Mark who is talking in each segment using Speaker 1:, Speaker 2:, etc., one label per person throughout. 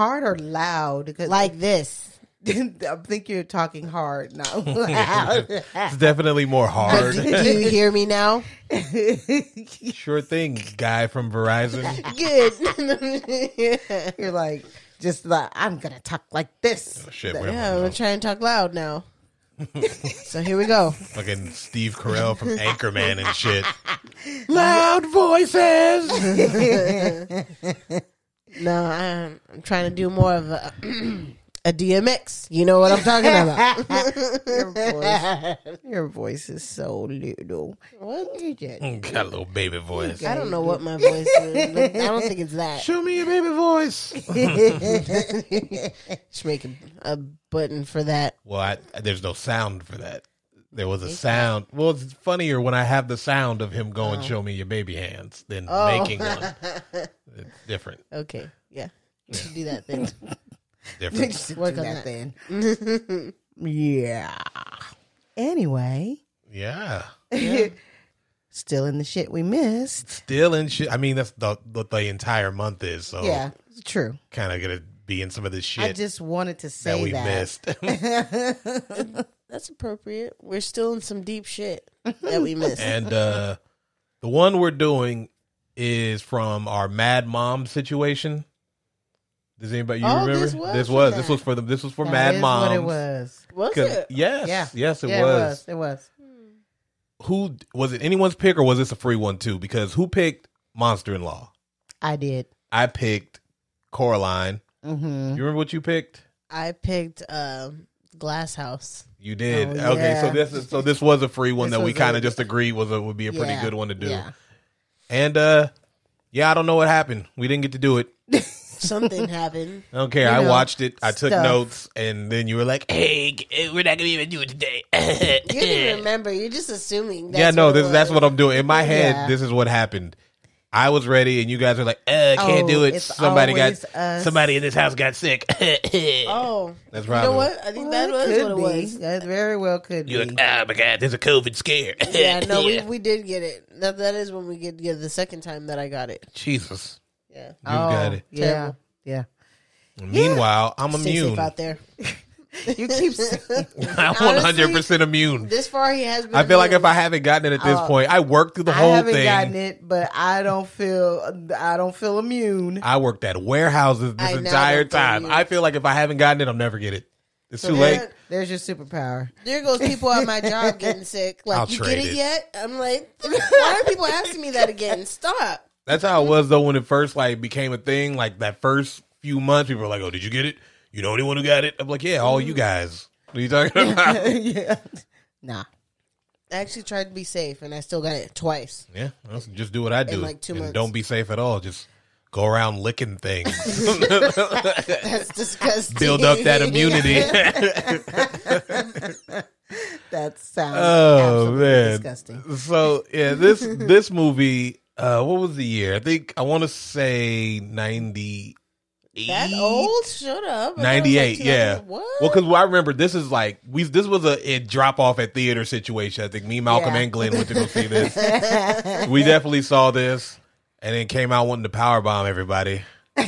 Speaker 1: hard or loud? Because
Speaker 2: like this.
Speaker 1: I think you're talking hard, not loud.
Speaker 3: It's definitely more hard.
Speaker 2: Do you hear me now?
Speaker 3: sure thing, guy from Verizon.
Speaker 2: Good.
Speaker 1: you're like just like I'm gonna talk like this.
Speaker 3: Oh, shit, where
Speaker 2: yeah, I'm gonna try and talk loud now. so here we go.
Speaker 3: Fucking Steve Carell from Anchorman and shit. Loud voices.
Speaker 2: No, I'm, I'm trying to do more of a a DMX. You know what I'm talking about?
Speaker 1: Your voice, your voice is so little.
Speaker 2: what?
Speaker 1: You just-
Speaker 3: Got a little baby voice.
Speaker 2: I don't know what my voice is. but I don't think it's that.
Speaker 3: Show me your baby voice.
Speaker 2: Just make a, a button for that.
Speaker 3: Well, I, there's no sound for that. There was a sound. Well, it's funnier when I have the sound of him going, oh. "Show me your baby hands," than
Speaker 2: Oh.
Speaker 3: making one. It's different.
Speaker 2: Okay, yeah, we should do that then.
Speaker 3: Different.
Speaker 1: Just
Speaker 2: Work
Speaker 1: do
Speaker 2: on
Speaker 1: that
Speaker 2: that.
Speaker 1: then. yeah. Anyway,
Speaker 3: yeah.
Speaker 1: still in the shit we missed.
Speaker 3: Still in shit. I mean, that's the what the entire month is. So
Speaker 1: Yeah, it's true.
Speaker 3: kind of gonna be in some of this shit.
Speaker 1: I just wanted to say that
Speaker 3: we
Speaker 1: that.
Speaker 3: missed.
Speaker 2: That's appropriate. We're still in some deep shit that we missed.
Speaker 3: and uh the one we're doing is from our Mad Mom situation. Does anybody you
Speaker 2: Oh,
Speaker 3: remember?
Speaker 2: this was
Speaker 3: this
Speaker 2: from
Speaker 3: was
Speaker 2: that.
Speaker 3: this was for the this was for
Speaker 1: That
Speaker 3: Mad
Speaker 1: is
Speaker 3: Moms.
Speaker 1: what it was.
Speaker 2: Was
Speaker 3: 'Cause-
Speaker 2: it?
Speaker 3: Yes,
Speaker 1: Yeah.
Speaker 3: yes, it
Speaker 1: yeah,
Speaker 3: was.
Speaker 1: it was. It was.
Speaker 3: Who was it? Anyone's pick, or was this a free one too? Because who picked Monster in Law?
Speaker 1: I did.
Speaker 3: I picked Coraline.
Speaker 1: Mm-hmm.
Speaker 3: You remember what you picked?
Speaker 2: I picked um, Glass House.
Speaker 3: You did.
Speaker 1: Oh,
Speaker 3: Okay, so this is so this was a free one
Speaker 1: This
Speaker 3: that we kind of just agreed was a, would be a pretty
Speaker 1: Yeah,
Speaker 3: good one to do.
Speaker 1: yeah.
Speaker 3: And uh yeah, I don't know what happened. We didn't get to do it.
Speaker 2: Something happened.
Speaker 3: I don't care.
Speaker 1: You
Speaker 3: I
Speaker 1: know,
Speaker 3: watched it. I took
Speaker 1: stuff.
Speaker 3: notes, and then you were like, "Hey, we're not gonna even do it today."
Speaker 2: You didn't remember. You're just assuming. That's
Speaker 3: yeah, no,
Speaker 2: what
Speaker 3: this that's what I'm doing in my head.
Speaker 1: Yeah.
Speaker 3: This is what happened. I was ready, and you guys were like, "Uh, can't
Speaker 1: Oh,
Speaker 3: do it. Somebody got
Speaker 1: always us.
Speaker 3: somebody in this house got sick."
Speaker 2: Oh,
Speaker 3: That's
Speaker 2: you
Speaker 3: right.
Speaker 2: know what? I think that
Speaker 1: Well,
Speaker 2: was
Speaker 1: it
Speaker 2: what it
Speaker 1: be.
Speaker 2: was.
Speaker 1: That very well could
Speaker 3: You're
Speaker 1: be.
Speaker 3: like, "Oh my god, there's a COVID scare."
Speaker 2: Yeah, no,
Speaker 3: Yeah.
Speaker 2: we we did get it. That that is when we get get the second time that I got it.
Speaker 3: Jesus,
Speaker 2: Yeah.
Speaker 3: you
Speaker 1: oh,
Speaker 3: got it.
Speaker 1: Yeah,
Speaker 2: Terrible.
Speaker 1: yeah.
Speaker 3: Meanwhile, I'm
Speaker 2: Stay
Speaker 3: immune.
Speaker 2: safe out there.
Speaker 1: You keep saying
Speaker 3: I'm 100 percent immune.
Speaker 2: This far, he has been.
Speaker 3: I feel like if. I haven't gotten it at this
Speaker 1: Uh,
Speaker 3: point, I worked through the
Speaker 1: I
Speaker 3: whole thing.
Speaker 1: I haven't gotten it, but I don't feel I don't feel immune.
Speaker 3: I worked at warehouses this
Speaker 2: I
Speaker 3: entire
Speaker 2: don't feel
Speaker 3: time. I feel like if I haven't gotten it, I'll never get it. It's too
Speaker 2: Yeah.
Speaker 3: late.
Speaker 1: There's your superpower.
Speaker 2: there goes people at my job getting sick. Like,
Speaker 3: I'll
Speaker 2: you
Speaker 3: trade
Speaker 2: get it,
Speaker 3: it.
Speaker 2: yet? I'm like, why are people asking me that again? Stop.
Speaker 3: That's how it was though when it first like became a thing. Like that first few months, people were like, "Oh, did you get it? You know anyone who got it?" I'm like, "Yeah, all you guys." What are you talking about?
Speaker 1: yeah. Nah.
Speaker 2: I actually tried to be safe, and I still got it twice.
Speaker 3: yeah, well, just do what I do,
Speaker 2: like two
Speaker 3: and
Speaker 2: months.
Speaker 3: don't be safe at all. Just go around licking things,
Speaker 2: That's disgusting.
Speaker 3: build up that immunity.
Speaker 1: That sounds
Speaker 3: Oh
Speaker 1: absolutely
Speaker 3: man!
Speaker 1: disgusting.
Speaker 3: So yeah, this this movie. Uh, what was the year? I think I want to say ninety eight.
Speaker 2: That old? Shut up. I thought it was
Speaker 3: Ninety eight,
Speaker 2: like
Speaker 3: yeah.
Speaker 2: What?
Speaker 3: Well, because I remember this is like we. This was a, a drop off at theater situation. I think me, Malcolm,
Speaker 1: Yeah.
Speaker 3: and Glenn went to go see this. we definitely saw this, and then came out wanting to power bomb everybody, and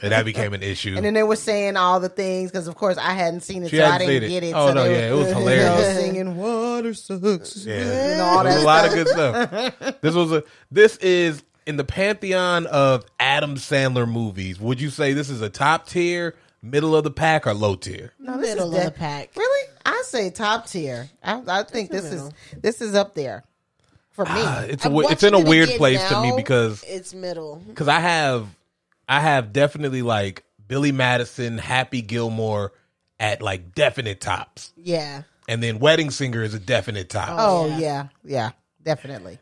Speaker 3: that became an issue.
Speaker 1: And then they were saying all the things because, of course, I hadn't seen it,
Speaker 3: She
Speaker 1: so I didn't
Speaker 3: it.
Speaker 1: get it.
Speaker 3: Oh,
Speaker 1: so
Speaker 3: no, yeah, it
Speaker 1: were,
Speaker 3: was
Speaker 1: you know,
Speaker 3: hilarious.
Speaker 1: singing "Water sucks."
Speaker 3: yeah,
Speaker 1: and all that
Speaker 3: a lot of good stuff. This was a. This is in the pantheon of Adam Sandler movies. Would you say this is a top tier, middle of the pack, or low tier?
Speaker 1: No, this is
Speaker 2: Middle of the pack.
Speaker 1: Really, I say top tier. I, I think this is this is up there for me.
Speaker 3: Uh, it's a,
Speaker 2: I'm
Speaker 3: we- it's in a
Speaker 2: it
Speaker 3: weird
Speaker 2: again
Speaker 3: place to me because
Speaker 2: it's middle.
Speaker 3: because I have I have definitely like Billy Madison, Happy Gilmore at like definite tops,
Speaker 2: Yeah.
Speaker 3: and then Wedding Singer is a definite top.
Speaker 1: oh
Speaker 2: yeah.
Speaker 1: yeah. yeah, definitely.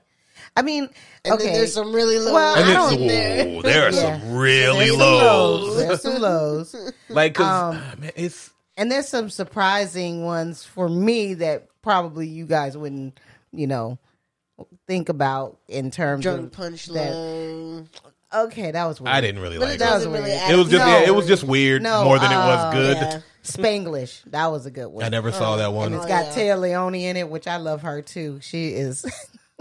Speaker 1: I mean,
Speaker 2: And
Speaker 1: okay,
Speaker 2: there's some really low
Speaker 1: Well,
Speaker 3: and
Speaker 1: I don't-
Speaker 2: in there.
Speaker 3: whoa, there are
Speaker 1: Yeah.
Speaker 3: some really
Speaker 1: there's some
Speaker 3: lows.
Speaker 1: There's some lows,
Speaker 3: Like, cause
Speaker 1: Um,
Speaker 3: man, it's
Speaker 1: and there's some surprising ones for me that probably you guys wouldn't, you know, think about in terms
Speaker 2: Drunk
Speaker 1: of
Speaker 2: punch
Speaker 1: that.
Speaker 2: low.
Speaker 1: Okay, that was weird.
Speaker 3: I didn't really
Speaker 2: But
Speaker 3: like
Speaker 2: it
Speaker 3: it.
Speaker 2: doesn't
Speaker 1: weird.
Speaker 2: really
Speaker 1: It
Speaker 3: was just
Speaker 1: No.
Speaker 3: yeah, it was just weird
Speaker 1: No,
Speaker 3: more than it
Speaker 1: uh,
Speaker 3: was good.
Speaker 2: Yeah.
Speaker 1: Spanglish. That was a good one.
Speaker 3: I never saw that one.
Speaker 1: and it's
Speaker 2: Oh,
Speaker 1: got
Speaker 2: yeah.
Speaker 1: Téa Leoni in it, which I love her too. She is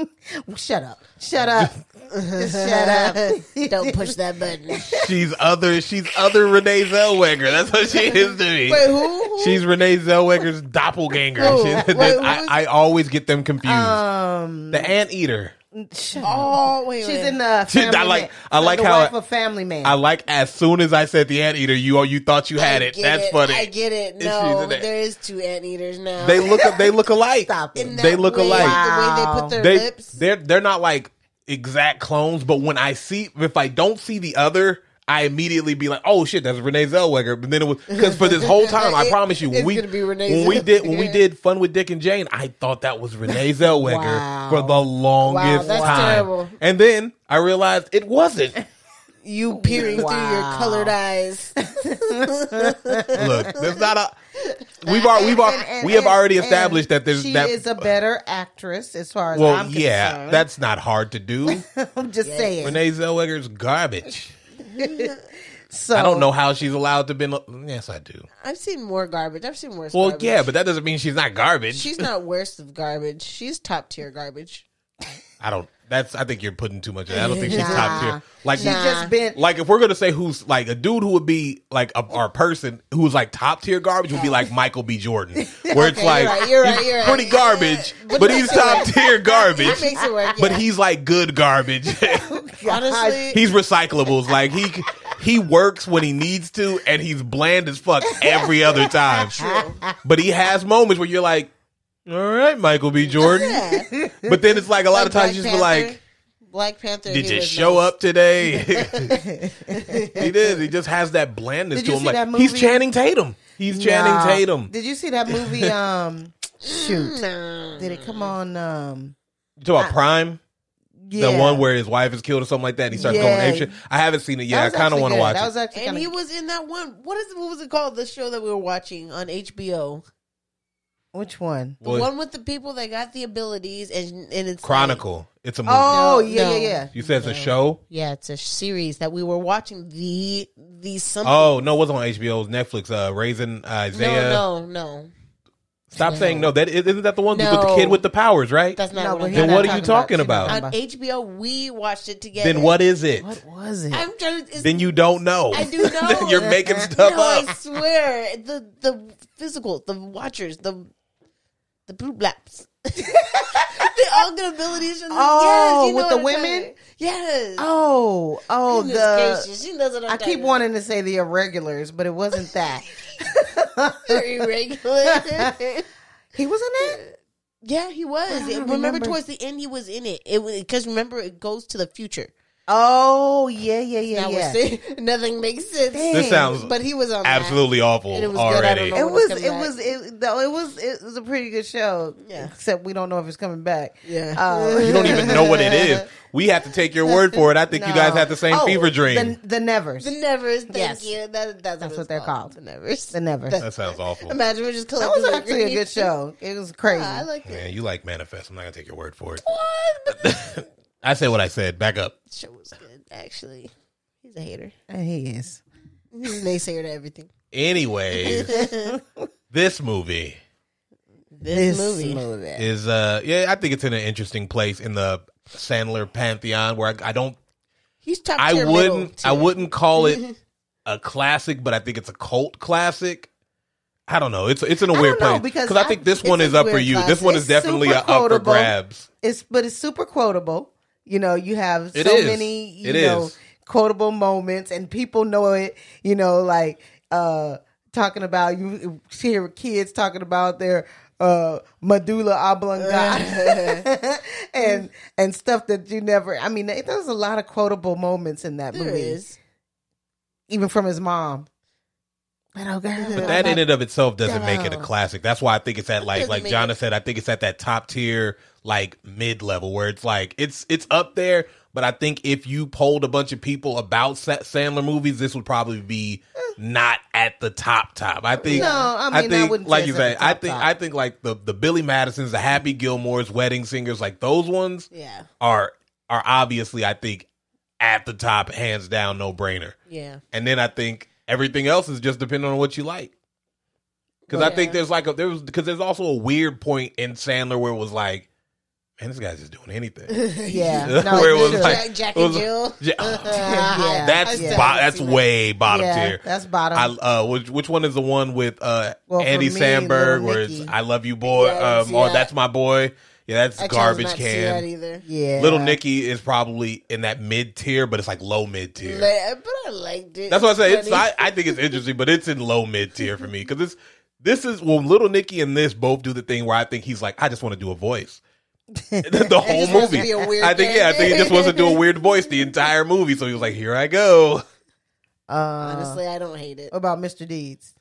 Speaker 1: Shut up. Shut up. Just shut up.
Speaker 2: Don't push that button.
Speaker 3: She's other. She's other Renee Zellweger. That's what she is to me.
Speaker 2: Wait, who? who?
Speaker 3: She's Renee Zellweger's doppelganger.
Speaker 2: Wait,
Speaker 3: I, I always get them confused.
Speaker 1: Um,
Speaker 3: the anteater.
Speaker 1: Shut up.
Speaker 2: Oh, wait,
Speaker 1: She's
Speaker 2: wait.
Speaker 1: in the
Speaker 3: She- I like-
Speaker 1: Man.
Speaker 3: I like
Speaker 1: the
Speaker 3: how
Speaker 1: wife
Speaker 3: I-
Speaker 1: of Family Man.
Speaker 3: I like as soon as I said the anteater, you all you thought you had
Speaker 2: I
Speaker 3: it. That's
Speaker 2: it.
Speaker 3: funny.
Speaker 2: I get it. No, there is two anteaters now.
Speaker 3: They look they look alike.
Speaker 1: Stop it.
Speaker 3: They look
Speaker 2: way,
Speaker 3: alike.
Speaker 2: The way they put their
Speaker 3: They
Speaker 2: lips.
Speaker 3: they're they're not like exact clones, but when I see if I don't see the other, I immediately be like, "Oh shit, that's Renee Zellweger." But then it was because for this whole time, I promise you, when we
Speaker 2: gonna be Renee
Speaker 3: when we did when we did fun with Dick and Jane, I thought that was Renee Zellweger
Speaker 1: Wow.
Speaker 3: for the longest
Speaker 2: that's
Speaker 3: time,
Speaker 2: terrible.
Speaker 3: and then I realized it wasn't.
Speaker 2: You peering through your colored eyes.
Speaker 3: Look, there's not a. We've already we've al-
Speaker 1: And- and-
Speaker 3: we have already established that there's that
Speaker 1: she
Speaker 3: that.
Speaker 1: is a better actress as far as
Speaker 3: well,
Speaker 1: I'm
Speaker 3: yeah,
Speaker 1: concerned.
Speaker 3: that's not hard to do.
Speaker 1: I'm just saying.
Speaker 3: Renee Zellweger's garbage.
Speaker 1: So
Speaker 3: I don't know how she's allowed to been. Yes, I do.
Speaker 2: I've seen more garbage. I've seen worse.
Speaker 3: Well,
Speaker 2: garbage.
Speaker 3: yeah, but that doesn't mean she's not garbage.
Speaker 2: she's not worst of garbage. She's top tier garbage.
Speaker 3: I don't. That's. I think you're putting too much. in it. I don't think she's
Speaker 1: Nah.
Speaker 3: top tier. Like,
Speaker 1: She's
Speaker 2: Nah.
Speaker 1: just been.
Speaker 3: like if we're gonna say who's like a dude who would be like a, our person who's like top tier garbage would be like Michael B. Jordan, where it's
Speaker 2: Okay,
Speaker 3: like
Speaker 2: you're right, you're right, you're right.
Speaker 3: pretty
Speaker 2: Yeah,
Speaker 3: garbage,
Speaker 2: but
Speaker 3: but he's top tier garbage.
Speaker 2: That makes it work.
Speaker 3: But he's like good garbage.
Speaker 2: Oh, honestly.
Speaker 3: he's recyclables. Like he he works when he needs to, and he's bland as fuck every other time.
Speaker 2: true.
Speaker 3: But he has moments where you're like, all right, Michael B. Jordan.
Speaker 2: Yeah.
Speaker 3: But then it's like a lot of
Speaker 2: Like
Speaker 3: times you just
Speaker 2: Black
Speaker 3: be like,
Speaker 2: Black Panther.
Speaker 3: did
Speaker 2: he
Speaker 3: you show
Speaker 2: nice.
Speaker 3: up today? he did. He just has that blandness
Speaker 1: Did
Speaker 3: to
Speaker 1: you
Speaker 3: him.
Speaker 1: see
Speaker 3: Like
Speaker 1: that
Speaker 3: he's
Speaker 1: movie?
Speaker 3: Channing Tatum. He's Channing
Speaker 1: Nah.
Speaker 3: Tatum.
Speaker 1: Did you see that movie? Um, shoot,
Speaker 2: No.
Speaker 1: did it come on? Um,
Speaker 3: You talk about Prime,
Speaker 1: yeah,
Speaker 3: the one where his wife is killed or something like that, and he starts
Speaker 1: Yeah.
Speaker 3: going ape shit. I haven't seen it yet. I kind of want to watch
Speaker 1: That
Speaker 3: it.
Speaker 1: was actually
Speaker 2: And
Speaker 1: kind
Speaker 2: he was in that one. What is what was it called? The show that we were watching on HBO.
Speaker 1: Which one?
Speaker 2: The
Speaker 3: Well,
Speaker 2: one with the people that got the abilities and and it's like-
Speaker 3: Chronicle. It's a movie.
Speaker 1: Oh
Speaker 2: No,
Speaker 1: yeah,
Speaker 2: no.
Speaker 1: yeah, yeah.
Speaker 3: you said it's a show.
Speaker 2: yeah, it's a series that we were watching. The the something.
Speaker 3: Oh no, it wasn't on HBO. It was Netflix. Uh, Raising Isaiah.
Speaker 2: no, no, no.
Speaker 3: Stop
Speaker 2: No.
Speaker 3: saying no. That isn't that the one with the
Speaker 2: No.
Speaker 3: kid with the powers, right?
Speaker 2: That's not
Speaker 1: No,
Speaker 2: what
Speaker 1: but
Speaker 2: I'm
Speaker 1: he's
Speaker 3: Then
Speaker 1: not
Speaker 3: what are you
Speaker 1: talking
Speaker 3: talking
Speaker 1: She's
Speaker 3: about?
Speaker 2: On HBO, we watched it together.
Speaker 3: then what is it?
Speaker 1: What was it?
Speaker 2: I'm trying to. It's,
Speaker 3: Then you don't know.
Speaker 2: I do know.
Speaker 3: You're making stuff
Speaker 2: no,
Speaker 3: up.
Speaker 2: I swear. The the physical, the watchers, the the blue blaps. they all. From the,
Speaker 1: Oh,
Speaker 2: yes, you know
Speaker 1: with the women?
Speaker 2: talking- Yes.
Speaker 1: oh, oh,
Speaker 2: Goodness
Speaker 1: the.
Speaker 2: gracious, she knows what I'm
Speaker 1: I keep
Speaker 2: talking
Speaker 1: wanting to say the irregulars, but it wasn't that.
Speaker 2: about. irregular.
Speaker 1: he was in it.
Speaker 2: yeah, he was. Remember,
Speaker 1: remember.
Speaker 2: towards the end, he was in it. It because remember, it goes to the future.
Speaker 1: Oh yeah, yeah, yeah,
Speaker 2: Now
Speaker 1: yeah.
Speaker 2: we're saying nothing makes sense.
Speaker 3: This sounds
Speaker 2: But he was on that.
Speaker 3: absolutely awful
Speaker 2: And it was good. I don't
Speaker 3: already.
Speaker 2: know.
Speaker 1: It was,
Speaker 2: it's coming
Speaker 1: it
Speaker 2: back.
Speaker 1: was, it, though it was, it was a pretty good show.
Speaker 2: Yeah.
Speaker 1: Except we don't know if it's coming back.
Speaker 2: Yeah.
Speaker 1: Uh,
Speaker 3: You don't even know what it is. We have to take your word for it. I think you guys
Speaker 1: No.
Speaker 3: had the same
Speaker 1: Oh,
Speaker 3: fever dream.
Speaker 1: The, the Nevers.
Speaker 2: The Nevers. Thank
Speaker 1: Yes.
Speaker 2: you. That, that's,
Speaker 1: That's
Speaker 2: what,
Speaker 1: what they're called.
Speaker 2: The Nevers.
Speaker 1: The Nevers.
Speaker 2: That-
Speaker 3: that sounds awful.
Speaker 2: Imagine we're just
Speaker 1: That
Speaker 2: collecting.
Speaker 1: was actually a good show. It was crazy.
Speaker 2: I like it.
Speaker 3: Man, you like manifest. I'm not gonna take your word for it.
Speaker 2: What?
Speaker 3: I said what I said. Back up.
Speaker 2: The show was good. Actually, he's a hater.
Speaker 1: he is.
Speaker 2: He's a naysayer to everything.
Speaker 3: Anyways, this movie
Speaker 2: This, movie.
Speaker 3: is uh yeah, I think it's in an interesting place in the Sandler pantheon where I, I don't
Speaker 2: He's top
Speaker 3: I
Speaker 2: tier
Speaker 3: wouldn't I
Speaker 2: tier.
Speaker 3: wouldn't call it a classic, but I think it's a cult classic. I don't know. It's it's in a
Speaker 1: I
Speaker 3: weird
Speaker 1: don't know,
Speaker 3: place
Speaker 1: because
Speaker 3: I
Speaker 1: I-
Speaker 3: think this
Speaker 2: it's
Speaker 3: one
Speaker 2: a
Speaker 3: is up for
Speaker 2: weird
Speaker 3: you. This
Speaker 2: classic.
Speaker 3: one is
Speaker 1: It's
Speaker 3: definitely
Speaker 1: super
Speaker 3: a, up for
Speaker 1: quotable.
Speaker 3: grabs.
Speaker 1: It's but it's super quotable. You know, you have
Speaker 3: It
Speaker 1: so
Speaker 3: is.
Speaker 1: many you
Speaker 3: It
Speaker 1: know
Speaker 3: is.
Speaker 1: quotable moments, and people know it. You know, like uh talking about you hear kids talking about their uh medulla oblongata and and stuff that you never. I mean, there's a lot of quotable moments in that
Speaker 2: There
Speaker 1: movie,
Speaker 2: is.
Speaker 1: even from his mom.
Speaker 3: But that in and of itself doesn't make it a classic. That's why I think it's at like like Jonna said. I think it's at that top tier like mid level where it's like it's it's up there. But I think if you polled a bunch of people about Sandler movies, this would probably be not at the top top. I think.
Speaker 1: No, I mean, I
Speaker 3: think
Speaker 1: wouldn't
Speaker 3: like you say. I think
Speaker 1: top.
Speaker 3: I think like the the Billy Madisons, the Happy Gilmores, Wedding Singers, like those ones
Speaker 2: Yeah.
Speaker 3: are are obviously I think at the top, hands down, no brainer.
Speaker 2: Yeah.
Speaker 3: And then I think everything else is just depending on what you like. Because I
Speaker 2: Yeah.
Speaker 3: think there's like a there was because there's also a weird point in Sandler where it was like, man, this guy's just doing anything.
Speaker 1: Yeah, no,
Speaker 3: Where it was
Speaker 1: should.
Speaker 3: like
Speaker 2: Jack- Jack and Jill.
Speaker 3: Ja- oh,
Speaker 1: Yeah.
Speaker 3: that's
Speaker 2: I still
Speaker 3: bo- that's
Speaker 2: that.
Speaker 3: way bottom
Speaker 1: Yeah,
Speaker 3: tier.
Speaker 1: that's bottom.
Speaker 3: I, uh, which which one is the one with uh
Speaker 1: Well,
Speaker 3: Andy
Speaker 1: me, Samberg
Speaker 3: where it's "I love you, boy,"
Speaker 2: Yeah,
Speaker 3: um,
Speaker 2: see
Speaker 3: or "That's my boy." Yeah, that's
Speaker 2: I
Speaker 3: garbage
Speaker 2: not see that
Speaker 3: can.
Speaker 2: either.
Speaker 1: yeah,
Speaker 3: Little Nicky is probably in that mid tier, but it's like low mid tier.
Speaker 2: Like, but I liked it.
Speaker 3: That's what I say. It's. I, I think it's interesting, but it's in low mid tier for me because it's this is well, Little Nicky and this both do the thing where I think he's like, I just want to do a voice. the whole
Speaker 2: just wants to
Speaker 3: movie.
Speaker 2: be a weird
Speaker 3: I think yeah, I think he just wants to do a weird voice the entire movie. So he was like, "Here I go."
Speaker 1: Uh,
Speaker 2: Honestly, I don't hate it.
Speaker 1: what about Mr. Deeds?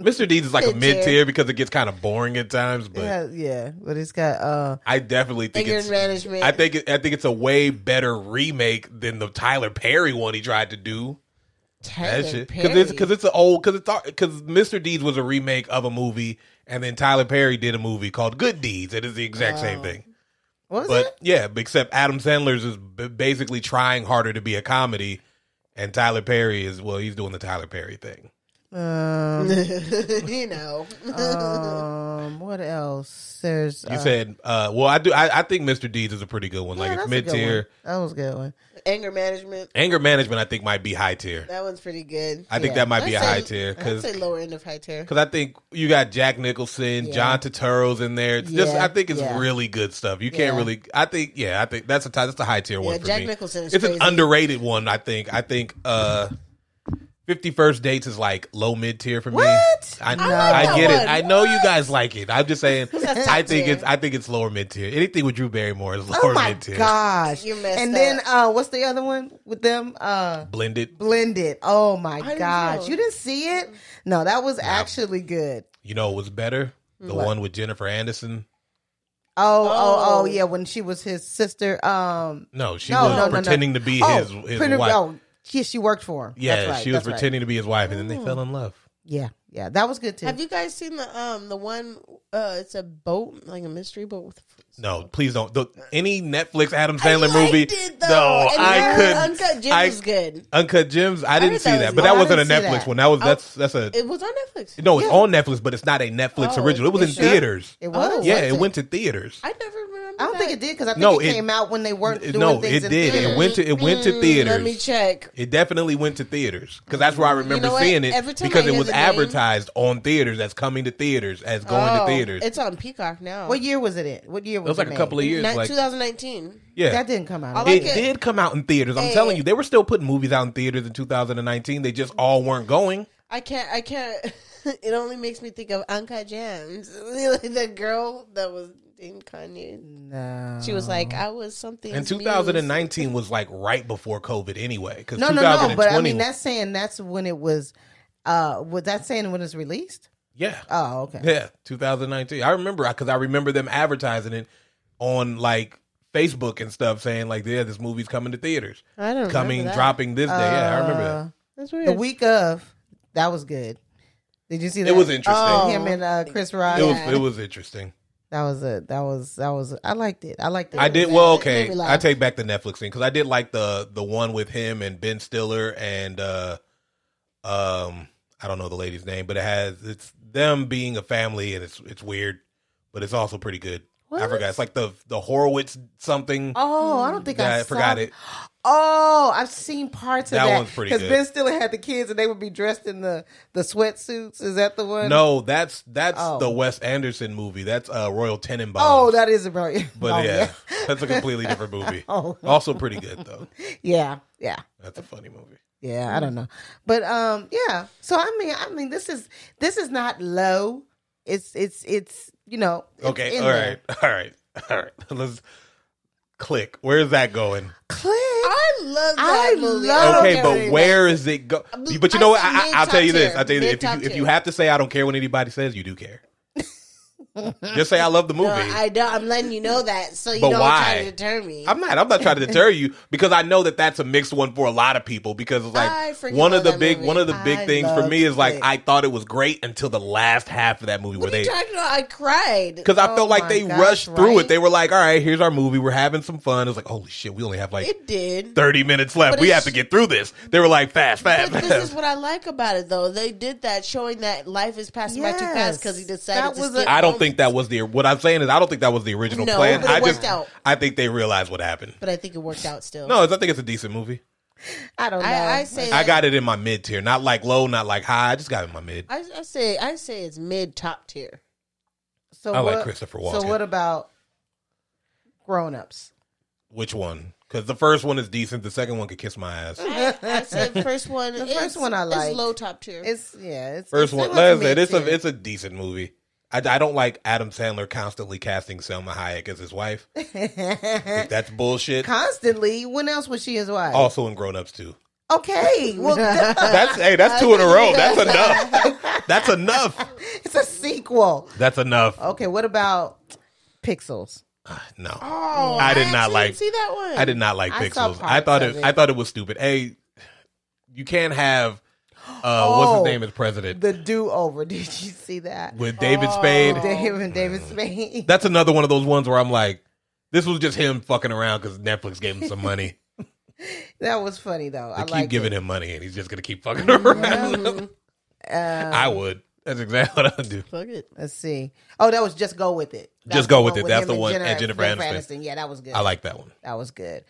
Speaker 3: Mr. Deeds is like a
Speaker 2: Mid-tier.
Speaker 3: mid tier because it gets kind of boring at times, but
Speaker 1: Yeah, yeah, but it's got uh,
Speaker 3: I definitely think it's.
Speaker 2: management.
Speaker 3: I think it, I think it's a way better remake than the Tyler Perry one he tried to do. That
Speaker 2: Perry.
Speaker 3: because it's because it's an old because it's because Mr. Deeds was a remake of a movie, and then Tyler Perry did a movie called Good Deeds. It is the exact same thing,
Speaker 1: was
Speaker 3: but
Speaker 1: it?
Speaker 3: yeah, except Adam Sandler's is basically trying harder to be a comedy, and Tyler Perry is well, he's doing the Tyler Perry thing.
Speaker 1: Um,
Speaker 2: you know.
Speaker 1: um, what else? There's
Speaker 3: You
Speaker 1: uh,
Speaker 3: said, uh, well, I do. I, I think Mr. Deeds is a pretty good one.
Speaker 1: yeah,
Speaker 3: like it's mid tier.
Speaker 1: That was a good one.
Speaker 2: Anger management.
Speaker 3: Anger management, I think, might be high tier.
Speaker 2: That one's pretty good.
Speaker 3: I think that might be a
Speaker 2: I'd say-
Speaker 3: high tier
Speaker 2: I'd
Speaker 3: because
Speaker 2: say lower end of high tier.
Speaker 3: Because I think you got Jack Nicholson,
Speaker 1: Yeah.
Speaker 3: John Turturro's in there. It's just
Speaker 1: Yeah,
Speaker 3: I think it's
Speaker 1: yeah.
Speaker 3: really good stuff. You can't
Speaker 1: Yeah.
Speaker 3: really. I think yeah. I think that's a that's a high tier
Speaker 2: Yeah,
Speaker 3: one for
Speaker 2: Jack
Speaker 3: me.
Speaker 2: Nicholson is
Speaker 3: it's
Speaker 2: crazy.
Speaker 3: an underrated one. I think. I think. uh Fifty First Dates is like low mid tier for me.
Speaker 1: What?
Speaker 3: I,
Speaker 1: I
Speaker 3: I,
Speaker 1: like
Speaker 2: that
Speaker 3: get it.
Speaker 2: one.
Speaker 3: I know you guys like it. I'm just saying. I think
Speaker 2: tier.
Speaker 3: it's. I think it's lower mid tier. Anything with Drew Barrymore is lower
Speaker 1: Oh my
Speaker 3: mid tier.
Speaker 1: gosh!
Speaker 2: You messed
Speaker 1: and then uh, what's the other one with them? Uh,
Speaker 3: Blended.
Speaker 1: Blended. Oh my
Speaker 2: didn't
Speaker 1: gosh!
Speaker 2: know.
Speaker 1: You didn't see it? No, that was actually good.
Speaker 3: You know, what was better the
Speaker 1: What?
Speaker 3: one with Jennifer Anderson.
Speaker 1: Oh, oh, oh,
Speaker 2: Oh.
Speaker 1: yeah. When she was his sister. Um,
Speaker 3: No, she
Speaker 1: no,
Speaker 3: was
Speaker 1: no, no, no.
Speaker 3: pretending to be
Speaker 1: oh,
Speaker 3: his his
Speaker 1: pretty-
Speaker 3: wife.
Speaker 1: Oh, she, she worked for him.
Speaker 3: Yeah,
Speaker 1: That's right,
Speaker 3: she was
Speaker 1: that's right.
Speaker 3: pretending to be his wife, and then they fell in love.
Speaker 1: Yeah, yeah, that was good too.
Speaker 2: Have you guys seen the um the one? Uh, it's a boat, like a mystery boat with.
Speaker 3: No, please don't. The, any Netflix Adam Sandler
Speaker 2: I
Speaker 3: movie?
Speaker 2: it,
Speaker 3: no,
Speaker 2: And
Speaker 3: I couldn't.
Speaker 2: Uncut Gems
Speaker 3: I-
Speaker 2: was good.
Speaker 3: Uncut Gems. I didn't
Speaker 2: heard
Speaker 3: see
Speaker 2: that
Speaker 3: that, but
Speaker 2: good.
Speaker 3: that wasn't a Netflix
Speaker 1: that.
Speaker 3: one. That was
Speaker 2: Oh.
Speaker 3: that's that's a
Speaker 2: It was on Netflix.
Speaker 3: no. It's
Speaker 1: Yeah.
Speaker 3: on Netflix, but it's not a Netflix
Speaker 2: Oh,
Speaker 3: original. It was in
Speaker 2: sure?
Speaker 3: theaters.
Speaker 1: it was.
Speaker 2: Oh,
Speaker 3: yeah,
Speaker 2: was
Speaker 3: it
Speaker 2: it?
Speaker 3: went to theaters.
Speaker 2: I never remember.
Speaker 1: I don't think it did because I think
Speaker 3: No,
Speaker 1: it,
Speaker 3: it-
Speaker 1: came out when they weren't doing
Speaker 3: no,
Speaker 1: things No,
Speaker 3: it
Speaker 1: in
Speaker 3: did.
Speaker 1: theaters.
Speaker 3: It went to it went to
Speaker 2: Mm,
Speaker 3: theaters.
Speaker 2: Let me check.
Speaker 3: It definitely went to theaters because that's where I remember
Speaker 2: know
Speaker 3: seeing it
Speaker 2: Every time
Speaker 3: because
Speaker 2: I
Speaker 3: it was
Speaker 2: the name-
Speaker 3: advertised on theaters as coming to theaters as going to
Speaker 2: Oh,
Speaker 3: theaters.
Speaker 2: It's on Peacock now.
Speaker 1: What year was it in? What year was
Speaker 3: it It was like a couple of years.
Speaker 2: Ni-
Speaker 3: Like
Speaker 2: 2019.
Speaker 3: yeah,
Speaker 1: That didn't come out.
Speaker 2: Like
Speaker 3: it,
Speaker 2: it.
Speaker 3: did come out in theaters. I'm
Speaker 2: Hey.
Speaker 3: telling you, they were still putting movies out in theaters in 2019. They just all weren't going.
Speaker 2: I can't. I can't. it only makes me think of Uncut Gems. the girl that was in Kanye.
Speaker 1: No.
Speaker 2: She was like, I was something.
Speaker 3: And 2019 was like right before COVID anyway. Because
Speaker 1: No, no, no. But I mean, that's saying that's when it was. Uh, was that saying when it's released?
Speaker 3: yeah,
Speaker 1: Oh, okay.
Speaker 3: yeah, 2019. I remember because I remember them advertising it on like Facebook and stuff, saying like, yeah, this movie's coming to theaters,
Speaker 2: I don't
Speaker 3: coming,
Speaker 2: remember that.
Speaker 3: dropping this day. Yeah, I remember that.
Speaker 1: Uh,
Speaker 2: That's
Speaker 1: The week of that was good. Did you see that?
Speaker 3: It was interesting.
Speaker 2: Oh.
Speaker 1: Him and uh, Chris Rock.
Speaker 3: It was it was interesting.
Speaker 1: That was it. That was that was. I liked it. I liked it.
Speaker 3: I did well.
Speaker 2: bad. It made
Speaker 3: Okay. I take back the Netflix thing because I did like the the one with him and Ben Stiller and uh um I don't know the lady's name, but it has it's them being a family and it's it's weird, but it's also pretty good. I forgot. It's like the the Horowitz something.
Speaker 1: Oh, I don't think I,
Speaker 3: I forgot it.
Speaker 1: Oh, I've seen parts of
Speaker 3: That
Speaker 1: that.
Speaker 3: one's pretty
Speaker 1: Because
Speaker 3: good.
Speaker 1: Ben Stiller had the kids, and they would be dressed in the the sweatsuits. Is that the one?
Speaker 3: No, that's that's
Speaker 1: Oh.
Speaker 3: the Wes Anderson movie. That's uh Royal Tenenbaums.
Speaker 1: Oh, that is a right.
Speaker 3: but yeah, that's a completely different movie.
Speaker 1: Oh.
Speaker 3: Also pretty good though.
Speaker 1: yeah, yeah,
Speaker 3: That's a funny movie.
Speaker 1: yeah. I don't know, but um, yeah. So I mean, I mean, this is this is not low. It's it's it's you know. it's
Speaker 3: Okay,
Speaker 1: in
Speaker 3: all
Speaker 1: there.
Speaker 3: right, all right, all right. Let's click. Where's that going?
Speaker 1: Click.
Speaker 2: I love that
Speaker 1: I
Speaker 2: movie.
Speaker 1: love-
Speaker 3: Okay,
Speaker 2: care
Speaker 3: but
Speaker 2: what
Speaker 3: where
Speaker 2: anybody
Speaker 3: is it go? But you know
Speaker 2: I
Speaker 3: what? I, I,
Speaker 2: mid
Speaker 3: I'll tell you this. I'll tell you this. If you, if you have to say I don't care what anybody says, you do care. Just say I love the movie.
Speaker 2: No, I don't. I'm letting you know that so you
Speaker 3: But
Speaker 2: don't
Speaker 3: why?
Speaker 2: try to deter me.
Speaker 3: I'm not. I'm not trying to deter you because I know that that's a mixed one for a lot of people. Because it's like one of the big
Speaker 2: movie.
Speaker 3: one of the big
Speaker 1: I
Speaker 3: things for me is like
Speaker 1: Click.
Speaker 3: I thought it was great until the last half of that movie
Speaker 2: what
Speaker 3: where
Speaker 2: are
Speaker 3: they
Speaker 2: talking about? I cried.
Speaker 3: because I
Speaker 1: Oh
Speaker 3: felt like they
Speaker 1: gosh,
Speaker 3: rushed through
Speaker 1: right?
Speaker 3: it. They were like, "All right, here's our movie. We're having some fun." It was like, "Holy shit, we only have like
Speaker 2: It did.
Speaker 3: 30 minutes left.
Speaker 2: But
Speaker 3: We
Speaker 2: it's-
Speaker 3: have to get through this." They were like, "Fast, fast,
Speaker 2: But
Speaker 3: fast."
Speaker 2: this is what I like about it, though. They did that, showing that life is passing by too fast because he decided
Speaker 1: That
Speaker 2: to
Speaker 1: was
Speaker 2: skip
Speaker 1: a-
Speaker 3: I don't think think that was the what I'm saying is I don't think that was the original
Speaker 2: No,
Speaker 3: plan.
Speaker 2: but it
Speaker 3: I
Speaker 2: worked
Speaker 3: just
Speaker 2: out.
Speaker 3: I think they realized what happened.
Speaker 2: But I think it worked out still.
Speaker 3: No, I think it's a decent movie.
Speaker 1: I don't know.
Speaker 2: I, I say
Speaker 3: I got it in my mid tier, not like low, not like high. I just got it in my mid.
Speaker 2: I, I say I say it's mid top tier.
Speaker 1: so
Speaker 3: I like
Speaker 1: what-
Speaker 3: Christopher
Speaker 1: So what about grown ups?
Speaker 3: Which one? Because the first one is decent. The second one could kiss my ass.
Speaker 2: I, I said first one.
Speaker 1: The first one I
Speaker 2: is
Speaker 1: like.
Speaker 2: low top tier.
Speaker 1: It's yeah. It's
Speaker 3: First
Speaker 1: it's
Speaker 3: one,
Speaker 1: like
Speaker 3: let's say it's a
Speaker 1: mid-tier.
Speaker 3: it's a decent movie. I, I don't like Adam Sandler constantly casting Salma Hayek as his wife. That's bullshit.
Speaker 1: constantly. When else was she his wife?
Speaker 3: Also in Grown Ups too.
Speaker 1: Okay, well,
Speaker 3: That's hey, that's two in a row. That's enough. That's enough.
Speaker 1: it's a sequel.
Speaker 3: That's enough.
Speaker 1: Okay, what about Pixels?
Speaker 3: Uh, no,
Speaker 2: oh,
Speaker 3: I did not like-
Speaker 2: see that one.
Speaker 3: I did not like
Speaker 1: I
Speaker 3: Pixels. I thought it,
Speaker 1: it.
Speaker 3: I thought it was stupid. Hey, you can't have uh, what's
Speaker 1: Oh.
Speaker 3: his name as president
Speaker 1: The Do Over. Did you see that?
Speaker 3: with David
Speaker 2: Oh.
Speaker 3: Spade.
Speaker 1: David and David Spade.
Speaker 3: That's another one of those ones where I'm like, this was just him fucking around because Netflix gave him some money.
Speaker 1: That was funny though.
Speaker 3: They
Speaker 1: I
Speaker 3: keep giving
Speaker 1: it.
Speaker 3: him money and he's just gonna keep fucking around.
Speaker 1: Um,
Speaker 3: I would. That's exactly what I would do.
Speaker 2: Fuck it.
Speaker 1: let's see. Oh, that was just go with it. That's
Speaker 3: Just Go With
Speaker 1: one
Speaker 3: It. That's the
Speaker 1: and
Speaker 3: one- and Jennifer Aniston.
Speaker 1: Yeah, that was good.
Speaker 3: I like that one.
Speaker 1: that was good.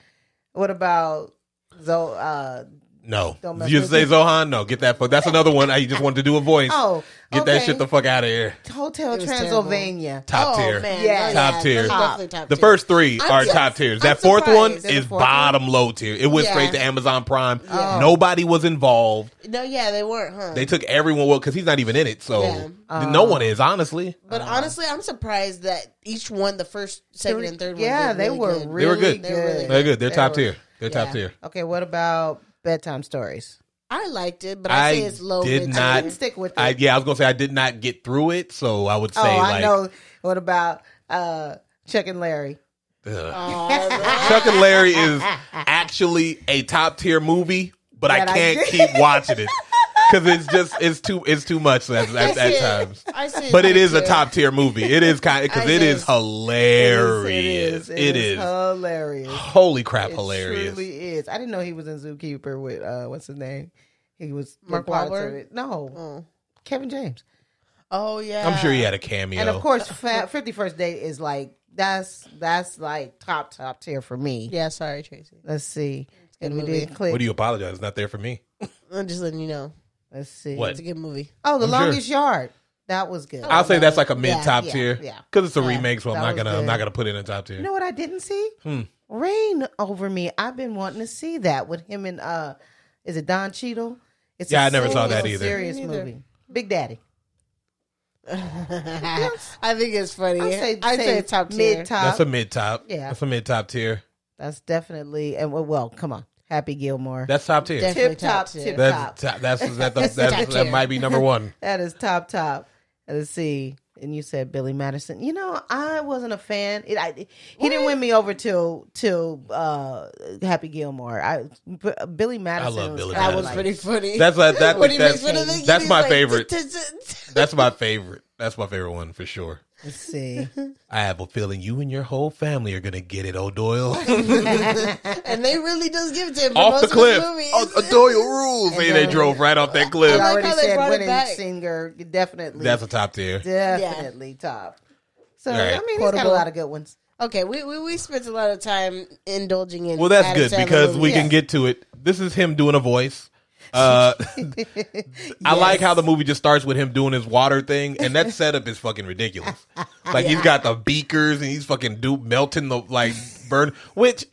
Speaker 1: What about Zo? Uh,
Speaker 3: No,
Speaker 1: Don't mess
Speaker 3: you
Speaker 1: with
Speaker 3: say
Speaker 1: it.
Speaker 3: Zohan? No, get that fuck. That's another one. I just wanted to do a voice.
Speaker 1: oh,
Speaker 3: get that
Speaker 1: okay.
Speaker 3: shit the fuck out of here.
Speaker 1: Hotel
Speaker 2: It was
Speaker 1: Transylvania.
Speaker 3: Top
Speaker 2: oh,
Speaker 3: tier.
Speaker 2: Man.
Speaker 1: Yeah.
Speaker 3: Top tier.
Speaker 2: those are
Speaker 1: Top.
Speaker 2: definitely top
Speaker 3: The
Speaker 2: tier.
Speaker 3: first 3
Speaker 2: I'm
Speaker 3: are
Speaker 2: just-
Speaker 3: top tiers.
Speaker 2: I'm
Speaker 3: That fourth
Speaker 2: surprised.
Speaker 3: one
Speaker 2: Is
Speaker 1: the
Speaker 3: is
Speaker 1: fourth one?
Speaker 3: bottom low tier. It went
Speaker 2: Yeah.
Speaker 3: straight to Amazon Prime.
Speaker 2: Yeah.
Speaker 3: Nobody was involved.
Speaker 2: No, yeah, they weren't, huh?
Speaker 3: They took everyone well because he's not even in it. So
Speaker 2: Yeah.
Speaker 3: no one is honestly.
Speaker 2: but uh-huh. honestly, I'm surprised that each one, the first, second, and third,
Speaker 1: Yeah,
Speaker 2: one, did
Speaker 1: they
Speaker 2: really
Speaker 1: were
Speaker 2: good.
Speaker 1: really
Speaker 3: They were good.
Speaker 1: good.
Speaker 2: They were really
Speaker 3: They're good. They're
Speaker 1: They
Speaker 3: top
Speaker 1: were-
Speaker 3: tier. They're top
Speaker 2: Yeah.
Speaker 3: tier.
Speaker 1: Okay, what about bedtime stories?
Speaker 2: I liked it, but I,
Speaker 3: I
Speaker 2: say it's low.
Speaker 3: did
Speaker 2: mid-tier.
Speaker 1: I didn't stick with it.
Speaker 3: I yeah, I was gonna say I did not get through it, so I would say
Speaker 1: oh, I
Speaker 3: like
Speaker 1: know. What about uh, Chuck and Larry?
Speaker 3: ugh. Chuck and Larry is actually a top tier movie, but I
Speaker 1: That I
Speaker 3: can't
Speaker 1: did.
Speaker 3: keep watching it because it's just it's too it's too much at, at, at times.
Speaker 2: I see
Speaker 3: But it is a top tier movie. It is kind because it is
Speaker 2: is.
Speaker 3: hilarious.
Speaker 1: It is.
Speaker 3: It is.
Speaker 1: hilarious.
Speaker 3: Holy crap, hilarious.
Speaker 1: It
Speaker 3: hilarious.
Speaker 1: truly is. I didn't know he was in Zookeeper with uh, what's his name? He was
Speaker 2: Mark Wahlberg?
Speaker 1: No,
Speaker 2: Oh.
Speaker 1: Kevin James.
Speaker 2: Oh yeah,
Speaker 3: I'm sure he had a cameo.
Speaker 1: And of course, Fifty First Date is like that's that's like top top tier for me.
Speaker 2: Yeah, sorry, Tracy.
Speaker 1: Let's see.
Speaker 2: good
Speaker 1: And we
Speaker 2: movie.
Speaker 1: did click.
Speaker 3: what do you apologize? It's not there for me.
Speaker 2: I'm just letting you know.
Speaker 1: Let's see.
Speaker 3: What?
Speaker 2: It's a good movie.
Speaker 1: Oh, the
Speaker 3: I'm sure.
Speaker 1: longest yard. That was good.
Speaker 3: I'll say that's like a mid top
Speaker 1: yeah,
Speaker 3: tier
Speaker 1: yeah.
Speaker 3: because it's a
Speaker 1: Yeah,
Speaker 3: remake, so I'm not gonna I'm not gonna put it in top tier.
Speaker 1: You know what I didn't see?
Speaker 3: Hmm.
Speaker 1: Reign over me. I've been wanting to see that with him and uh, is it Don Cheadle? It's
Speaker 3: Yeah,
Speaker 1: a
Speaker 3: I never saw that either.
Speaker 1: Serious
Speaker 2: Me neither.
Speaker 1: movie. Big Daddy.
Speaker 2: I think it's funny.
Speaker 1: I'd say,
Speaker 2: I'd say it's top tier.
Speaker 1: mid top.
Speaker 3: That's a mid top.
Speaker 1: Yeah.
Speaker 3: that's a mid top tier.
Speaker 1: That's definitely and well, well, come on, Happy Gilmore.
Speaker 3: That's top tier.
Speaker 2: Definitely
Speaker 1: tip top,
Speaker 2: tier.
Speaker 1: tip
Speaker 3: That's
Speaker 1: top.
Speaker 3: top. That's that,
Speaker 2: That's
Speaker 3: that, that, that might be number one.
Speaker 1: That is top top. Let's see. And you said Billy Madison. You know, I wasn't a fan. It, I, he didn't win me over till till uh, Happy Gilmore. I B- Billy Madison.
Speaker 3: I
Speaker 1: love
Speaker 3: Billy
Speaker 1: kinda
Speaker 2: That was
Speaker 1: like-
Speaker 2: pretty funny.
Speaker 3: That's that. that
Speaker 2: when he
Speaker 3: that's,
Speaker 2: makes fun of the
Speaker 3: that's my
Speaker 2: like,
Speaker 3: favorite. That's my favorite. That's my favorite one for sure.
Speaker 1: Let's see.
Speaker 3: I have a feeling you and your whole family are gonna get it, oh, O'Doyle.
Speaker 2: and they really does give it to him
Speaker 3: off
Speaker 2: most
Speaker 3: the cliff.
Speaker 2: his.
Speaker 3: Oh, O'Doyle rules.
Speaker 1: And
Speaker 3: Hey, they
Speaker 1: then-
Speaker 3: drove right off that
Speaker 1: I
Speaker 3: cliff.
Speaker 2: like
Speaker 1: already
Speaker 2: how
Speaker 1: said
Speaker 2: brought Wedding
Speaker 1: Singer. Definitely.
Speaker 3: That's a top tier.
Speaker 1: definitely top. So
Speaker 3: Right.
Speaker 1: I mean, he's got a lot of good ones.
Speaker 2: Okay, we, we we spent a lot of time indulging in.
Speaker 3: Well, that's good
Speaker 2: Sandler
Speaker 3: because we
Speaker 2: movies.
Speaker 3: can get to it. This is him doing a voice. Uh, I like how the movie just starts with him doing his water thing, and that setup is fucking ridiculous. Like he's got the beakers and he's fucking do melting the like burn. Which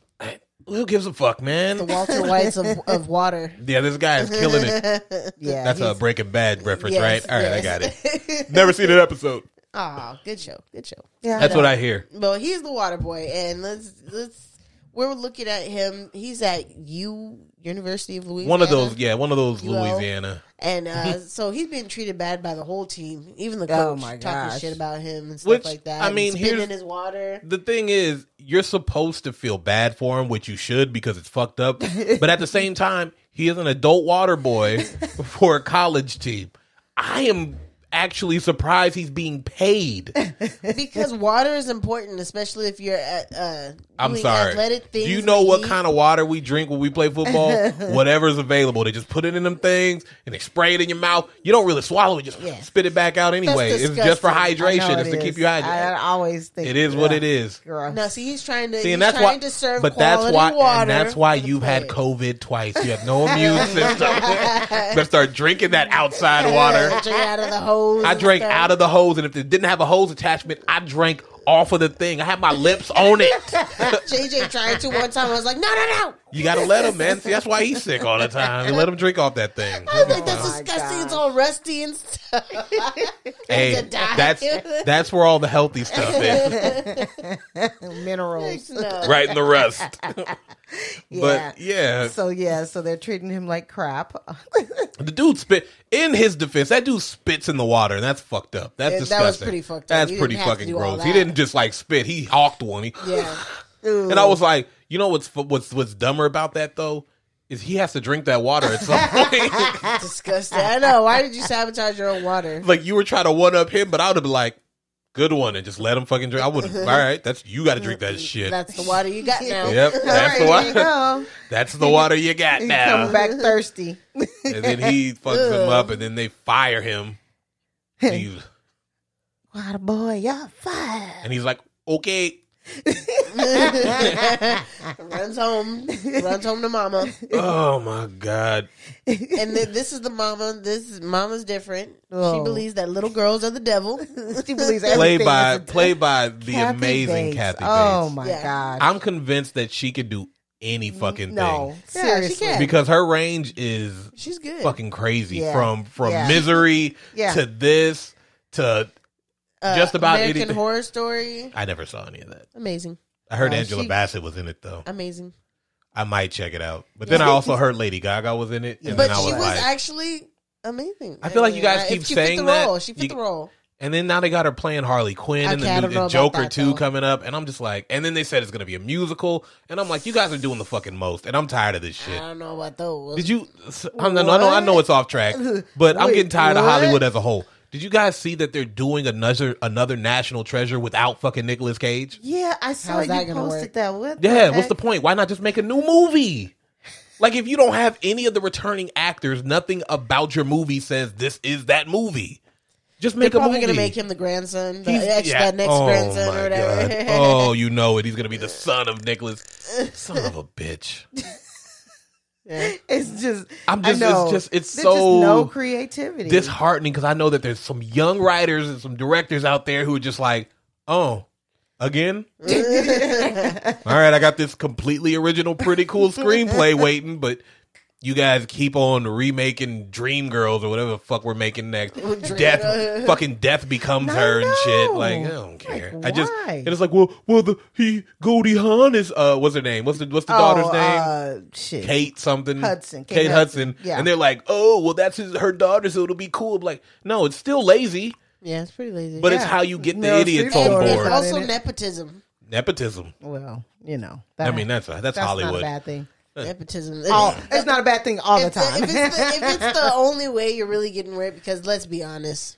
Speaker 3: who gives a fuck, man?
Speaker 2: the Walter Whites of, of water.
Speaker 3: Yeah, this guy is killing it.
Speaker 1: Yeah,
Speaker 3: That's a Breaking Bad reference,
Speaker 2: Yes,
Speaker 3: right? All right, I got it. Never seen an episode.
Speaker 2: Oh, good show, good show.
Speaker 1: yeah,
Speaker 3: That's what I hear.
Speaker 2: Well, he's the water boy, and let's let's. We're looking at him. He's at U University of Louisiana.
Speaker 3: One of those, yeah, one of those
Speaker 2: UL.
Speaker 3: Louisiana.
Speaker 2: and uh, so he's being treated bad by the whole team, even the
Speaker 1: Oh
Speaker 2: coach
Speaker 1: my
Speaker 2: talking
Speaker 1: gosh.
Speaker 2: shit about him and stuff
Speaker 3: Which,
Speaker 2: like that.
Speaker 3: I mean,
Speaker 2: spitting
Speaker 3: here's-
Speaker 2: in his water.
Speaker 3: The thing is, you're supposed to feel bad for him, which you should because it's fucked up. but at the same time, he is an adult water boy for a college team. I am actually surprised he's being paid.
Speaker 2: because water is important, especially if you're at, uh,
Speaker 3: I'm sorry.
Speaker 2: athletic things.
Speaker 3: Do you know what
Speaker 2: kind
Speaker 3: kind of water we drink when we play football? Whatever's available. They just put it in them things and they spray it in your mouth. You don't really swallow it, just
Speaker 1: Yeah.
Speaker 3: spit it back out anyway. It's just for
Speaker 2: disgusting.
Speaker 1: I
Speaker 3: hydration.
Speaker 1: it
Speaker 3: It's to keep you hydrated.
Speaker 1: I, I always think
Speaker 3: it is what it is.
Speaker 1: gross.
Speaker 2: No, see, he's trying to.
Speaker 3: See,
Speaker 2: he's
Speaker 3: and that's
Speaker 2: trying
Speaker 3: why,
Speaker 2: to serve
Speaker 3: but that's why,
Speaker 2: water.
Speaker 3: and that's why you've had. COVID twice. You have no immune system. Better start drinking that outside water.
Speaker 2: Drink out of the hose.
Speaker 3: I drank out of the hose, and if it didn't have a hose attachment, I drank off of the thing. I had my lips on it.
Speaker 2: JJ tried to one time. I was like, no, no, no.
Speaker 3: You gotta let him, man. See, that's why he's sick all the time. You let him drink off that thing.
Speaker 2: I was like, that's
Speaker 1: Oh
Speaker 2: disgusting.
Speaker 1: God.
Speaker 2: It's all rusty and stuff.
Speaker 3: Hey, that's that's where all the healthy stuff is,
Speaker 1: minerals.
Speaker 2: no.
Speaker 3: right in the rust.
Speaker 1: Yeah.
Speaker 3: But yeah,
Speaker 1: So yeah, so they're treating him like crap.
Speaker 3: the dude spit. In his defense, that dude spits in the water, and that's fucked up. That's
Speaker 2: Yeah, that was
Speaker 3: disgusting.
Speaker 2: pretty fucked up.
Speaker 3: That's
Speaker 2: He
Speaker 3: pretty
Speaker 2: didn't have to
Speaker 3: fucking
Speaker 2: do all
Speaker 3: gross. He
Speaker 2: that.
Speaker 3: Didn't just like spit; he hawked one. He,
Speaker 2: Yeah.
Speaker 3: and I was like, you know what's what's what's dumber about that though is he has to drink that water at some point.
Speaker 2: Disgusting. I know. Why did you sabotage your own water?
Speaker 3: like you were trying to one up him, but I would have been like, good one, and just let him fucking drink. I would. have All right, that's you got to drink that shit.
Speaker 2: That's the water you got now.
Speaker 3: Yep, that's the
Speaker 1: you
Speaker 3: water.
Speaker 1: go.
Speaker 3: That's the water you got now.
Speaker 1: Come back thirsty.
Speaker 3: And then he fucks him up, and then they fire him.
Speaker 1: Water boy, y'all fired.
Speaker 3: and he's like, okay.
Speaker 2: runs home. Runs home to mama.
Speaker 3: Oh my god.
Speaker 2: And th- this is the mama. This is, mama's different. She
Speaker 1: Oh.
Speaker 2: believes that little girls are the devil.
Speaker 1: she believes
Speaker 3: Played
Speaker 1: everything
Speaker 3: by
Speaker 1: is
Speaker 3: played by the
Speaker 1: Kathy
Speaker 3: amazing
Speaker 1: Bates.
Speaker 3: Kathy oh, Bates.
Speaker 1: Oh my
Speaker 2: Yeah.
Speaker 1: god.
Speaker 3: I'm convinced that she could do any fucking
Speaker 1: no,
Speaker 3: thing
Speaker 2: Yeah, she
Speaker 1: seriously.
Speaker 2: can.
Speaker 3: because her range is
Speaker 2: She's good.
Speaker 3: fucking crazy.
Speaker 1: Yeah.
Speaker 3: From from
Speaker 1: Yeah.
Speaker 3: misery
Speaker 1: Yeah.
Speaker 3: to this to
Speaker 2: Uh,
Speaker 3: just about
Speaker 2: American
Speaker 3: anything.
Speaker 2: Horror Story.
Speaker 3: I never saw any of that.
Speaker 2: Amazing.
Speaker 3: I heard
Speaker 1: Oh,
Speaker 3: Angela
Speaker 1: she-
Speaker 3: Bassett was in it though.
Speaker 2: Amazing.
Speaker 3: I might check it out. But then I also heard Lady Gaga was in it, and
Speaker 2: But
Speaker 3: then I
Speaker 2: she
Speaker 3: was
Speaker 2: was
Speaker 3: like,
Speaker 2: actually amazing.
Speaker 3: I feel like you guys
Speaker 2: I-
Speaker 3: keep
Speaker 2: she
Speaker 3: saying
Speaker 2: fit the
Speaker 3: that.
Speaker 2: role. She fit
Speaker 3: You-
Speaker 2: the role.
Speaker 3: and then now they got her playing Harley Quinn and
Speaker 2: Okay, I
Speaker 3: the, new, the Joker
Speaker 2: that,
Speaker 3: two
Speaker 2: though.
Speaker 3: coming up, and I'm just like, and then they said it's gonna be a musical, and I'm like, you guys are doing the fucking most, and I'm tired of this shit.
Speaker 2: I don't know about those.
Speaker 3: Did you? I know, I know, I know it's off track, but I'm getting tired of? Hollywood as a whole. Did you guys see that they're doing another another National Treasure without fucking Nicolas Cage?
Speaker 1: yeah, I saw
Speaker 2: How's
Speaker 1: you
Speaker 2: that gonna
Speaker 1: posted
Speaker 2: work?
Speaker 1: that. What
Speaker 3: Yeah,
Speaker 1: the
Speaker 3: what's the point? Why not just make a new movie? Like if you don't have any of the returning actors, nothing about your movie says this is that movie. Just
Speaker 2: They're
Speaker 3: make a
Speaker 2: probably
Speaker 3: movie.
Speaker 2: gonna make him the grandson, the,
Speaker 3: He's-
Speaker 2: ex,
Speaker 3: yeah.
Speaker 2: the next
Speaker 3: Oh,
Speaker 2: grandson
Speaker 3: my
Speaker 2: or whatever.
Speaker 3: God. Oh, you know it. He's gonna be the son of Nicholas. Son of a bitch.
Speaker 2: Yeah.
Speaker 1: It's just.
Speaker 3: I'm
Speaker 1: I
Speaker 3: just-
Speaker 1: know.
Speaker 3: it's just- it's
Speaker 1: There's
Speaker 3: so
Speaker 1: just no creativity.
Speaker 3: Disheartening because I know that there's some young writers and some directors out there who are just like, oh, again. All right, I got this completely original, pretty cool screenplay waiting, but you guys keep on remaking Dream Girls or whatever the fuck we're making next. Death, fucking death becomes her and shit. Like I don't care.
Speaker 1: Like,
Speaker 3: I just and it's like, well, well, the he Goldie Hawn is uh, what's her name? What's the what's the
Speaker 1: oh,
Speaker 3: daughter's name?
Speaker 1: Uh, shit.
Speaker 3: Kate something
Speaker 1: Hudson,
Speaker 3: Kate,
Speaker 1: Kate
Speaker 3: Hudson.
Speaker 1: Hudson, yeah.
Speaker 3: And they're like, oh, well, that's his, her daughter, so it'll be cool. I'm like, no, it's still lazy,
Speaker 2: yeah, it's pretty lazy.
Speaker 3: but it's how you get the
Speaker 1: Meryl
Speaker 3: idiots on board.
Speaker 2: also nepotism.
Speaker 3: Nepotism.
Speaker 1: Well, you know.
Speaker 3: I mean, that's that's,
Speaker 1: that's
Speaker 3: Hollywood.
Speaker 1: not a bad thing.
Speaker 2: Nepotism.
Speaker 1: All, it's not a bad thing all the
Speaker 2: If,
Speaker 1: time.
Speaker 2: if, it's the, if it's the only way you're really getting rid, because let's be honest,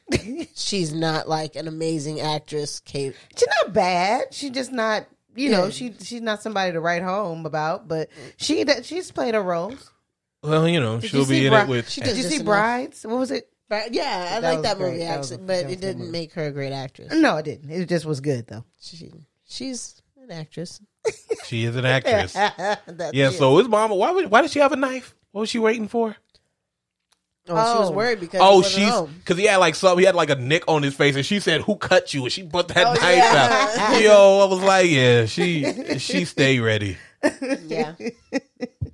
Speaker 2: she's not like an amazing actress, Kate.
Speaker 1: she's not bad. She's just not. You know, she she's not somebody to write home about, but she that she's played her roles.
Speaker 3: Well, you know,
Speaker 1: Did
Speaker 3: she'll
Speaker 1: you
Speaker 3: be in
Speaker 1: Bri-
Speaker 3: it with.
Speaker 2: She
Speaker 1: Did
Speaker 2: does
Speaker 1: you see
Speaker 2: enough.
Speaker 1: Brides? What was it?
Speaker 2: But yeah, I
Speaker 1: That
Speaker 2: like
Speaker 1: was
Speaker 2: that
Speaker 1: great.
Speaker 2: movie
Speaker 1: That was-
Speaker 2: actually,
Speaker 1: that
Speaker 2: but it didn't make her a great actress.
Speaker 1: No, it didn't. It just was good though.
Speaker 2: She, she's an actress.
Speaker 3: She is an actress. Yeah.
Speaker 1: it.
Speaker 3: So his mama. Why? Would, why did she have a knife? What was she waiting for?
Speaker 2: Oh, she was
Speaker 1: Oh.
Speaker 2: worried because
Speaker 3: Oh,
Speaker 2: he
Speaker 3: she's because he had like some. He had like a nick on his face, and she said, "Who cut you?" And she put that
Speaker 2: Oh,
Speaker 3: knife
Speaker 2: yeah.
Speaker 3: out. Yo, I was like, yeah, she she stay ready.
Speaker 2: Yeah,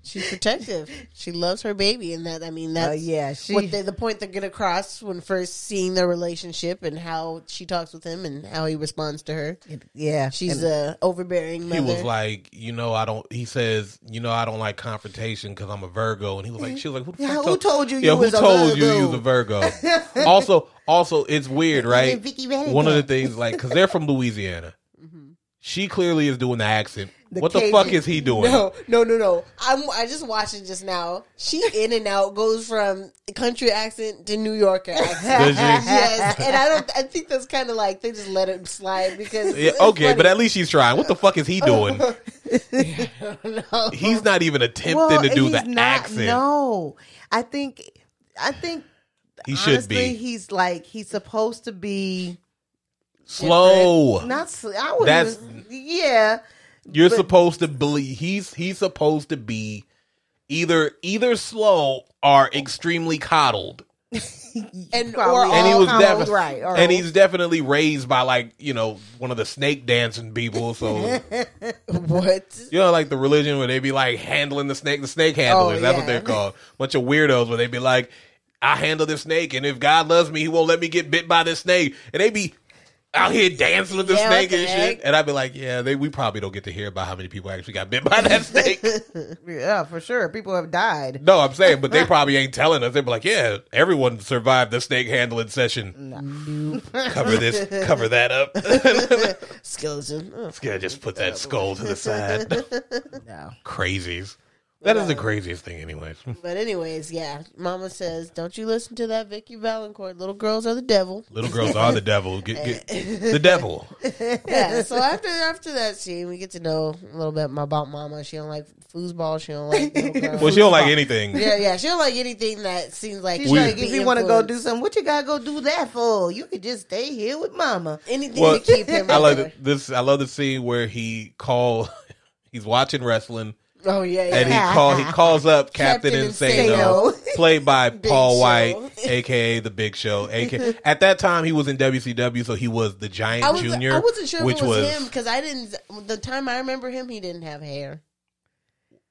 Speaker 2: she's protective. She loves her baby, and that I mean
Speaker 1: Uh,
Speaker 2: that's
Speaker 1: yeah, she
Speaker 2: what they, the point they're get across when first seeing their relationship and how she talks with him and how he responds to her.
Speaker 1: yeah.
Speaker 2: She's
Speaker 1: and-
Speaker 2: a overbearing mother.
Speaker 3: He was like, you know, I don't. He says, you know, I don't like confrontation because I'm a Virgo, and he was like, she was like, who, the
Speaker 1: Yeah,
Speaker 3: fuck
Speaker 1: who told you
Speaker 3: Yeah,
Speaker 1: you
Speaker 3: who
Speaker 1: was a
Speaker 3: told you you was a Virgo? also, also, it's weird, right? One of the things, like, because they're from Louisiana. She clearly is doing the accent what the fuck is he doing?
Speaker 2: No, no, no, no. I'm. I just watched it just now. She in and out goes from country accent to New Yorker accent.
Speaker 3: Does she?
Speaker 2: yes, and I don't. I think that's kind of like they just let it slide because.
Speaker 3: Yeah, okay,
Speaker 2: funny.
Speaker 3: but at least she's trying. What the fuck is he doing?
Speaker 2: no.
Speaker 3: He's not even attempting
Speaker 1: Well,
Speaker 3: to do
Speaker 1: he's
Speaker 3: the
Speaker 1: not-
Speaker 3: accent.
Speaker 1: No, I think, I think
Speaker 3: he should
Speaker 1: honestly,
Speaker 3: be
Speaker 1: He's like he's supposed to be
Speaker 3: slow.
Speaker 1: not. sl- I would.
Speaker 3: That's-
Speaker 1: yeah.
Speaker 3: You're
Speaker 1: but-
Speaker 3: supposed to believe he's he's supposed to be either either slow or extremely coddled.
Speaker 2: and or
Speaker 3: and he was
Speaker 1: coddled,
Speaker 3: definitely
Speaker 1: right, or-
Speaker 3: and he's definitely raised by like you know one of the snake dancing people. So
Speaker 2: what?
Speaker 3: you know like the religion where they be like handling the snake, the snake handlers.
Speaker 2: Oh,
Speaker 3: That's what they're called. Bunch of weirdos where they be like, I handle this snake, and if God loves me, He won't let me get bit by this snake. And they be out here dancing with the
Speaker 2: Yeah,
Speaker 3: snake
Speaker 2: the
Speaker 3: and
Speaker 2: heck?
Speaker 3: shit. And I'd be like, yeah, they, we probably don't get to hear about how many people actually got bit by that snake.
Speaker 1: Yeah, for sure. People have died.
Speaker 3: No, I'm saying, but they probably ain't telling us. They'd be like, "Yeah, everyone survived the snake handling session. Cover this, cover that up.
Speaker 2: Skeleton. Oh.
Speaker 3: yeah, just put that skull to the side.
Speaker 1: No.
Speaker 3: Crazies. That is the craziest thing, anyways.
Speaker 2: But anyways, yeah. Mama says, "Don't you listen to that Vicki Vallencourt? Little girls are the devil."
Speaker 3: Little girls are the devil. Get, get the devil.
Speaker 2: Yeah. So after after that scene, we get to know a little bit about Mama. She don't like foosball. She don't like little girls.
Speaker 3: Well, she don't like anything.
Speaker 2: Yeah, yeah. She don't like anything that seems like
Speaker 1: She's
Speaker 2: she
Speaker 1: like, if you want to go do
Speaker 2: influenced.
Speaker 1: something, what you gotta go do that for? You could just stay here with mama.
Speaker 2: anything
Speaker 3: Well,
Speaker 2: to keep him.
Speaker 3: I love
Speaker 2: there.
Speaker 3: this. I love the scene where he call. He's watching wrestling.
Speaker 2: Oh yeah, yeah.
Speaker 3: and he call he calls up Captain,
Speaker 2: Captain
Speaker 3: Insano,
Speaker 1: Insano.
Speaker 3: played by Paul
Speaker 2: Show.
Speaker 3: Wight, aka the Big Show. aka at that time he was in WCW, so he was the Giant
Speaker 2: I was
Speaker 3: Junior.
Speaker 2: I wasn't sure
Speaker 3: which
Speaker 2: it was,
Speaker 3: was
Speaker 2: him because I didn't. The time I remember him, he didn't have hair.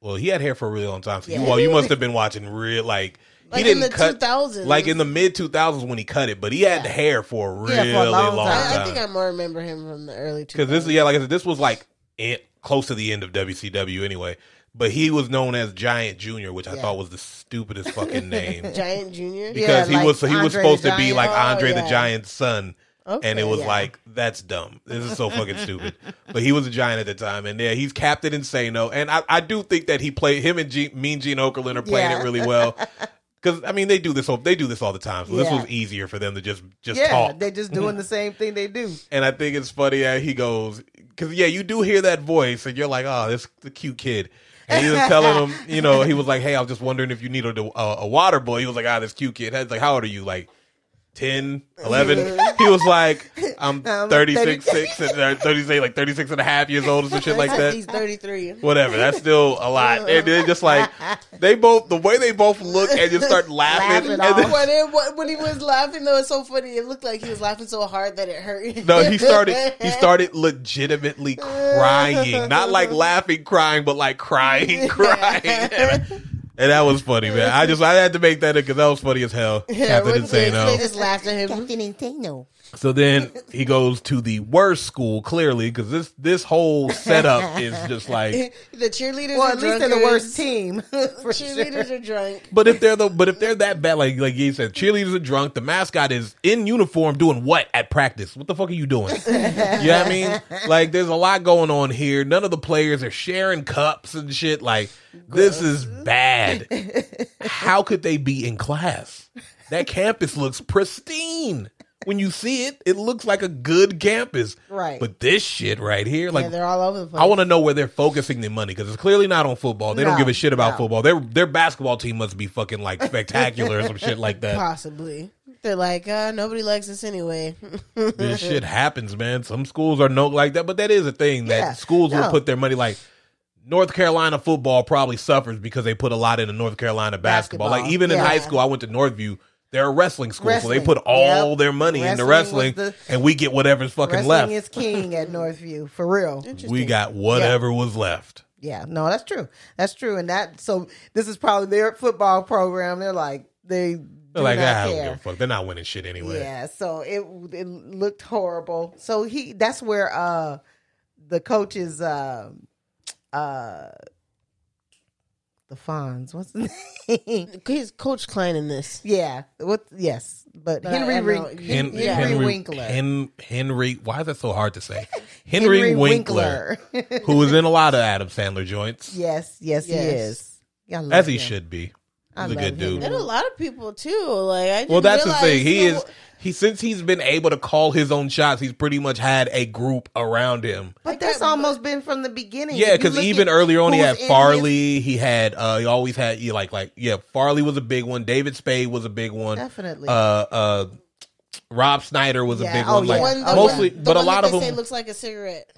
Speaker 3: well, he had hair for a really long time. So you, well, you must have been watching real like.
Speaker 2: Like
Speaker 3: he
Speaker 2: in
Speaker 3: didn't
Speaker 2: the
Speaker 3: cut
Speaker 2: 2000s.
Speaker 3: like in the mid two thousands when he cut it, but he had
Speaker 2: Yeah.
Speaker 3: hair for a really
Speaker 1: Yeah, for a long
Speaker 3: long,
Speaker 1: time.
Speaker 2: I, I think I more remember him from the early 2000s.
Speaker 3: Because this, yeah, like I said, this was like in, close to the end of WCW anyway. But he was known as Giant Junior, which I
Speaker 2: Yeah.
Speaker 3: thought was the stupidest fucking name.
Speaker 2: Giant Junior.
Speaker 3: because
Speaker 1: Yeah,
Speaker 3: he was
Speaker 1: like
Speaker 3: he was
Speaker 1: Andre
Speaker 3: supposed to be
Speaker 1: Giant.
Speaker 3: like
Speaker 2: Oh,
Speaker 3: Andre
Speaker 2: yeah.
Speaker 3: the Giant's son. And it was
Speaker 2: yeah.
Speaker 3: like that's dumb. This is so fucking stupid. But he was a giant at the time, and yeah, he's Captain Insano. And I, I do think that he played him and G, Mean Gene Okerlund are playing
Speaker 1: Yeah.
Speaker 3: it really well. Because I mean, they do this all they do this all the time. So this
Speaker 1: Yeah.
Speaker 3: was easier for them to just just
Speaker 1: yeah,
Speaker 3: talk.
Speaker 1: they just doing the same thing they do.
Speaker 3: and I think it's funny that he goes because yeah, you do hear that voice, and you're like, oh, this the cute kid. And he was telling him, you know, he was like, "Hey, I was just wondering if you needed a, a, a water boy." He was like, "Ah, this cute kid." Was like, "How old are you?" Like 10, 11? He was like, "I'm
Speaker 1: I'm
Speaker 3: 36,
Speaker 1: 30.
Speaker 3: 6, and uh, 36, like 36 and a half years old or some shit like that."
Speaker 2: He's 33.
Speaker 3: Whatever. That's still a lot. And they're just like they both the way they both look and just start laughing.
Speaker 1: Laughing
Speaker 3: and then-
Speaker 2: when, it, when he was laughing, though, it's so funny. It looked like he was laughing so hard that it hurt.
Speaker 3: No, he started. He started legitimately crying, not like laughing, crying, but like crying, crying. And that was funny, man. I just I had to make that because that was funny as hell.
Speaker 2: Yeah,
Speaker 3: Captain
Speaker 2: when they, they just laughed at him.
Speaker 1: Insano.
Speaker 3: So then he goes to the worst school, clearly, because this this whole setup is just like.
Speaker 2: The cheerleaders
Speaker 1: Well,
Speaker 2: are
Speaker 1: at least they're the worst team. For
Speaker 2: Cheerleaders
Speaker 1: sure.
Speaker 2: are drunk.
Speaker 3: But if they're the but if they're that bad, like like you said, cheerleaders are drunk. The mascot is in uniform doing what at practice? What the fuck are you doing? you know what I mean? Like there's a lot going on here. None of the players are sharing cups and shit. Like this is bad. How could they be in class? That campus looks pristine. When you see it, it looks like a good campus.
Speaker 1: Right.
Speaker 3: But this shit right here, like
Speaker 2: yeah, they're all over the place.
Speaker 3: I want to know where they're focusing their money because it's clearly not on football. They don't give a shit about
Speaker 1: no.
Speaker 3: football. Their their basketball team must be fucking like spectacular or some shit like that.
Speaker 2: Possibly. They're like, uh, nobody likes us anyway.
Speaker 3: This shit happens, man. Some schools are no like that, but that is a thing that
Speaker 1: Yeah,
Speaker 3: schools will put their money like. North Carolina football probably suffers because they put a lot into North Carolina basketball.
Speaker 1: Basketball,
Speaker 3: Like even in high school, I went to Northview. They're a wrestling school, so they put all
Speaker 1: yep.
Speaker 3: their money into
Speaker 1: Wrestling
Speaker 3: wrestling,
Speaker 1: was the-
Speaker 3: and we get whatever's fucking
Speaker 1: Wrestling
Speaker 3: left.
Speaker 1: is king at Northview, for real.
Speaker 3: we got whatever was left.
Speaker 1: Yeah, no, that's true. That's true. And that so this is probably their football program. They're like they
Speaker 3: They're like,
Speaker 1: not
Speaker 3: ah, I don't give a fuck. They're not winning shit anyway.
Speaker 1: Yeah, so it it looked horrible. So he that's where uh the coaches uh uh the Fonz. What's the name?
Speaker 2: He's Coach Klein in this.
Speaker 1: yeah. What? Yes, but
Speaker 2: But
Speaker 1: Henry
Speaker 2: I know-
Speaker 1: Wink-
Speaker 3: Hen-
Speaker 1: Henry,
Speaker 2: Yeah.
Speaker 1: Winkler.
Speaker 3: Hen- Henry, why is that so hard to say? Henry, Winkler, who was in a lot of Adam Sandler joints,
Speaker 1: yes, yes, he is. Yeah, I
Speaker 3: as he
Speaker 1: him.
Speaker 3: should be.
Speaker 1: I
Speaker 3: He's a good
Speaker 1: him.
Speaker 3: dude.
Speaker 2: And a lot of people too. Like I
Speaker 3: Well, that's the thing. He
Speaker 2: so-
Speaker 3: is he since he's been able to call his own shots. He's pretty much had a group around him.
Speaker 1: But that's almost been from the beginning.
Speaker 3: Yeah, because even earlier on, he had
Speaker 1: in his-
Speaker 3: Farley. He had uh, he always had he like like yeah, Farley was a big one. David Spade was a big one.
Speaker 1: Definitely.
Speaker 3: Uh, uh, Rob Schneider was
Speaker 1: Yeah,
Speaker 3: a big
Speaker 1: oh,
Speaker 3: one.
Speaker 1: yeah.
Speaker 3: Like
Speaker 2: one, the
Speaker 3: mostly,
Speaker 2: one- the
Speaker 3: but a
Speaker 2: one
Speaker 3: lot
Speaker 2: that
Speaker 3: of
Speaker 2: they say
Speaker 3: them.
Speaker 2: looks like a cigarette.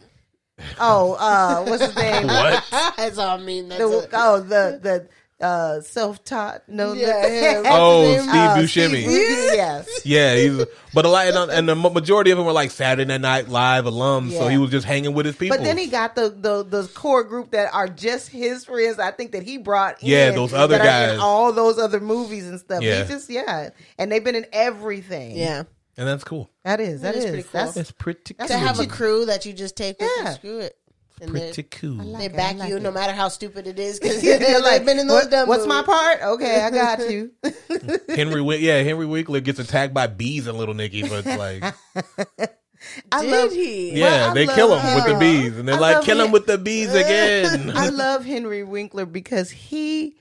Speaker 1: oh, uh, what's his name?
Speaker 3: What?
Speaker 2: That's all I mean. That's
Speaker 1: The,
Speaker 2: a,
Speaker 1: oh, the the uh, self-taught. No,
Speaker 2: Yeah, him.
Speaker 3: Oh,
Speaker 2: What's
Speaker 3: Steve
Speaker 2: name?
Speaker 1: Uh,
Speaker 3: Buscemi.
Speaker 1: Steve yes.
Speaker 3: Yeah, he's but a lot, and, and the majority of them were like Saturday Night Live alums. So he was just hanging with his people.
Speaker 1: But then he got the, the the core group that are just his friends. I think that he brought.
Speaker 3: Yeah,
Speaker 1: in
Speaker 3: those other
Speaker 1: that are in
Speaker 3: guys.
Speaker 1: all those other movies and stuff.
Speaker 3: Yeah.
Speaker 1: He just yeah, and they've been in everything.
Speaker 2: yeah.
Speaker 3: and that's cool.
Speaker 1: that is that
Speaker 2: That is
Speaker 1: is,
Speaker 2: pretty cool.
Speaker 1: That's,
Speaker 3: That's pretty.
Speaker 1: That's
Speaker 2: To have a crew that you just take with
Speaker 1: Yeah.
Speaker 2: you, screw it. And
Speaker 3: pretty
Speaker 2: they,
Speaker 3: cool.
Speaker 1: like
Speaker 2: they
Speaker 1: it,
Speaker 2: back
Speaker 1: like
Speaker 2: you
Speaker 1: it.
Speaker 2: no matter how stupid it is because they're
Speaker 1: like,
Speaker 2: been in those
Speaker 1: what-
Speaker 2: dumb
Speaker 1: what's my part? Okay, I got you.
Speaker 3: Henry, yeah, Henry Winkler gets attacked by bees and Little Nicky, but like,
Speaker 1: I
Speaker 2: Did
Speaker 1: love.
Speaker 2: he?
Speaker 3: yeah,
Speaker 1: Well,
Speaker 3: they
Speaker 1: love-
Speaker 3: kill him with the bees, and they're
Speaker 1: I
Speaker 3: like, kill him
Speaker 1: it.
Speaker 3: with the bees again.
Speaker 1: I love Henry Winkler because he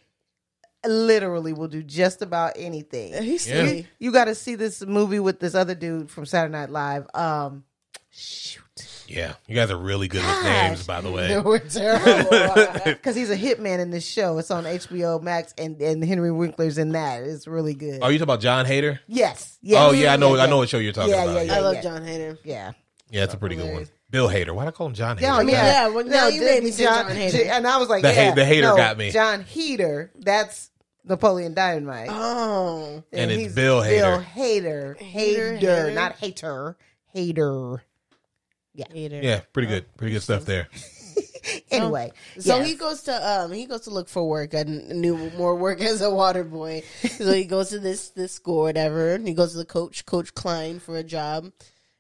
Speaker 1: literally will do just about anything.
Speaker 2: He's
Speaker 3: Yeah.
Speaker 2: silly.
Speaker 1: You got to see this movie with this other dude from Saturday Night Live. Um, shoot,
Speaker 3: yeah, you guys are really good with
Speaker 1: Gosh.
Speaker 3: names, by the way.
Speaker 2: We're terrible.
Speaker 1: because he's a hitman in this show. It's on HBO Max, and and Henry Winkler's in that. It's really good.
Speaker 3: Are you talking about John Hader?
Speaker 1: yes, yes.
Speaker 3: Oh yeah, I know, I know what show you're talking
Speaker 1: Yeah,
Speaker 3: about.
Speaker 1: yeah,
Speaker 3: Yeah, yeah.
Speaker 2: I love
Speaker 1: yeah.
Speaker 2: John Hader.
Speaker 1: Yeah.
Speaker 3: yeah, it's a pretty good one. Bill Hader. Why do I call him John Hader?
Speaker 1: Yeah,
Speaker 2: Yeah,
Speaker 1: yeah.
Speaker 2: yeah, well, now you made me say John Hader.
Speaker 1: And I was like,
Speaker 3: The ha- the hater
Speaker 1: no,
Speaker 3: got me.
Speaker 1: Jon Heder. That's Napoleon Dynamite.
Speaker 2: Oh,
Speaker 3: And it's
Speaker 1: he's
Speaker 3: Bill
Speaker 1: Bill
Speaker 3: Hader.
Speaker 1: Hader.
Speaker 2: Hader,
Speaker 1: Hader,
Speaker 2: Hader.
Speaker 1: not hater. Hater.
Speaker 2: Hader.
Speaker 3: Yeah, pretty good, pretty good stuff there.
Speaker 1: Anyway,
Speaker 2: So
Speaker 1: yes.
Speaker 2: he goes to um he goes to look for work and new more work as a water boy. so he goes to this this school or whatever and he goes to the coach Coach Klein for a job.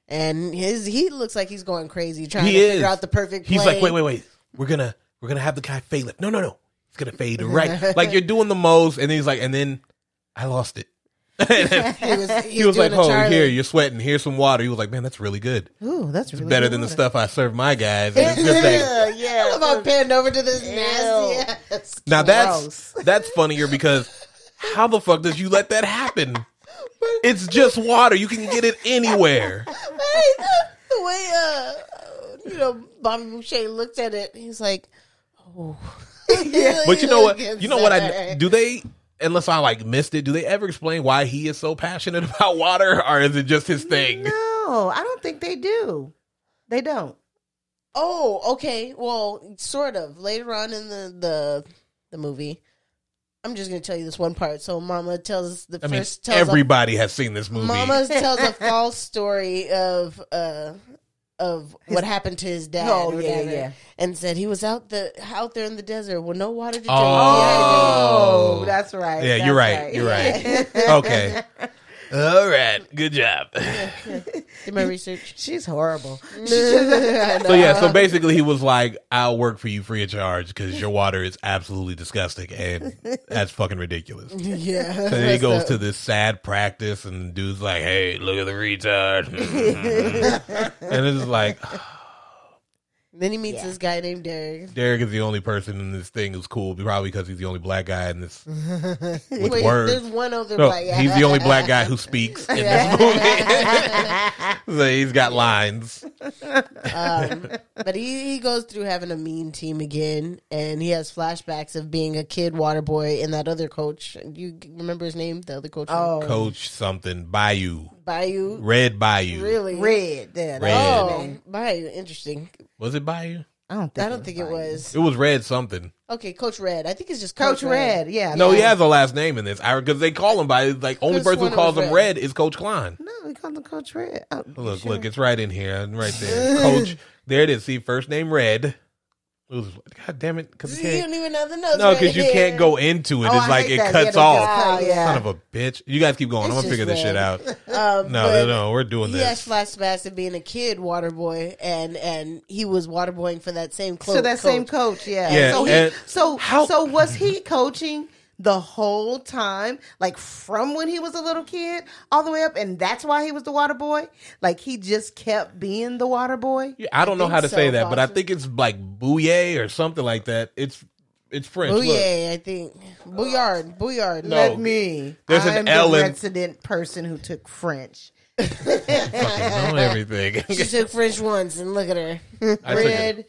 Speaker 2: And his he looks like he's going crazy trying
Speaker 3: He
Speaker 2: to
Speaker 3: is.
Speaker 2: figure out the perfect play.
Speaker 3: He's like, wait, wait, wait. We're gonna we're gonna have the guy fade left. No, no, no. He's gonna fade to right. like you're doing the most, and then he's like, and then I lost it.
Speaker 2: He was,
Speaker 3: he was like, "Oh,
Speaker 2: Charlie.
Speaker 3: here, you're sweating. Here's some water." He was like, "Man, that's really good.
Speaker 1: Ooh, that's really good.
Speaker 3: Better
Speaker 1: good
Speaker 3: than the stuff I serve my guys." And it's just like,
Speaker 1: Yeah,
Speaker 2: I
Speaker 1: yeah.
Speaker 2: love how panned over to this nasty ass.
Speaker 3: now
Speaker 1: Gross.
Speaker 3: that's that's funnier because how the fuck does you let that happen? It's just water. You can get it anywhere.
Speaker 2: Hey, the, the way uh you know Bobby Boucher looked at it, he's like, oh. yeah.
Speaker 3: But you know what? You know what? I do they. Unless I like missed it, do they ever explain why he is so passionate about water, or is it just his thing?
Speaker 1: No, I don't think they do. They don't.
Speaker 2: Oh, okay. Well, sort of. Later on in the the, the movie, I'm just gonna tell you this one part. So, Mama tells the
Speaker 3: I mean,
Speaker 2: first tells
Speaker 3: everybody has seen this movie.
Speaker 2: Mama tells a false story of uh of what happened to his dad.
Speaker 1: Oh,
Speaker 2: or
Speaker 1: yeah,
Speaker 2: whatever,
Speaker 1: yeah.
Speaker 2: And said he was out the out there in the desert with no water to drink.
Speaker 3: Oh.
Speaker 1: Oh, that's right.
Speaker 3: Yeah,
Speaker 1: that's
Speaker 3: you're right. You're right. okay. All right. Good job.
Speaker 2: Did my research.
Speaker 1: She's horrible.
Speaker 3: So yeah, so basically he was like, "I'll work for you free of charge because your water is absolutely disgusting and that's fucking ridiculous."
Speaker 2: yeah.
Speaker 3: So then he goes to this sad practice, and the dude's like, "Hey, look at the retard," and it's like
Speaker 2: Then he meets
Speaker 1: Yeah.
Speaker 2: this guy named Derek.
Speaker 3: Derek is the only person in this thing who's cool, probably because he's the only black guy in this with
Speaker 2: Wait,
Speaker 3: words.
Speaker 2: there's one other
Speaker 3: No,
Speaker 2: black guy.
Speaker 3: he's the only black guy who speaks in this movie. so he's got lines.
Speaker 2: um, but he, he goes through having a mean team again, and he has flashbacks of being a kid water boy and that other coach. Do you remember his name? The other coach,
Speaker 1: Oh,
Speaker 3: Coach something Bayou,
Speaker 2: Bayou.
Speaker 3: Red Bayou.
Speaker 2: Really?
Speaker 1: red. Yeah, that's
Speaker 3: Red.
Speaker 2: Oh. Bayou. Interesting.
Speaker 3: Was it Bayou?
Speaker 1: I don't think.
Speaker 2: I don't think it was.
Speaker 3: It was Red something.
Speaker 2: Okay, Coach Red. I think it's just
Speaker 1: Coach Red. Yeah.
Speaker 3: No, he has a last name in this. Because they call him by like only
Speaker 2: Could've
Speaker 3: person who calls
Speaker 2: was
Speaker 3: him
Speaker 2: Red.
Speaker 3: Red is Coach Klein.
Speaker 1: No, we call him Coach Red. Oh,
Speaker 3: Look,
Speaker 1: sure.
Speaker 3: look, it's right in here, right there. Coach, there it is. See, first name Red, it was, God damn it, because you
Speaker 2: You
Speaker 3: can't.
Speaker 2: don't even know the notes.
Speaker 3: No, because you
Speaker 2: here.
Speaker 3: can't go into it.
Speaker 1: Oh,
Speaker 3: it's
Speaker 1: I
Speaker 3: like it
Speaker 1: that.
Speaker 3: cuts
Speaker 1: Yeah,
Speaker 3: off.
Speaker 1: just cut, yeah.
Speaker 3: Son of a bitch. You guys keep going. I'm gonna figure
Speaker 2: just
Speaker 3: this shit out.
Speaker 2: Um,
Speaker 3: No, no, no, we're doing
Speaker 2: He
Speaker 3: this.
Speaker 2: has flashbacks of being a kid water boy, and and he was water boying for that same clo-
Speaker 1: to that same
Speaker 2: coach.
Speaker 1: coach, yeah.
Speaker 3: Yeah,
Speaker 1: So, he,
Speaker 3: and
Speaker 1: so,
Speaker 3: how-
Speaker 1: so was he coaching the whole time, like from when he was a little kid all the way up, and that's why he was the water boy? Like he just kept being the water boy.
Speaker 3: Yeah, I don't know how to say
Speaker 2: so,
Speaker 3: that, but I think it's like bouillet or something like that. It's it's French. Look.
Speaker 2: I think. Bouillard. Bouillard.
Speaker 3: No.
Speaker 1: Let me.
Speaker 3: There's an
Speaker 1: I'm
Speaker 3: L
Speaker 1: the
Speaker 3: in-
Speaker 1: resident person who took French.
Speaker 3: Fucking know everything.
Speaker 2: She took French once, and look at her.
Speaker 3: I.
Speaker 1: Red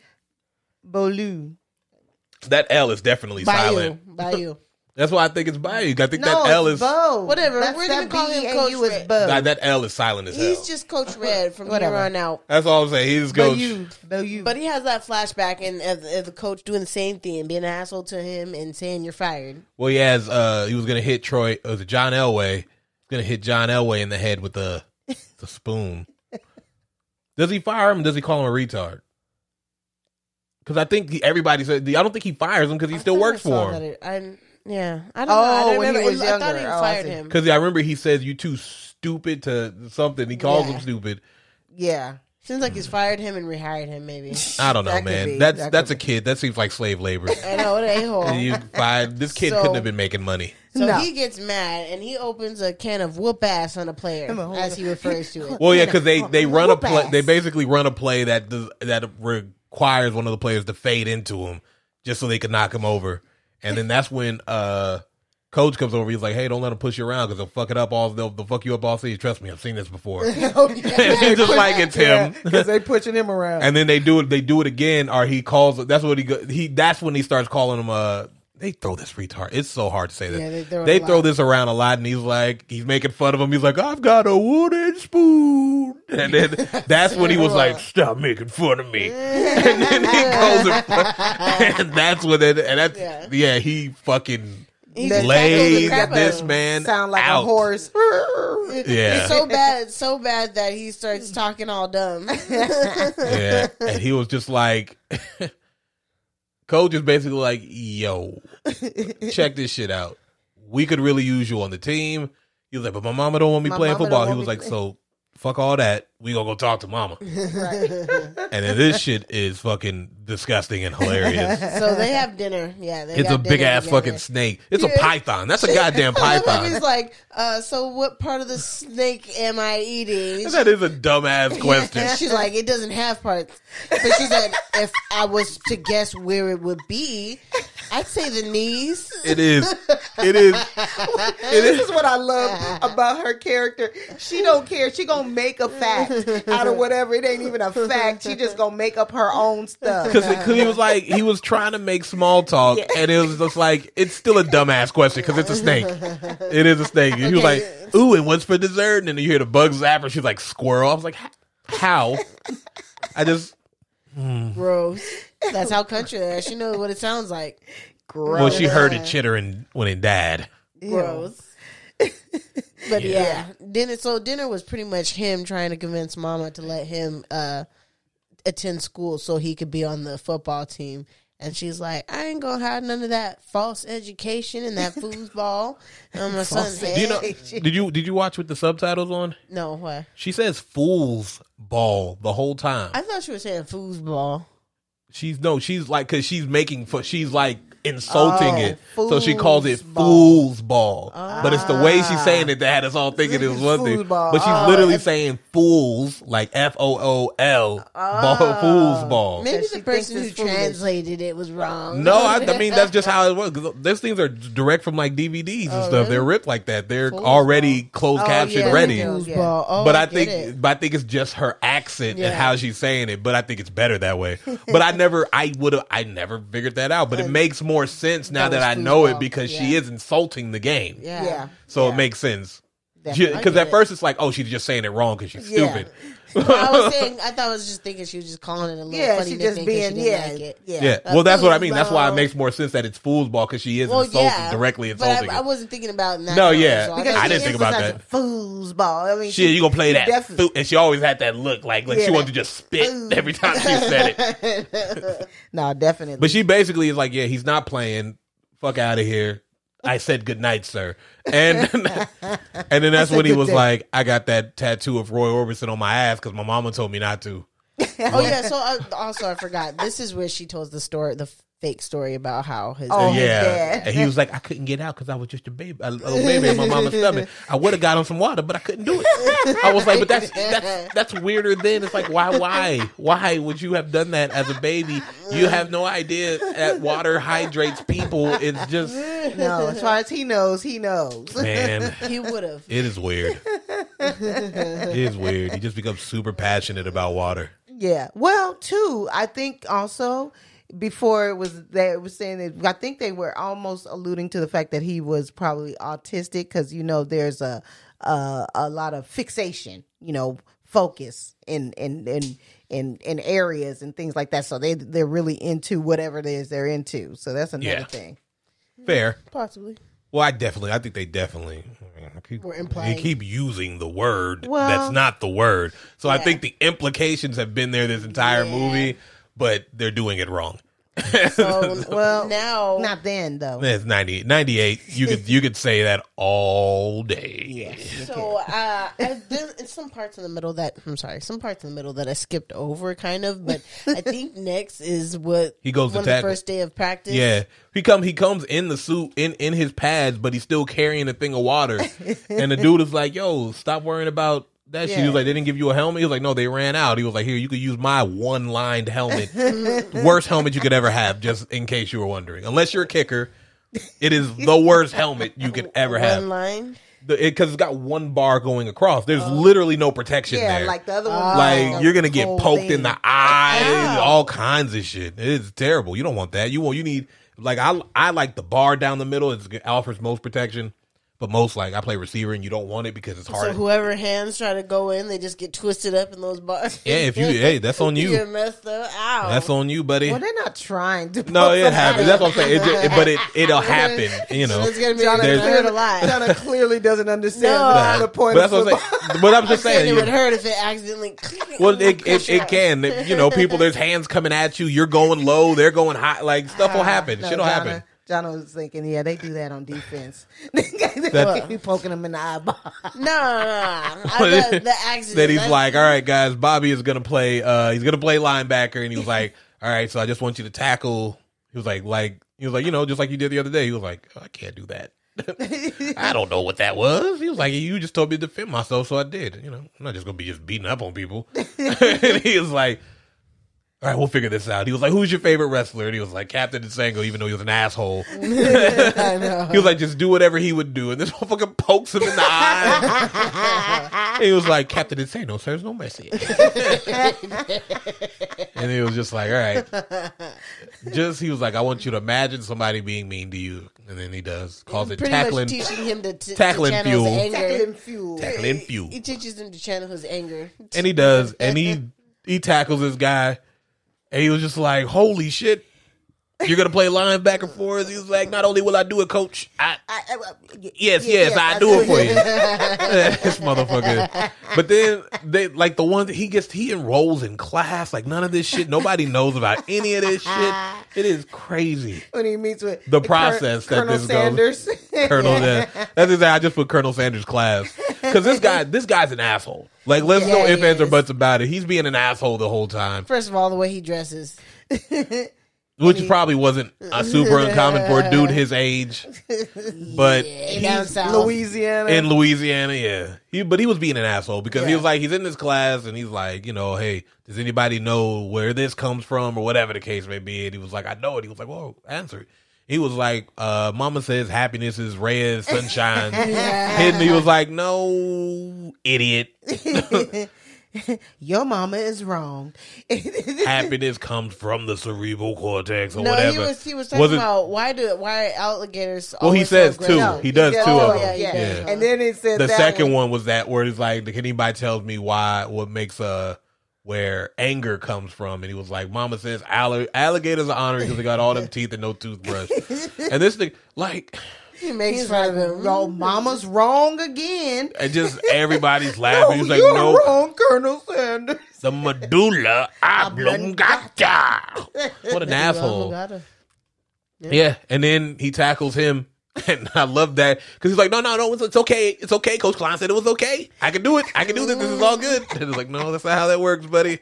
Speaker 1: Bolu.
Speaker 3: That L is definitely
Speaker 2: Bayou.
Speaker 3: silent.
Speaker 2: Bayou.
Speaker 3: That's why I think it's Bayou. I think
Speaker 1: No,
Speaker 3: that L is
Speaker 1: Bo.
Speaker 2: Whatever.
Speaker 1: That's
Speaker 2: We're
Speaker 1: that
Speaker 2: gonna call him Coach
Speaker 1: is
Speaker 2: Red.
Speaker 1: Bo.
Speaker 3: that, that L is silent as hell.
Speaker 2: He's just Coach Red from
Speaker 1: Whatever.
Speaker 2: here on out.
Speaker 3: That's all I'm saying. He's just goes.
Speaker 1: Bo Bo you.
Speaker 2: But he has that flashback and of, of the coach doing the same thing, being an asshole to him and saying you're fired.
Speaker 3: Well, he has. Uh, he was gonna hit Troy. uh, Was John Elway? He's gonna hit John Elway in the head with the the spoon. Does he fire him? or Does he call him a retard? Because I think he, everybody said. I don't think he fires him because he still
Speaker 2: I
Speaker 3: works
Speaker 2: saw
Speaker 3: for him.
Speaker 2: that it- I, yeah, I don't
Speaker 1: Oh,
Speaker 2: know. I oh, don't
Speaker 1: when he
Speaker 2: remember.
Speaker 1: was
Speaker 2: I thought he
Speaker 1: Oh, I
Speaker 2: fired
Speaker 1: see.
Speaker 2: him.
Speaker 3: Because I remember he says you too stupid to something. He calls
Speaker 2: Yeah.
Speaker 3: him stupid.
Speaker 1: yeah.
Speaker 2: Seems like he's fired him and rehired him. Maybe
Speaker 3: I don't know,
Speaker 1: That could
Speaker 3: man.
Speaker 1: be.
Speaker 3: That's
Speaker 1: That
Speaker 3: that's
Speaker 1: could
Speaker 3: a kid. That seems like slave labor.
Speaker 2: I know what a hole.
Speaker 3: you find this kid
Speaker 2: So-
Speaker 3: couldn't have been making money.
Speaker 2: So
Speaker 1: No.
Speaker 2: he gets mad and he opens a can of whoop ass on a player,
Speaker 1: Come on,
Speaker 2: as he refers to it.
Speaker 3: Well, yeah, because they they run a
Speaker 1: Whoop
Speaker 3: play.
Speaker 1: ass.
Speaker 3: They basically run a play that does, that requires one of the players to fade into him just so they can knock him over. And then that's when uh coach comes over. He's like, "Hey, don't let him push you around because they'll fuck it up all. They'll, they'll fuck you up all season. Trust me, I've seen this before." and it's just like it's him.
Speaker 1: because they pushing him around.
Speaker 3: And then they do it. They do it again, or he calls. That's what he go, he. That's when he starts calling him. Uh, they throw this retard. It's so hard to say that.
Speaker 2: Yeah, they throw
Speaker 3: they throw this around a lot, and he's like, he's making fun of him. He's like, I've got a wooden spoon, and then that's when he was like, stop making fun of me. and then he goes, and, and that's when it. And that's
Speaker 2: Yeah.
Speaker 3: yeah, he fucking
Speaker 2: He
Speaker 3: laid
Speaker 2: tackled the crap out
Speaker 3: this man
Speaker 1: Sound like
Speaker 3: out.
Speaker 1: a horse.
Speaker 3: Yeah.
Speaker 2: It's so bad, it's so bad that he starts talking all dumb.
Speaker 3: Yeah, and he was just like, Coach is basically like, "Yo, check this shit out. We could really use you on the team." He was like, "But my mama don't want me
Speaker 1: My
Speaker 3: playing football." He was like,
Speaker 1: play-
Speaker 3: "So fuck all that. We gonna go talk to mama."
Speaker 1: right.
Speaker 3: And then this shit is fucking disgusting and hilarious.
Speaker 2: so they have dinner. Yeah, they
Speaker 3: It's a
Speaker 2: got
Speaker 3: big ass
Speaker 2: together.
Speaker 3: fucking snake. It's a python. That's a goddamn python.
Speaker 2: He's like, uh, so what part of the snake am I eating?
Speaker 3: That is a dumbass question.
Speaker 2: She's like, it doesn't have parts. But she said, if I was to guess where it would be, I'd say the knees.
Speaker 3: It is. It is.
Speaker 1: this is what I love about her character. She don't care. She gonna make a fact out of whatever. It ain't even a fact. She just gonna make up her own stuff.
Speaker 3: Because he was like, he was trying to make small talk, and it was just like, it's still a dumbass question because it's a snake. It is a snake. And He was like, ooh, and what's for dessert? And then you hear the bug zapper. She's like, squirrel. I was like, how? I just, hmm.
Speaker 2: Gross. That's how country they are. She knows what it sounds like.
Speaker 1: Gross.
Speaker 3: well, she heard it chittering when it died.
Speaker 2: Gross. but yeah. dinner. So dinner was pretty much him trying to convince Mama to let him uh, attend school so he could be on the football team. And she's like, I ain't gonna have none of that false education and that foosball on my son's
Speaker 1: False.
Speaker 3: Do you know? Did you did you watch with the subtitles on?
Speaker 2: no, what?
Speaker 3: She says "fools ball" the whole time.
Speaker 2: I thought she was saying foosball.
Speaker 3: She's no, she's like because she's making for she's like insulting
Speaker 1: Oh,
Speaker 3: it, so she calls it
Speaker 1: foosball.
Speaker 3: fool's ball. But it's the way she's saying it that had us all thinking it was one thing.
Speaker 1: Foosball.
Speaker 3: But she's
Speaker 1: Oh,
Speaker 3: literally
Speaker 1: it's-
Speaker 3: saying fools like F O O L ball, fool's ball.
Speaker 2: Maybe
Speaker 1: Because
Speaker 2: the person who
Speaker 1: it's foolish.
Speaker 2: translated it was wrong.
Speaker 3: No, I, I mean that's just how it works. 'Cause Those things are direct from like DVDs and
Speaker 2: Oh,
Speaker 3: stuff.
Speaker 2: really?
Speaker 3: They're ripped like that. They're
Speaker 2: Fool's
Speaker 3: already closed
Speaker 1: Oh,
Speaker 3: caption
Speaker 1: yeah,
Speaker 3: ready.
Speaker 1: they do.
Speaker 2: Foosball. Oh,
Speaker 3: but I,
Speaker 2: get
Speaker 3: think,
Speaker 2: it.
Speaker 3: but I think it's just her accent
Speaker 2: Yeah.
Speaker 3: and how she's saying it. But I think it's better that way. But I never, I would have, I never figured that out. But it makes more sense now
Speaker 2: That
Speaker 3: that, I know it
Speaker 2: foosball.
Speaker 3: because she is insulting the game.
Speaker 2: Yeah.
Speaker 1: Yeah.
Speaker 3: So
Speaker 1: Yeah.
Speaker 3: it makes sense. Because at first it's like, oh, she's just saying it wrong because she's
Speaker 1: Yeah.
Speaker 3: Stupid.
Speaker 2: I was saying, I thought I was just thinking she was just calling it a little
Speaker 1: Yeah,
Speaker 2: funny
Speaker 1: she just being
Speaker 2: she didn't
Speaker 1: yeah,
Speaker 2: like it.
Speaker 1: yeah.
Speaker 3: Yeah, well, that's what I mean. That's why it makes more sense that it's foosball because she is
Speaker 2: Well,
Speaker 3: insulting,
Speaker 2: yeah,
Speaker 3: directly
Speaker 2: but
Speaker 3: insulting.
Speaker 2: I, I wasn't thinking about that.
Speaker 3: No, yeah.
Speaker 2: so
Speaker 1: Because
Speaker 3: I
Speaker 1: she
Speaker 3: didn't think about
Speaker 1: emphasized Foosball. I mean,
Speaker 3: she—you gonna play that?
Speaker 1: definitely.
Speaker 3: Foo- and she always had that look, like like
Speaker 1: Yeah,
Speaker 3: she wanted to just spit
Speaker 1: food.
Speaker 3: every time she said it.
Speaker 1: No, definitely.
Speaker 3: But she basically is like, yeah, he's not playing. Fuck out of here. I said good night, sir. And and then that's
Speaker 1: said
Speaker 3: when he was
Speaker 1: day.
Speaker 3: like, I got that tattoo of Roy Orbison on my ass because my mama told me not to.
Speaker 2: Oh yeah. So I, also, I forgot. This is where she tells the story, the fake story about how his.
Speaker 1: Oh,
Speaker 3: yeah, and he was like, I couldn't get out because I was just a baby, a little baby in my mama's stomach. I would have got him some water, but I couldn't do it. I was like, but that's that's that's weirder. Then it's like, why, why, why would you have done that as a baby? You have no idea that water hydrates people. It's just
Speaker 1: no, as far as he knows, he knows.
Speaker 3: man.
Speaker 2: he would have.
Speaker 3: It is weird. it is weird. He just becomes super passionate about water.
Speaker 1: Yeah. Well, too, I think also before it was they was saying that I think they were almost alluding to the fact that he was probably autistic because you know there's a a, a lot of fixation, you know, focus in in in in in areas and things like that. So they they're really into whatever it is they're into. So that's another
Speaker 3: Yeah.
Speaker 1: thing.
Speaker 3: Fair.
Speaker 2: Possibly.
Speaker 3: Well, I definitely, I think they definitely I keep,
Speaker 2: We're implying.
Speaker 3: they keep using the word
Speaker 1: Well-
Speaker 3: that's not the word. So I think the implications have been there this entire movie, but they're doing it wrong.
Speaker 2: So
Speaker 1: Well,
Speaker 2: now,
Speaker 1: Not then though.
Speaker 3: It's 98. 98. You could you could say that all day.
Speaker 1: Yes.
Speaker 2: So uh, I, there, in some parts in the middle that I'm sorry, some parts in the middle that I skipped over, kind of. But I think next is what
Speaker 3: He goes to
Speaker 2: on the
Speaker 3: tackle.
Speaker 2: first day of practice.
Speaker 3: Yeah, he come he comes in the suit in in his pads, but he's still carrying a thing of water. and the dude is like, "Yo, stop worrying about that shit." He was like, "They didn't give you a helmet." He was like, "No, they ran out." He was like, "Here, you could use my one lined helmet, worst helmet you could ever have, just in case you were wondering. Unless you're a kicker, it is the worst helmet you could ever have.
Speaker 2: One
Speaker 3: have
Speaker 2: line.
Speaker 3: because it, it's got one bar going across. There's oh. literally no protection
Speaker 1: Yeah,
Speaker 3: there.
Speaker 1: like the other one.
Speaker 3: like you're gonna get poked
Speaker 1: thing.
Speaker 3: in the eye, all kinds of shit. It's terrible. You don't want that. You want you need like I I like the bar down the middle. It offers most protection, but most like I play receiver and you don't want it because it's hard.
Speaker 2: So whoever hands try to go in, they just get twisted up in those bars.
Speaker 3: Yeah, if you- hey, that's on you.
Speaker 2: You're messed up. Ow.
Speaker 3: That's on you, buddy.
Speaker 1: Well, they're not trying to.
Speaker 3: no, it happens. That's what I'm saying. It just, but it it'll happen. You know.
Speaker 2: It's gonna be
Speaker 1: Donna,
Speaker 2: it
Speaker 3: There's-
Speaker 2: a lot.
Speaker 1: Donna clearly doesn't understand
Speaker 2: No.
Speaker 1: the, the point
Speaker 3: But
Speaker 1: of
Speaker 3: that's what I'm saying. But I'm
Speaker 2: I
Speaker 3: just
Speaker 2: said
Speaker 3: saying.
Speaker 2: it would hurt if it accidentally.
Speaker 3: Well, it, it, it can. You know, people, there's hands coming at you. You're going low. They're going high. Like, stuff will happen.
Speaker 1: No,
Speaker 3: Shit'll
Speaker 1: Donna-
Speaker 3: happen.
Speaker 1: Donna was thinking, yeah, they do that on defense. they be poking them in the eyeball.
Speaker 2: No, no, no. I, the, the accident.
Speaker 3: Then he's like, all right, guys, Bobby is to play, uh, he's to play linebacker. And he was like, all right, so I just want you to tackle. He was like, like, he was like, you know, just like you did the other day. He was like, oh, I can't do that. I don't know what that was. He was like, you just told me to defend myself, so I did. You know, I'm not just to be just beating up on people. and he was like, all right, we'll figure this out. He was like, who's your favorite wrestler? And he was like, Captain Insano, even though he was an asshole.
Speaker 2: I know.
Speaker 3: He was like, just do whatever he would do. And this motherfucker pokes him in the eye. he was like, Captain Insano, sir, there's no mercy. and he was just like, all right. Just, he was like, I want you to imagine somebody being mean to you. And then he does. Calls it
Speaker 2: Pretty
Speaker 3: tackling,
Speaker 2: much teaching him to, to
Speaker 3: tackling
Speaker 2: to
Speaker 3: fuel.
Speaker 2: his anger.
Speaker 1: Tackling fuel.
Speaker 3: tackling fuel.
Speaker 2: He teaches him to channel his anger.
Speaker 3: And he does. And he, he tackles this guy. And he was just like, holy shit. You're going to play linebacker for us? He was like, not only will I do it, coach, I,
Speaker 1: I- I- I-
Speaker 3: Yes, yes, I do it for you. this motherfucker. But then they like the one that he gets he enrolls in class, like none of this shit. Nobody knows about any of this shit. It is crazy.
Speaker 1: when he meets with
Speaker 3: The process that
Speaker 1: Colonel
Speaker 3: this goes- Colonel that that's exactly I just put Colonel Sanders class. Because this guy this guy's an asshole. Like let's no
Speaker 2: Yeah,
Speaker 3: ifs,
Speaker 2: he
Speaker 3: ands, or buts about it. He's being an asshole the whole time.
Speaker 2: First of all, the way he dresses.
Speaker 3: Which probably wasn't uh, super uncommon for a dude his age. But
Speaker 2: down south.
Speaker 1: Louisiana.
Speaker 3: in Louisiana, yeah. He, but he was being an asshole because he was like, he's in this class and he's like, you know, hey, does anybody know where this comes from or whatever the case may be? And he was like, I know it. He was like, well, answer it. He was like, uh, Mama says happiness is red, sunshine. And he was like, no, idiot.
Speaker 1: your mama is wrong.
Speaker 3: Happiness comes from the cerebral cortex or
Speaker 2: No,
Speaker 3: whatever.
Speaker 2: he was he was talking
Speaker 3: Was
Speaker 2: about why do why alligators.
Speaker 3: Well, he says two. He does
Speaker 1: Yeah,
Speaker 3: two
Speaker 1: oh,
Speaker 3: of them.
Speaker 2: yeah,
Speaker 1: yeah. And then it said
Speaker 3: the
Speaker 1: that
Speaker 3: second one was that where he's like, can anybody tell me why, what makes a where anger comes from, and he was like, Mama says alli- alligators are honored because they got all them teeth and no toothbrush, and this thing, like,
Speaker 2: He makes
Speaker 1: He's
Speaker 2: fun
Speaker 1: like,
Speaker 2: of him.
Speaker 1: "Yo, mama's wrong again."
Speaker 3: and just everybody's laughing. He's like,
Speaker 1: you're
Speaker 3: no,
Speaker 1: wrong, Colonel Sanders.
Speaker 3: the medulla oblongata. What an asshole.
Speaker 2: Gotta-
Speaker 3: Yeah, and then he tackles him, and I love that because he's like, "No, no, no, it's, it's okay, it's okay." Coach Klein said it was okay. I can do it. I can do this. This is all good. And it's like, no, that's not how that works, buddy.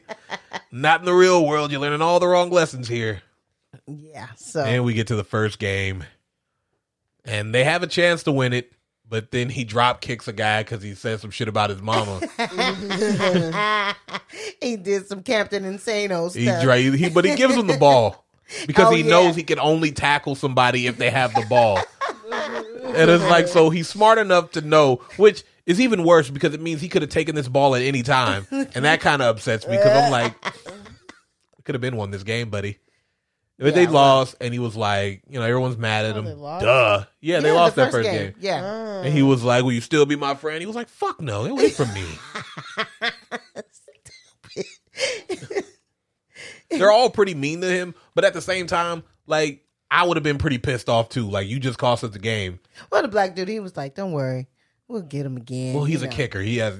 Speaker 3: Not in the real world. You're learning all the wrong lessons here.
Speaker 1: Yeah. So
Speaker 3: And we get to the first game, and they have a chance to win it, but then he drop kicks a guy because he said some shit about his mama.
Speaker 1: he did some Captain Insano
Speaker 3: he,
Speaker 1: stuff.
Speaker 3: dra- he, but he gives him the ball because
Speaker 1: Oh,
Speaker 3: he
Speaker 1: yeah.
Speaker 3: knows he can only tackle somebody if they have the ball. and it's like so he's smart enough to know, which is even worse because it means he could have taken this ball at any time, and that kind of upsets me because I'm like, could have been won this game, buddy. But they
Speaker 1: Yeah,
Speaker 3: lost, and he was like, you know, everyone's mad at
Speaker 2: Oh,
Speaker 3: him.
Speaker 2: they lost?
Speaker 3: Duh, yeah, they lost
Speaker 1: the
Speaker 3: that first game.
Speaker 1: Yeah.
Speaker 2: Ah.
Speaker 3: And he was like, "Will you still be my friend?" He was like, "Fuck no, get away from me." They're all pretty mean to him, but at the same time, like I would have been pretty pissed off too. Like you just cost us the game.
Speaker 1: Well, the black dude, he was like, "Don't worry, we'll get him again."
Speaker 3: Well, he's
Speaker 1: you
Speaker 3: a
Speaker 1: know.
Speaker 3: kicker. He has.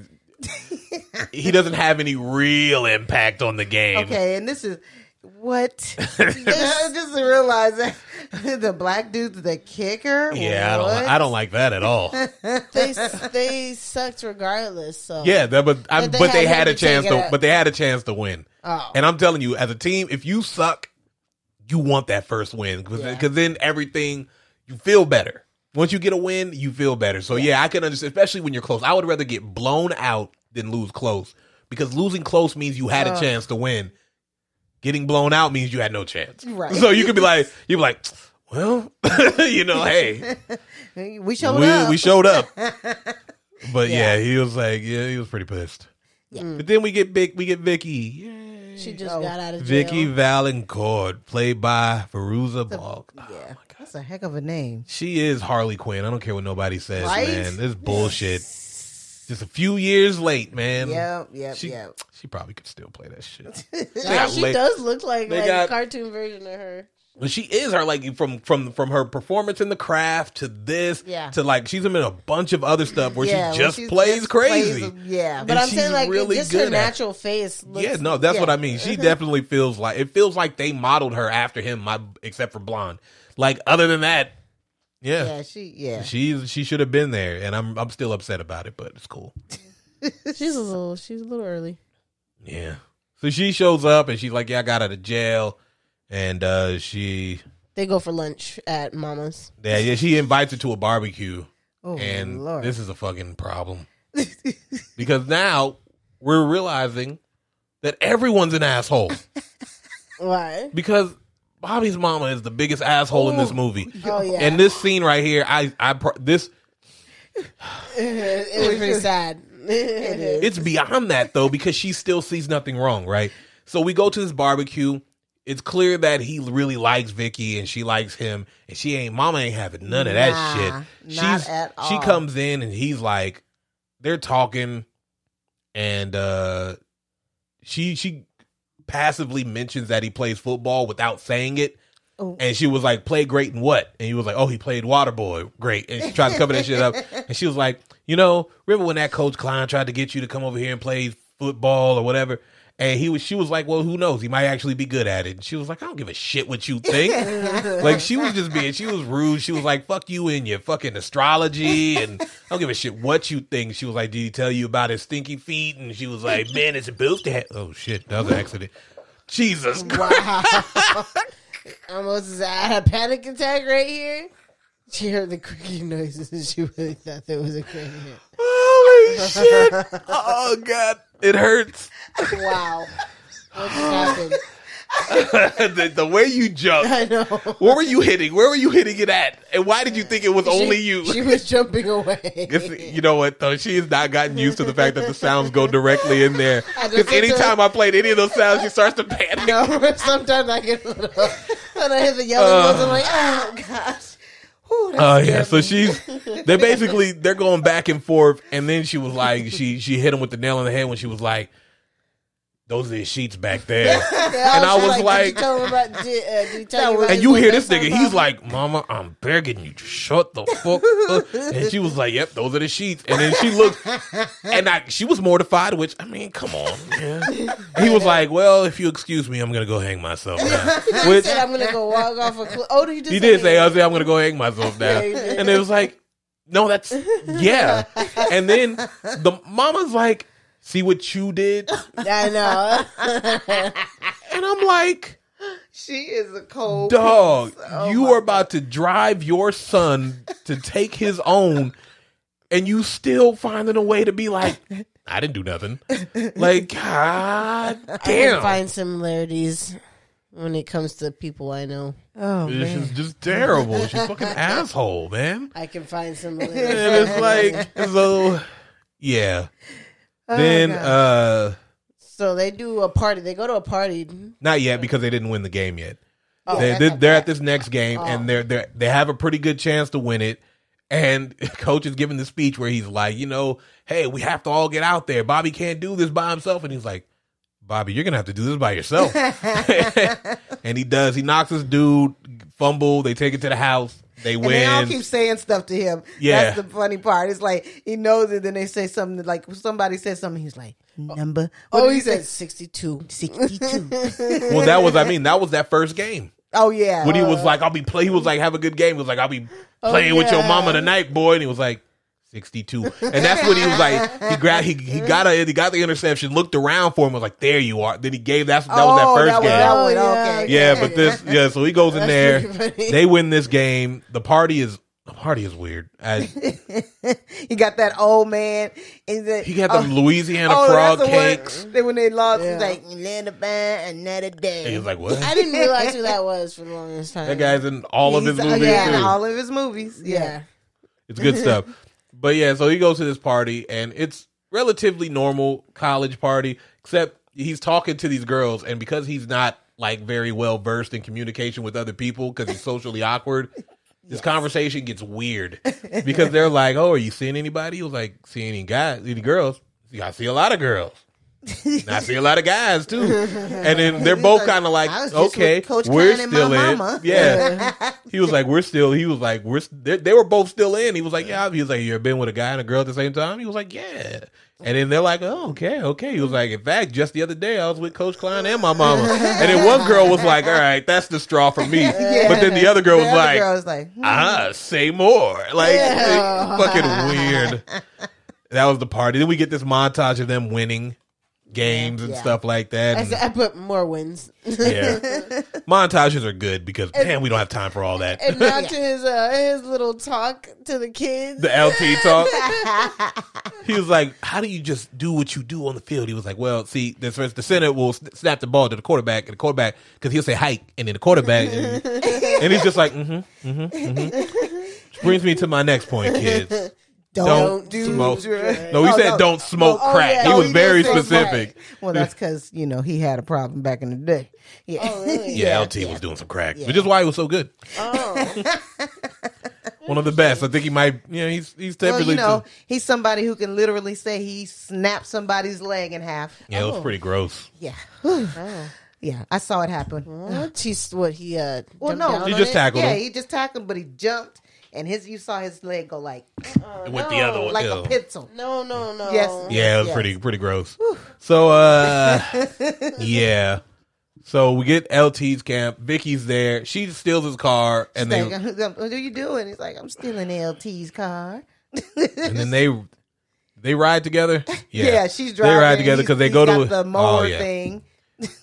Speaker 3: he doesn't have any real impact on the game.
Speaker 1: Okay, and this is what just to realize that the black dude's the kicker.
Speaker 3: Yeah, I don't. I don't like that at all.
Speaker 2: they they sucked regardless. So
Speaker 3: Yeah, that, but I,
Speaker 2: But they
Speaker 3: but they
Speaker 2: had
Speaker 3: had a chance to.
Speaker 2: out.
Speaker 3: But they had a chance to win.
Speaker 2: Oh.
Speaker 3: And I'm telling you, as a team, if you suck, you want that first win because
Speaker 2: Yeah.
Speaker 3: then everything you feel better. Once you get a win, you feel better. So yeah. I can understand, especially when you're close. I would rather get blown out than lose close because losing close means you had a
Speaker 1: Uh.
Speaker 3: chance to win. Getting blown out means you had no chance.
Speaker 1: Right.
Speaker 3: So you could be like, you'd be like, well, you know, hey,
Speaker 1: we showed
Speaker 3: we,
Speaker 1: up.
Speaker 3: we showed up. But yeah.
Speaker 1: Yeah.
Speaker 3: he was like, yeah, he was pretty pissed. Mm. But then we get big, we get Vicki. Yay.
Speaker 2: she just
Speaker 1: Oh.
Speaker 2: got out of jail.
Speaker 3: Vicki Vallencourt, played by Fairuza Balk. Oh,
Speaker 1: yeah, that's a heck of a name.
Speaker 3: She is Harley Quinn. I don't care what nobody says,
Speaker 1: Right?
Speaker 3: man. This bullshit. Just a few years late, man.
Speaker 1: Yep, yep,
Speaker 3: she,
Speaker 1: yep.
Speaker 3: She probably could still play that shit.
Speaker 2: Nah, she
Speaker 3: late-
Speaker 2: does look like
Speaker 3: They
Speaker 2: like
Speaker 3: got-
Speaker 2: a cartoon version of her.
Speaker 3: But she is her like from from from her performance in the craft to this
Speaker 1: Yeah.
Speaker 3: to like she's in a bunch of other stuff where
Speaker 1: yeah,
Speaker 3: she just
Speaker 1: she's
Speaker 3: plays
Speaker 1: just
Speaker 3: crazy.
Speaker 1: plays- yeah,
Speaker 2: But I'm saying like
Speaker 3: really
Speaker 2: just
Speaker 3: good
Speaker 2: her
Speaker 3: at
Speaker 2: natural face. Looks,
Speaker 3: yeah, no, that's
Speaker 1: yeah.
Speaker 3: what I mean. She definitely feels like it feels like they modeled her after him, my except for blonde. Like other than that, yeah,
Speaker 1: yeah, she, yeah.
Speaker 3: she's she should have been there, and I'm I'm still upset about it, but it's cool.
Speaker 2: she's a little she's a little early.
Speaker 3: Yeah. So she shows up and she's like, "Yeah, I got out of jail," and uh she
Speaker 2: They go for lunch at Mama's.
Speaker 3: yeah, yeah she invites her to a barbecue,
Speaker 1: Oh
Speaker 3: and
Speaker 1: Lord,
Speaker 3: this is a fucking problem because now we're realizing that everyone's an asshole
Speaker 2: Why?
Speaker 3: because Bobby's mama is the biggest asshole in this movie.
Speaker 2: Oh yeah,
Speaker 3: And this scene right here, I, I, pro- this,
Speaker 2: it was pretty sad.
Speaker 3: it's It's beyond that though because she still sees nothing wrong, right? So we go to this barbecue. It's clear that he really likes Vicki and she likes him, and she ain't. Mama ain't having none of that
Speaker 1: Nah,
Speaker 3: shit.
Speaker 1: not
Speaker 3: She's
Speaker 1: at
Speaker 3: she comes in and he's like, they're talking, and uh she she passively mentions that he plays football without saying it.
Speaker 1: Oh.
Speaker 3: And she was like, play great and what? And he was like, oh, he played Waterboy. Great. And she tried to cover that shit up. And she was like, you know, remember when that coach Klein tried to get you to come over here and play football or whatever? And he was, she was like, well, who knows? He might actually be good at it. And she was like, I don't give a shit what you think. like she was just being, she was rude. She was like, fuck you and your fucking astrology. And I don't give a shit what you think. She was like, did he tell you about his stinky feet? And she was like, man, it's supposed to have, oh shit, that was an accident. Jesus Christ.
Speaker 2: Almost I had a panic attack right here. She heard the creaking noises and she really thought there was a crane hit.
Speaker 3: Holy shit. Oh God. It hurts.
Speaker 2: Wow. What happened?
Speaker 3: the, the way you jumped.
Speaker 2: I know.
Speaker 3: Where were you hitting? Where were you hitting it at? And why did you think it was only you?
Speaker 2: She was jumping away.
Speaker 3: It's- you know what though? She has not gotten used to the fact that the sounds go directly in there. Because anytime I played any of those sounds, she starts to panic.
Speaker 2: No, sometimes I get a little, when I hit the yelling uh. ones, I'm like, oh
Speaker 1: Gosh. That
Speaker 3: Oh yeah, so she's they basically they're going back and forth, and then she was like she she hit him with the nail on the head when she was like, "Those are the sheets back there,"
Speaker 2: Yeah,
Speaker 3: and I was
Speaker 2: did you
Speaker 3: like,
Speaker 2: about, did, uh, did you tell you
Speaker 3: and you hear this nigga, he's like, "Mama, I'm begging you, to shut the fuck up," and she was like, "Yep, those are the sheets," and then she looked, and I she was mortified, which I mean, come on, man. he was like, "Well, if you excuse me, I'm gonna go hang myself now,"
Speaker 2: He
Speaker 3: which
Speaker 2: said, I'm gonna go walk off a cliff. Oh, you just
Speaker 3: He
Speaker 2: say
Speaker 3: did say,
Speaker 2: that?
Speaker 3: I was I'm gonna go hang myself now.
Speaker 2: Yeah,
Speaker 3: and it was like, no, that's yeah. And then the mama's like, see what you did?
Speaker 2: I know.
Speaker 3: And I'm like,
Speaker 1: She is a cold
Speaker 3: dog.
Speaker 1: Oh
Speaker 3: you
Speaker 1: my
Speaker 3: are about to drive your son to take his own, and you still finding a way to be like, I didn't do nothing. Like, God
Speaker 2: I can
Speaker 3: damn.
Speaker 2: find similarities when it comes to people I know.
Speaker 1: Oh
Speaker 3: This
Speaker 1: man.
Speaker 3: is just terrible. She's a fucking asshole, man.
Speaker 2: I can find
Speaker 3: And it's like so yeah. Then
Speaker 1: God.
Speaker 3: uh
Speaker 2: so they do a party. They go to a party.
Speaker 3: not yet because they didn't win the game yet.
Speaker 2: Oh,
Speaker 3: they,
Speaker 2: that's
Speaker 3: they,
Speaker 2: not
Speaker 3: they're
Speaker 2: bad.
Speaker 3: at this next game
Speaker 2: Oh.
Speaker 3: and they're they they have a pretty good chance to win it. And coach is giving the speech where he's like, you know, hey, we have to all get out there. Bobby can't do this by himself, and he's like, Bobby, you're gonna have to do this by yourself. and he does. He knocks this dude, fumble. They take it to the house. They
Speaker 1: And they all keep saying stuff to him.
Speaker 3: Yeah.
Speaker 1: That's the funny part. It's like he knows it, then they say something like somebody says something. He's like, oh, number. What
Speaker 2: Oh,
Speaker 1: did
Speaker 2: he said 62.
Speaker 1: 62.
Speaker 3: well, that was. I mean, that was that first game.
Speaker 1: oh, yeah.
Speaker 3: when he was uh, like, "I'll be play," he was like, "Have a good game." He was like, "I'll be oh, playing with your mama tonight, boy," and he was like. 62 and that's when he was like he grabbed he, he got a he got the interception looked around for him was like there you are then he gave that that was that
Speaker 1: Oh,
Speaker 3: first
Speaker 1: that was
Speaker 3: game
Speaker 1: that
Speaker 2: Oh,
Speaker 1: one.
Speaker 2: yeah.
Speaker 1: Okay.
Speaker 3: yeah but this yeah so he goes in there they win this game the party is the party is weird I,
Speaker 1: he got that old man. And the,
Speaker 3: he got the
Speaker 1: oh,
Speaker 3: Louisiana
Speaker 1: oh,
Speaker 3: frog
Speaker 1: that's the one-
Speaker 3: cakes
Speaker 1: Then when they lost,
Speaker 2: Yeah.
Speaker 1: he's like, "Let it burn another day."
Speaker 3: and he was like what
Speaker 2: I didn't realize who that was for the longest time.
Speaker 3: that guy's in all of his movies
Speaker 1: yeah, in
Speaker 3: too.
Speaker 1: all of his movies. Yeah.
Speaker 2: Yeah.
Speaker 3: It's good stuff. But yeah, so he goes to this party and it's relatively normal college party, except he's talking to these girls, and because he's not like very well versed in communication with other people because he's socially awkward, this conversation gets weird because they're like, "Oh, are you seeing anybody?" He was like, "See any guys, any girls?" Yeah, I see a lot of girls. And I see a lot of guys too, and then they're both kind of like,
Speaker 1: "I was just
Speaker 3: okay,
Speaker 1: Coach
Speaker 3: we're
Speaker 1: Klein and my
Speaker 3: still in,
Speaker 1: mama."
Speaker 3: yeah. he was like, we're still. He was like, we're. They, they were both still in. He was like, yeah. He was like, you ever been with a guy and a girl at the same time? He was like, yeah. And then they're like, oh, okay, okay. He was like, in fact, just the other day I was with Coach Klein and my mama. And then one girl was like, all right, that's the straw for me. But then the other girl
Speaker 1: The
Speaker 3: was
Speaker 1: other
Speaker 3: like,
Speaker 1: girl was like, hmm.
Speaker 3: ah, say more. Like,
Speaker 2: Yeah.
Speaker 3: fucking weird. That was the party. Then we get this montage of them winning games and
Speaker 1: Yeah.
Speaker 3: stuff like that.
Speaker 2: I,
Speaker 3: And-
Speaker 2: said, I put more wins.
Speaker 3: yeah. Montages are good because, man, we don't have time for all that.
Speaker 2: and now to his uh, his little talk to the kids.
Speaker 3: the LT talk. he was like, "How do you just do what you do on the field?" He was like, "Well, see, this the center will snap the ball to the quarterback, and the quarterback because he'll say hike, and then the quarterback, and, and he's just like, mm-hmm, mm-hmm, mm-hmm. Which brings me to my next point, kids.
Speaker 1: Don't,
Speaker 3: Don't
Speaker 1: do
Speaker 3: smoke.
Speaker 1: drugs.
Speaker 3: No, he
Speaker 1: Oh,
Speaker 3: said
Speaker 1: no.
Speaker 3: don't smoke
Speaker 2: Oh,
Speaker 3: crack.
Speaker 2: yeah.
Speaker 3: He
Speaker 2: Oh,
Speaker 3: was
Speaker 2: he
Speaker 3: very
Speaker 2: did say
Speaker 3: specific.
Speaker 1: Well, that's because you know he had a problem back in the day. Yeah.
Speaker 2: Oh, really?
Speaker 3: Yeah, LT was doing some crack, which is why he was so good.
Speaker 2: Oh.
Speaker 3: One of the best. I think he might. You know, he's he's
Speaker 1: Well, you know, he's somebody who can literally say he snapped somebody's leg in half.
Speaker 3: yeah, it was
Speaker 2: Oh.
Speaker 3: pretty gross.
Speaker 1: Yeah.
Speaker 2: oh.
Speaker 1: Yeah, I saw it happen.
Speaker 2: What? He's what he uh
Speaker 1: Well, no,
Speaker 3: He just
Speaker 2: it?
Speaker 3: tackled
Speaker 1: Yeah,
Speaker 3: him.
Speaker 1: he just tackled, but he jumped, and his you saw his leg go like
Speaker 3: It went the other one.
Speaker 1: like
Speaker 3: Ew.
Speaker 1: a pencil.
Speaker 2: No, no, no.
Speaker 1: Yes.
Speaker 3: Yeah, it was
Speaker 1: Yes.
Speaker 3: pretty pretty gross. So uh yeah. So we get LT's camp. Vicki's there. She steals his car and
Speaker 1: Like,
Speaker 3: they
Speaker 1: what are you doing? He's like, I'm stealing LT's car.
Speaker 3: and then they they ride together. Yeah,
Speaker 1: Yeah, she's driving.
Speaker 3: They ride together because they go to
Speaker 1: the mower
Speaker 3: oh, yeah.
Speaker 1: thing.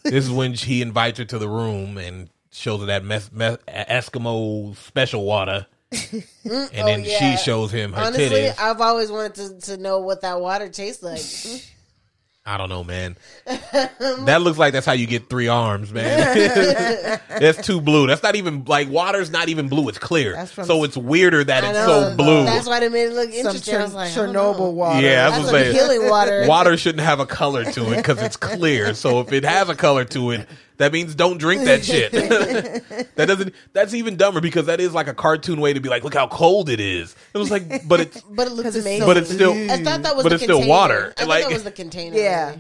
Speaker 3: This is when he invites her to the room and shows her that mes- mes- Eskimo special water. Mm, and then
Speaker 2: Oh, yeah.
Speaker 3: she shows him her
Speaker 2: Honestly,
Speaker 3: titties.
Speaker 2: I've always wanted to, to know what that water tastes like.
Speaker 3: I don't know, man. that looks like that's how you get three arms, man. that's too blue. That's not even like water's not even blue. It's clear.
Speaker 1: That's from-
Speaker 3: so it's weirder that
Speaker 2: I
Speaker 3: it's
Speaker 2: know.
Speaker 3: so blue.
Speaker 2: That's why they made it look interesting. I was
Speaker 1: Chern-
Speaker 2: like,
Speaker 1: Chernobyl
Speaker 2: oh,
Speaker 1: water.
Speaker 3: Yeah,
Speaker 2: That's
Speaker 3: was
Speaker 2: what
Speaker 3: saying.
Speaker 2: healing water.
Speaker 3: Water shouldn't have a color to it because it's clear. So if it has a color to it, that means don't drink that shit. that doesn't. That's even dumber because that is like a cartoon way to be like, look how cold it is. It was like, but it's
Speaker 2: But it looks amazing.
Speaker 3: But it's still-
Speaker 2: I thought that was
Speaker 3: but
Speaker 2: the
Speaker 3: it's still
Speaker 2: container.
Speaker 3: water.
Speaker 2: I thought
Speaker 3: Like-
Speaker 2: that was the container.
Speaker 1: Yeah.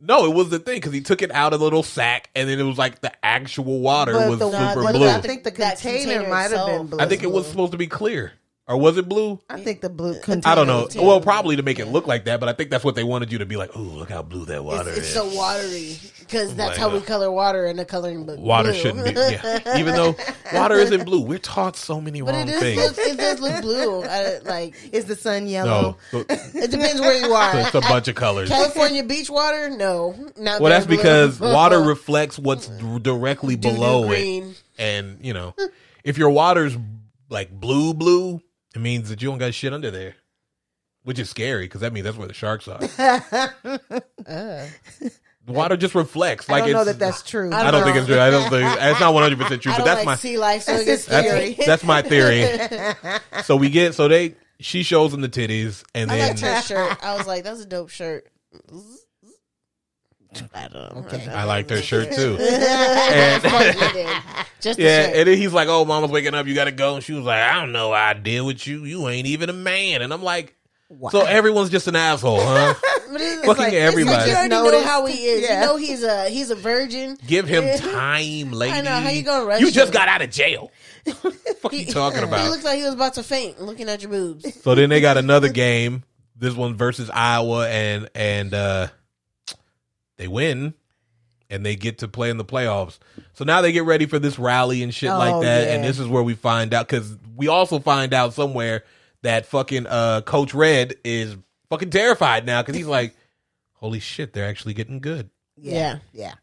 Speaker 3: no, it was the thing because he took it out of the little sack and then it was like the actual water
Speaker 1: But
Speaker 3: was
Speaker 1: the-
Speaker 3: super
Speaker 2: but
Speaker 3: blue.
Speaker 1: I think the container,
Speaker 2: container
Speaker 1: might have been blue.
Speaker 3: I think it was supposed to be clear, or was it blue?
Speaker 1: I think the blue
Speaker 3: I don't know.
Speaker 2: container.
Speaker 3: Well, probably to make it look like that, but I think that's what they wanted you to be like. Ooh, look how blue that water
Speaker 2: It's, it's
Speaker 3: is.
Speaker 2: so watery because that's
Speaker 3: Like,
Speaker 2: how we color water in the coloring book.
Speaker 3: Water
Speaker 2: blue.
Speaker 3: shouldn't be. Yeah. Even though water isn't blue, we're taught so many
Speaker 2: But
Speaker 3: wrong
Speaker 2: it is
Speaker 3: things.
Speaker 2: look, it does look blue. I, like
Speaker 1: Is the sun
Speaker 3: no,
Speaker 1: yellow?
Speaker 3: so-
Speaker 2: it depends where you are.
Speaker 3: it's a bunch of colors.
Speaker 2: California beach water? No, not
Speaker 3: Well,
Speaker 2: that
Speaker 3: that's
Speaker 2: blue.
Speaker 3: because water reflects what's d- directly
Speaker 2: Doo-doo
Speaker 3: below it,
Speaker 2: green.
Speaker 3: and you know, if your water's like blue, blue, it means that you don't got shit under there, which is scary because that means that's where the sharks are.
Speaker 2: Uh,
Speaker 3: water just reflects.
Speaker 1: I
Speaker 3: Like
Speaker 1: don't know that that's true.
Speaker 2: I
Speaker 3: I don't think it's true. I don't think it's not one hundred percent true,
Speaker 2: I
Speaker 3: but
Speaker 2: don't
Speaker 3: that's
Speaker 2: like
Speaker 3: my
Speaker 2: sea life, so it
Speaker 1: That's
Speaker 2: gets
Speaker 1: his
Speaker 3: that's, that's my theory. so we get so they she shows them the titties, and
Speaker 2: I
Speaker 3: then
Speaker 2: liked her shirt. I was like, that's a dope shirt. I don't.
Speaker 1: Okay.
Speaker 3: I liked her shirt too.
Speaker 2: And, Just
Speaker 3: Yeah,
Speaker 2: shirt.
Speaker 3: and then he's like, "Oh, mama's waking up. You got to go." And she was like, "I don't know. I deal with you. You ain't even a man." And I'm like,
Speaker 1: Wow.
Speaker 3: "So everyone's just an asshole, huh?
Speaker 2: But it's
Speaker 3: Fucking
Speaker 2: like-
Speaker 3: everybody.
Speaker 2: It's you already know how he is.
Speaker 1: Yeah.
Speaker 2: You know he's a he's a virgin.
Speaker 3: Give him time, lady.
Speaker 2: I know. How you gonna rush
Speaker 3: You just
Speaker 2: him?
Speaker 3: got out of jail. Fuck you talking about?
Speaker 2: He looks like he was about to faint looking at your boobs.
Speaker 3: So then they got another game. This one versus Iowa, and and uh they win, and they get to play in the playoffs. So now they get ready for this rally and shit
Speaker 1: Oh,
Speaker 3: like that. And this is where we find out because we also find out somewhere that fucking uh Coach Red is fucking terrified now because he's like, "Holy shit, they're actually getting good."
Speaker 2: Yeah.
Speaker 1: Yeah.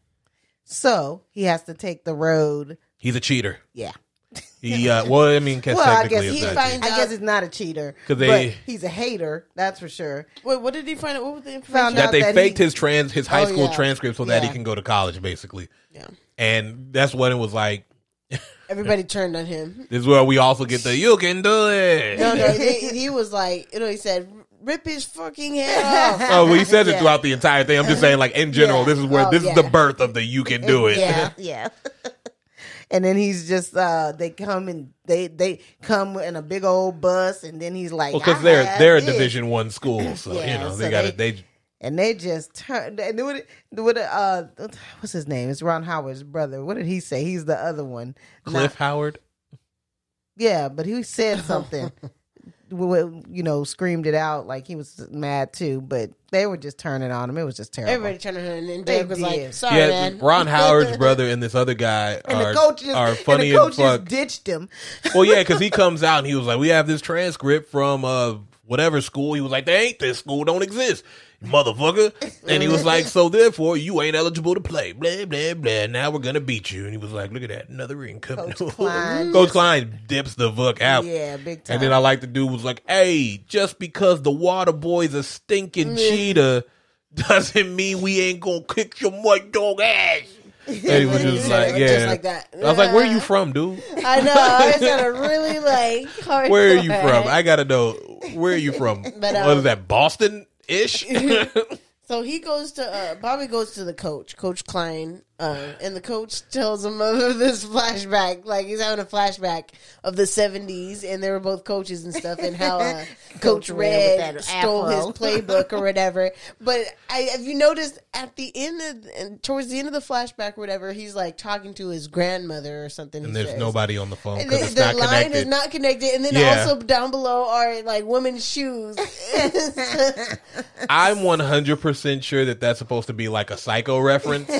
Speaker 1: So he has to take the road.
Speaker 3: He's a cheater.
Speaker 1: Yeah.
Speaker 3: He uh, well, I mean, 'cause
Speaker 1: Well, I guess
Speaker 2: he finds-
Speaker 3: cheating.
Speaker 1: I guess he's not a cheater,
Speaker 3: 'Cause they-
Speaker 1: but he's a hater. That's for sure.
Speaker 2: Wait, what did he find out? What was the information?
Speaker 1: Found
Speaker 3: that they
Speaker 1: that
Speaker 3: faked
Speaker 1: he-
Speaker 3: his trans his high
Speaker 2: Oh,
Speaker 3: school
Speaker 2: yeah.
Speaker 3: transcript so that he
Speaker 2: Yeah.
Speaker 3: can go to college, basically.
Speaker 2: Yeah.
Speaker 3: And that's when it was like,
Speaker 2: Everybody turned on him.
Speaker 3: This is where we also get the you can do it.
Speaker 2: No, no, he, he was like, you know, he said, "Rip his fucking head off."
Speaker 3: Oh, well, he says it
Speaker 1: Yeah.
Speaker 3: throughout the entire thing. I'm just saying, like in general,
Speaker 2: Yeah.
Speaker 3: this is where
Speaker 2: Oh,
Speaker 3: this
Speaker 2: yeah.
Speaker 3: is the birth of the you can do it.
Speaker 2: Yeah.
Speaker 1: yeah. And then he's just uh they come and they they come in a big old bus and then he's like
Speaker 3: because
Speaker 1: "I
Speaker 3: they're they're a. Division One school, so you
Speaker 1: Yeah,
Speaker 3: know
Speaker 1: so
Speaker 3: they got
Speaker 1: they-
Speaker 3: it. They
Speaker 1: and they just turn and what what uh what's his name? It's Ron Howard's brother. What did he say? He's the other one.
Speaker 3: Clint
Speaker 1: Not-
Speaker 3: Howard.
Speaker 1: yeah, but he said something. w- you know, screamed it out like he was mad too, but they were just turning on him. It was just terrible.
Speaker 2: Everybody turning on him, and
Speaker 1: They
Speaker 2: was
Speaker 1: did.
Speaker 2: like, "Sorry,
Speaker 3: Yeah,
Speaker 2: man."
Speaker 3: Ron Howard's brother and this other guy
Speaker 1: and
Speaker 3: are,
Speaker 1: the coach just,
Speaker 3: are funny
Speaker 1: and the coach
Speaker 3: as fuck.
Speaker 1: ditched him.
Speaker 3: well, yeah, because he comes out and he was like, "We have this transcript from uh whatever school." He was like, "They ain't this school, don't exist, motherfucker." And he was like, "So therefore, you ain't eligible to play." Blah blah blah. Now we're gonna beat you. And he was like, "Look at that, another ring coming."
Speaker 1: Coach Klein
Speaker 3: Coach Klein dips the fuck out.
Speaker 1: Yeah, big time.
Speaker 3: And then I like the dude was like, "Hey, just because the water boy's a stinking mm. cheater." Doesn't mean we ain't gonna kick your mud dog ass. He was just like, yeah,
Speaker 2: just like that.
Speaker 3: I was like, "Where are you from, dude?"
Speaker 2: I know. I It's a really like. Hard
Speaker 3: Where are you from? I gotta know. Where are you from?
Speaker 2: But, um,
Speaker 3: what is that? Boston ish.
Speaker 2: So he goes to uh, Bobby goes to the coach, Coach Klein, uh, and the coach tells him of this flashback, like he's having a flashback of the seventies, and they were both coaches and stuff, and how uh, Coach
Speaker 1: Coach Red with
Speaker 2: Red
Speaker 1: that
Speaker 2: stole his playbook or whatever. But I, have you noticed at the end of, and towards the end of the flashback or whatever, he's like talking to his grandmother or something.
Speaker 3: and there's
Speaker 2: says.
Speaker 3: nobody on the phone
Speaker 2: And
Speaker 3: because
Speaker 2: the,
Speaker 3: it's
Speaker 2: the
Speaker 3: not
Speaker 2: line
Speaker 3: connected.
Speaker 2: is not connected, and then
Speaker 3: Yeah.
Speaker 2: also down below are like women's shoes.
Speaker 3: I'm 100 percent sure that that's supposed to be like a psycho reference.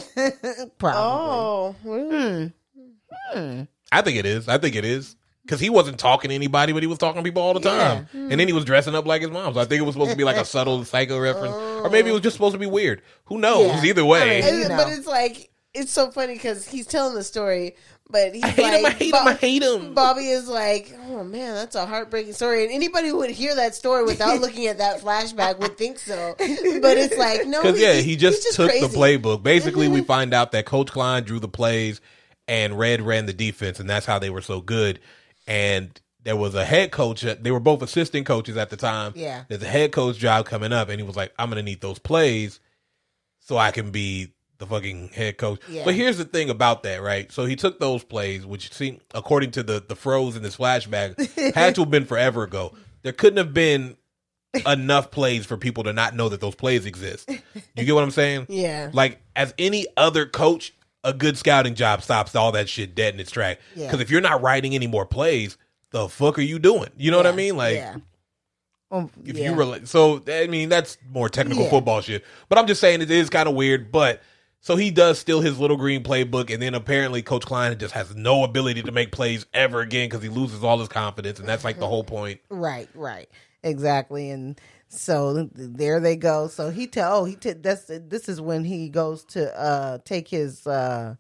Speaker 1: Probably.
Speaker 2: oh, really? Hmm. Hmm.
Speaker 3: I think it is. I think it is. Because he wasn't talking to anybody, but he was talking to people all the time. And then he was dressing up like his mom. So I think it was supposed to be like a subtle psycho reference. Or maybe it oh. was just supposed to be weird. Who knows?
Speaker 1: Yeah.
Speaker 3: Either way.
Speaker 1: I mean,
Speaker 2: And-
Speaker 1: you
Speaker 2: But it's like it's so funny because he's telling the story, But he's
Speaker 3: I hate
Speaker 2: like,
Speaker 3: him. I hate him. I hate him.
Speaker 2: Bobby is like, oh man, that's a heartbreaking story. And anybody who would hear that story without looking at that flashback would think so. But it's like, no,
Speaker 3: Because yeah, he just,
Speaker 2: he's
Speaker 3: took
Speaker 2: crazy.
Speaker 3: the playbook. Basically, we mm-hmm. find out that Coach Klein drew the plays and Red ran the defense, and that's how they were so good. And there was a head coach. Uh, they were both assistant coaches at the time.
Speaker 1: Yeah.
Speaker 3: there's a head coach job coming up, and he was like, "I'm gonna need those plays so I can be the fucking head coach."
Speaker 1: Yeah.
Speaker 3: But here's the thing about that, right? So he took those plays, which seemed, according to the the froze in this flashback, had to have been forever ago. There couldn't have been enough plays for people to not know that those plays exist. You get what I'm saying?
Speaker 2: Yeah.
Speaker 3: Like as any other coach, a good scouting job stops all that shit dead in its track.
Speaker 1: Yeah.
Speaker 3: Because if you're not writing any more plays, the fuck are you doing? You know what I mean? Like
Speaker 1: yeah. Um,
Speaker 3: if
Speaker 1: yeah.
Speaker 3: you relate, so I mean that's more technical
Speaker 1: Yeah.
Speaker 3: football shit. But I'm just saying it is kind of weird. But so he does steal his little green playbook, and then apparently Coach Klein just has no ability to make plays ever again because he loses all his confidence, and that's like the whole point.
Speaker 1: Right, right, exactly, and so there they go. So he tell, oh, he t- that's this is when he goes to uh take his uh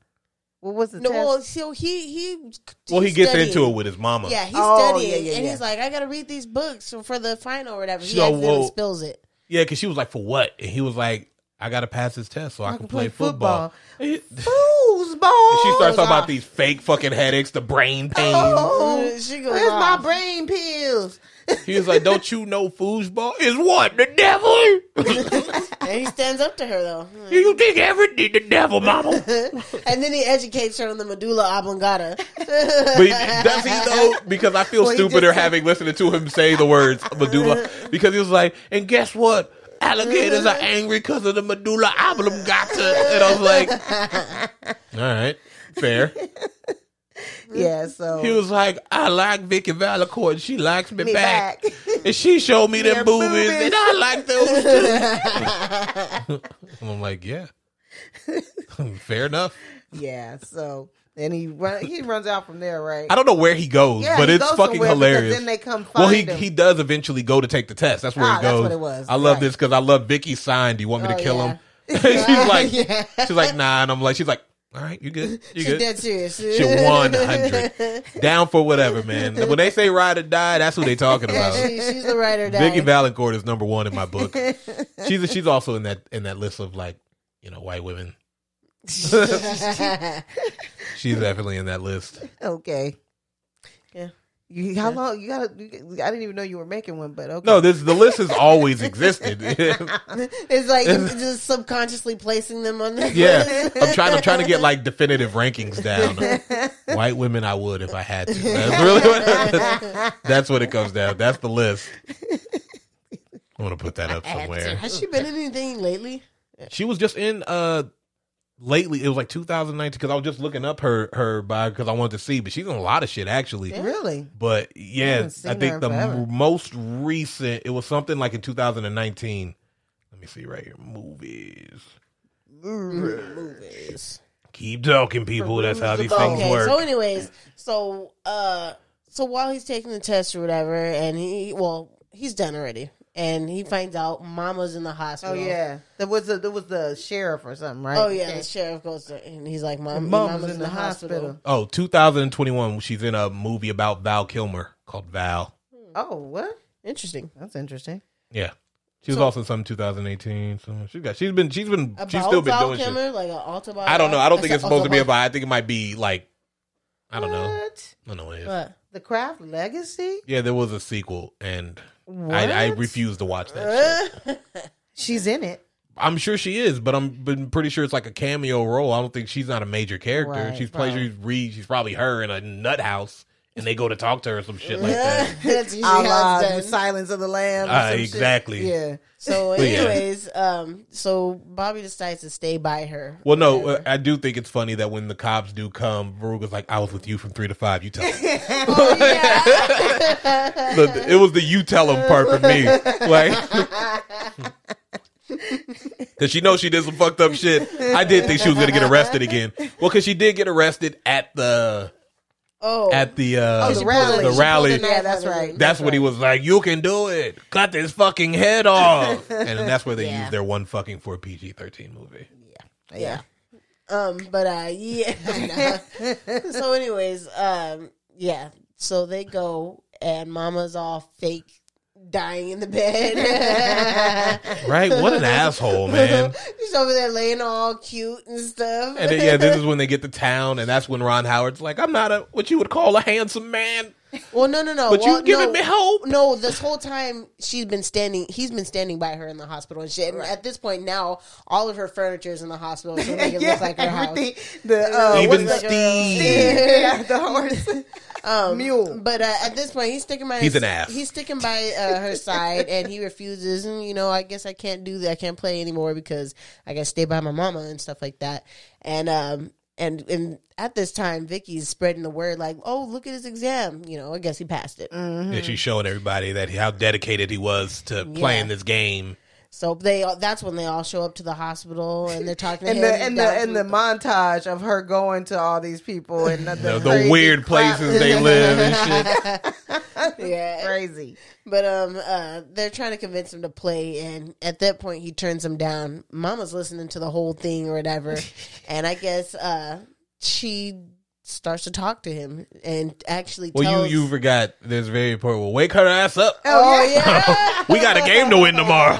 Speaker 1: what was the
Speaker 2: No,
Speaker 1: test?
Speaker 2: well, so he he.
Speaker 3: Well, he gets
Speaker 2: studying.
Speaker 3: into it with his mama.
Speaker 2: Yeah, he's
Speaker 1: Oh,
Speaker 2: studying,
Speaker 1: yeah, yeah,
Speaker 2: and
Speaker 1: yeah.
Speaker 2: he's like, "I got to read these books for the final or whatever." He
Speaker 3: So,
Speaker 2: accidentally
Speaker 3: well-
Speaker 2: spills it.
Speaker 3: Yeah, because she was like, "For what?" And he was like, "I got to pass this test so I, can, play, football." And
Speaker 1: Foosball.
Speaker 3: she starts talking
Speaker 2: off.
Speaker 3: about these fake fucking headaches, the brain oh, pain.
Speaker 1: Oh,
Speaker 2: She goes
Speaker 1: where's my
Speaker 2: ah.
Speaker 1: brain pills?
Speaker 3: He was like, "Don't you know foosball is what the devil?
Speaker 2: And he stands up to her though,
Speaker 3: you think everything the devil, mama?"
Speaker 2: and then he educates her on the medulla oblongata.
Speaker 3: But does he though? Because I feel
Speaker 1: Well,
Speaker 3: stupider having listened to him say the words medulla. Because he was like, and guess what? Alligators are angry because of the medulla oblongata. And I was like, all right, fair.
Speaker 1: Yeah, so
Speaker 3: He was like, I like Vicki Vallencourt. and She likes me,
Speaker 1: Me
Speaker 3: back.
Speaker 1: back.
Speaker 3: And she showed me them
Speaker 1: Yeah,
Speaker 3: boobies,
Speaker 1: boobies.
Speaker 3: and I like those too. and I'm like, yeah. Fair enough.
Speaker 1: yeah, so and he run he runs out from there, right?
Speaker 3: I don't know where he goes,
Speaker 1: Yeah,
Speaker 3: but
Speaker 1: he
Speaker 3: it's
Speaker 1: goes
Speaker 3: fucking hilarious.
Speaker 1: then they come
Speaker 3: well, he
Speaker 1: him.
Speaker 3: he does eventually go to take the test. That's where
Speaker 1: Ah,
Speaker 3: he
Speaker 1: that's
Speaker 3: goes.
Speaker 1: what it was.
Speaker 3: I love
Speaker 1: Right.
Speaker 3: this because I love Vicki signed. Do you want me
Speaker 2: Oh,
Speaker 3: to kill
Speaker 2: yeah.
Speaker 3: him? she's like,
Speaker 2: Yeah.
Speaker 3: she's like, nah, and I'm like, she's like, all right, you good, you
Speaker 2: She's
Speaker 3: good.
Speaker 2: dead serious.
Speaker 3: She 100 down for whatever, man. When they say ride or die, that's who they talking about.
Speaker 2: She- she's the writer.
Speaker 3: Vicki
Speaker 2: Vicki
Speaker 3: Vallencourt is number one in my book. She's she's also in that in that list of like you know white women. She's definitely in that list.
Speaker 1: okay.
Speaker 2: Yeah.
Speaker 1: You, how long you gotta? You, I didn't even know you were making one, but okay.
Speaker 3: No, this the list has always existed.
Speaker 2: it's like just subconsciously placing them on there.
Speaker 3: yeah, I'm trying. I'm trying to get like definitive rankings down. White women, I would if I had to. That's really what. That's what it comes down. That's the list. I'm gonna put that up somewhere.
Speaker 2: Has she been in anything lately?
Speaker 3: She was just in uh lately. It was like 2019 because I was just looking up her her bio because I wanted to see. But she's in a lot of shit actually.
Speaker 1: really.
Speaker 3: But yeah,
Speaker 1: haven't
Speaker 3: I think the m- most recent it was something like in 2019. Let me see right here. Movies.
Speaker 2: Movies.
Speaker 3: Keep talking, people. That's how these things
Speaker 2: Okay,
Speaker 3: work.
Speaker 2: so anyways, so uh so while he's taking the test or whatever, and he well, he's done already. And he finds out mama's in the hospital.
Speaker 1: Oh yeah, there was a, there was the sheriff or something, right?
Speaker 2: Oh yeah,
Speaker 1: Okay.
Speaker 2: the sheriff goes to and he's like, Mom,
Speaker 1: Mama's
Speaker 2: mama's
Speaker 1: in the hospital.
Speaker 3: oh, 2021. She's in a movie about Val Kilmer called Val.
Speaker 1: Oh, what?
Speaker 2: Interesting.
Speaker 1: That's interesting.
Speaker 3: Yeah. She was
Speaker 2: So-
Speaker 3: also in some 2018. So she got she's been she's been
Speaker 2: About
Speaker 3: she's still been
Speaker 2: Val
Speaker 3: doing shit.
Speaker 2: Kilmer, like an autobiography.
Speaker 3: I don't know. I don't think it's supposed to be
Speaker 2: about.
Speaker 3: about. I think it might be like I don't know. I don't know what it is.
Speaker 2: What?
Speaker 1: The Craft Legacy.
Speaker 3: Yeah, there was a sequel, and I, I refuse to watch that. shit.
Speaker 1: She's in it.
Speaker 3: I'm sure she is, but I'm been pretty sure it's like a cameo role. I don't think she's not a major character.
Speaker 1: Right,
Speaker 3: she's
Speaker 1: probably.
Speaker 3: plays Reed. She's probably her in a nut house, and they go to talk to her or some shit like that.
Speaker 2: That's usually how
Speaker 1: la
Speaker 2: it's
Speaker 1: the. Silence of the Lambs. or
Speaker 3: Ah,
Speaker 1: some shit.
Speaker 3: exactly.
Speaker 1: Yeah.
Speaker 2: So,
Speaker 3: But yeah.
Speaker 2: anyways, um, so Bobby decides to stay by her.
Speaker 3: Well, no, uh,
Speaker 2: Whatever.
Speaker 3: I do think it's funny that when the cops do come, Fairuza's like, "I was with you from three to five. You tell." Them.
Speaker 2: Oh, yeah.
Speaker 3: the, it was the you tell them part for me, like. Cause she knows she did some fucked up shit. I did think she was gonna get arrested again. Well, cause she did get arrested at the
Speaker 2: oh,
Speaker 3: at the uh
Speaker 1: Oh, the rally.
Speaker 3: the rally.
Speaker 2: pulled a knife
Speaker 1: Yeah, that's
Speaker 2: out
Speaker 1: right.
Speaker 2: him.
Speaker 3: That's when he was like, "You can do it. Cut this fucking head off." And that's where they
Speaker 1: Yeah.
Speaker 3: used their one fucking for PG thirteen movie.
Speaker 1: Yeah. Yeah.
Speaker 2: Um, but uh, yeah. so, anyways, um, yeah. So they go, and Mama's all fake dying in the bed.
Speaker 3: Right? What an asshole, man.
Speaker 2: He's over there laying all cute and stuff.
Speaker 3: And then, yeah, this is when they get to town, and that's when Ron Howard's like, "I'm not a what you would call a handsome man,
Speaker 2: well, no, no, no.
Speaker 3: but
Speaker 2: well,
Speaker 3: you've given
Speaker 2: no,
Speaker 3: me hope."
Speaker 2: No, this whole time she's been standing. He's been standing by her in the hospital and shit. And at this point now, all of her furniture is in the hospital to make it
Speaker 1: yeah,
Speaker 2: look like her house.
Speaker 1: everything. The uh,
Speaker 3: Even
Speaker 1: the-
Speaker 3: Steve.
Speaker 1: yeah, the horse.
Speaker 2: Um,
Speaker 1: Mule.
Speaker 2: But uh, at this point, he's sticking by.
Speaker 3: He's
Speaker 2: his-
Speaker 3: an ass.
Speaker 2: He's sticking by uh, her side, and he refuses. And you know, I guess I can't do that. I can't play anymore because I got to stay by my mama and stuff like that. And um, and and at this time, Vicki's spreading the word like, "Oh, look at his exam." You know, I guess he passed it. Mm-hmm.
Speaker 3: And she's showing everybody that how dedicated he was to playing this game.
Speaker 2: So they that's when they all show up to the hospital and they're talking to
Speaker 1: and
Speaker 2: him.
Speaker 1: the and the
Speaker 2: down
Speaker 1: and the
Speaker 2: to-
Speaker 1: montage of her going to all these people and the,
Speaker 3: The, the
Speaker 1: crazy
Speaker 3: weird
Speaker 1: crap-
Speaker 3: places they live and shit.
Speaker 2: yeah.
Speaker 1: crazy.
Speaker 2: But um, uh, they're trying to convince him to play, and at that point, he turns him down. Mama's listening to the whole thing or whatever, and I guess uh, she starts to talk to him and actually
Speaker 3: Well,
Speaker 2: tells.
Speaker 3: you you forgot. There's very important. Well, wake her ass up.
Speaker 2: oh yeah,
Speaker 3: we got a game to win tomorrow.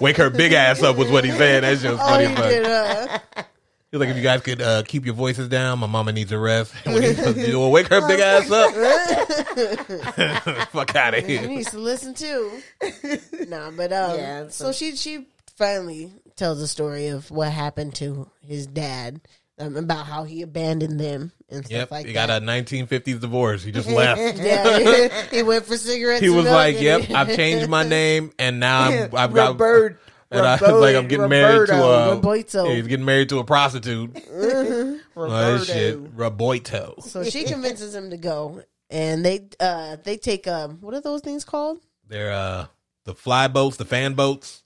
Speaker 3: wake her big ass up was what he said. That's just
Speaker 2: oh
Speaker 3: funny.
Speaker 2: you
Speaker 3: but
Speaker 2: did.
Speaker 3: He's like, if you guys could uh, keep your voices down, my mama needs a rest. And what he's supposed to do, well, wake her big ass up. Fuck out of
Speaker 2: he
Speaker 3: here.
Speaker 2: needs to listen too. nah, but um,
Speaker 1: Yeah,
Speaker 2: so she she finally tells the story of what happened to his dad. Um, about how he abandoned them and stuff
Speaker 3: Yep,
Speaker 2: like
Speaker 3: he
Speaker 2: that.
Speaker 3: got a 1950s divorce. He just left.
Speaker 2: yeah, he went for cigarettes.
Speaker 3: He was like, "Yep, I've changed my name, and now I'm, I've got."
Speaker 1: Robert,
Speaker 3: And I was like, I'm getting married to a.
Speaker 2: Roberto.
Speaker 3: Yeah, he's getting married to a prostitute. Oh,
Speaker 1: Roberto.
Speaker 3: shit, Roboito.
Speaker 2: So she convinces him to go, and they uh they take um what are those things called?
Speaker 3: They're uh the fly boats, the fan boats.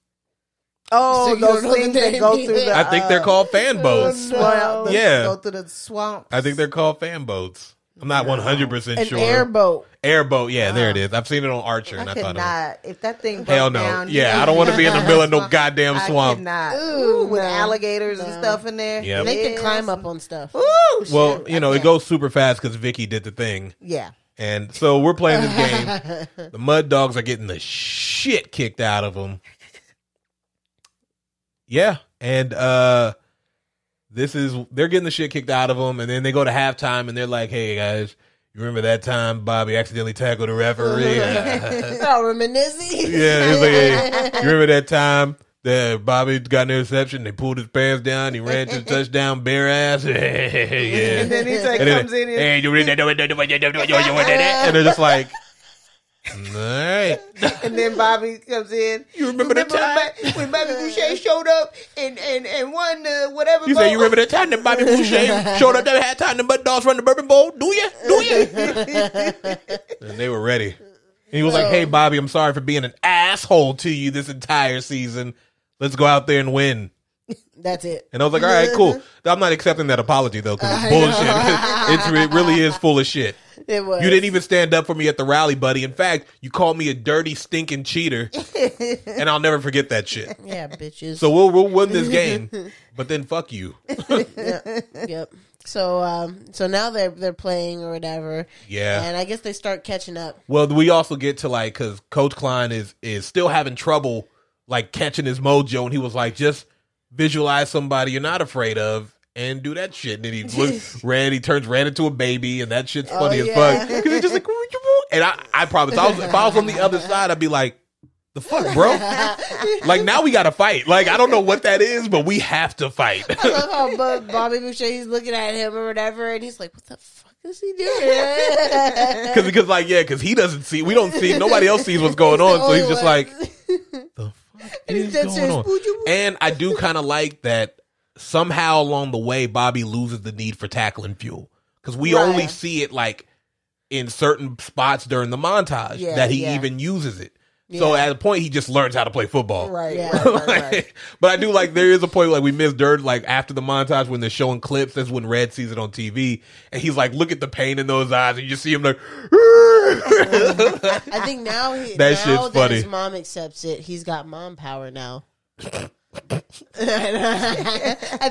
Speaker 1: Oh,
Speaker 2: So
Speaker 1: those things that go through the.
Speaker 3: I think they're
Speaker 1: uh,
Speaker 3: called fan boats.
Speaker 1: swamp, the-
Speaker 3: Yeah.
Speaker 1: go through the swamp.
Speaker 3: I think they're called fan boats. I'm not 100 percent
Speaker 2: An
Speaker 3: sure.
Speaker 2: airboat.
Speaker 3: Airboat, yeah, there it is. I've seen it on Archer, and
Speaker 1: I
Speaker 3: I,
Speaker 1: could
Speaker 3: thought, it
Speaker 1: not. If that thing
Speaker 3: was,
Speaker 1: broke
Speaker 3: hell no.
Speaker 1: down,
Speaker 3: yeah, I don't want to be in the middle of no goddamn
Speaker 1: I
Speaker 3: swamp.
Speaker 1: cannot.
Speaker 2: Ooh,
Speaker 1: Ooh, with
Speaker 2: no.
Speaker 1: alligators and
Speaker 2: No.
Speaker 1: stuff in there.
Speaker 3: Yep.
Speaker 2: They can
Speaker 1: Yes.
Speaker 2: climb up on stuff.
Speaker 1: Ooh,
Speaker 3: Well,
Speaker 1: shit.
Speaker 3: you know,
Speaker 1: I
Speaker 3: it
Speaker 1: can't.
Speaker 3: goes super fast because Vicki did the thing,
Speaker 1: Yeah.
Speaker 3: and so we're playing this game. the Mud Dogs are getting the shit kicked out of them. Yeah, and uh this is they're getting the shit kicked out of them, and then they go to halftime, and they're like, "Hey guys, you remember that time Bobby accidentally tackled a referee?"
Speaker 2: oh, reminiscing.
Speaker 3: Yeah, it's like, hey, you remember that time that Bobby got an interception? They pulled his pants down. He ran to the touchdown bare ass. yeah.
Speaker 1: And then he like,
Speaker 3: And then,
Speaker 1: in and
Speaker 3: hey, you do it. and they're just like, all right.
Speaker 1: And then Bobby comes in.
Speaker 3: You remember the time?
Speaker 1: when, Bobby Boucher showed up and and and won the whatever?
Speaker 3: You say you
Speaker 1: bowl?
Speaker 3: remember that time that Bobby Boucher showed up that halftime the Mud Dogs run the Bourbon Bowl? Do you? Do you? and they were ready. And he was like, "Hey, Bobby, I'm sorry for being an asshole to you this entire season. Let's go out there and win."
Speaker 2: That's it.
Speaker 3: And I was like, "All right, cool." I'm not accepting that apology though, because it's bullshit. it's, it really is full of shit.
Speaker 2: It was.
Speaker 3: You didn't even stand up for me at the rally, buddy. In fact, you called me a dirty, stinking cheater, and I'll never forget that shit.
Speaker 2: Yeah, bitches.
Speaker 3: So we'll we'll win this game, but then fuck you.
Speaker 2: yep. So um, so now they're they're playing or whatever.
Speaker 3: Yeah.
Speaker 2: And I guess they start catching up.
Speaker 3: Well, we also get to like because Coach Klein is is still having trouble like catching his mojo, and he was like, just visualize somebody you're not afraid of. And do that shit. And then he looks. He turns ran into a baby, and that shit's oh, funny as
Speaker 2: Oh, yeah.
Speaker 3: fuck. Because he's just like, and I, I promise, I was, if I was on the other side, I'd be like, the fuck, bro. like now we got to fight. Like I don't know what that is, but we have to fight.
Speaker 2: I love how Bobby Boucher he's looking at him or whatever, and he's like, "What the fuck is he doing?"
Speaker 3: Because because like yeah, because he doesn't see. We don't see. Nobody else sees what's going on. So he's just like, the fuck
Speaker 2: And he's
Speaker 3: is
Speaker 2: dead
Speaker 3: going
Speaker 2: serious.
Speaker 3: on? And I do kind of like that somehow along the way, Bobby loses the need for tackling fuel because we
Speaker 1: Right.
Speaker 3: only see it like in certain spots during the montage
Speaker 1: Yeah,
Speaker 3: that he
Speaker 1: yeah.
Speaker 3: even uses it. So at a point, he just learns how to play football.
Speaker 1: Right,
Speaker 2: Yeah.
Speaker 1: right, right, right.
Speaker 3: Like, but I do like there is a point like we missed dirt like after the montage when they're showing clips. That's when Red sees it on TV, and he's like, "Look at the pain in those eyes," and you just see him like. Uh-huh.
Speaker 2: I think now he
Speaker 3: That
Speaker 2: now
Speaker 3: shit's
Speaker 2: that
Speaker 3: funny.
Speaker 2: his mom accepts it, he's got mom power now. I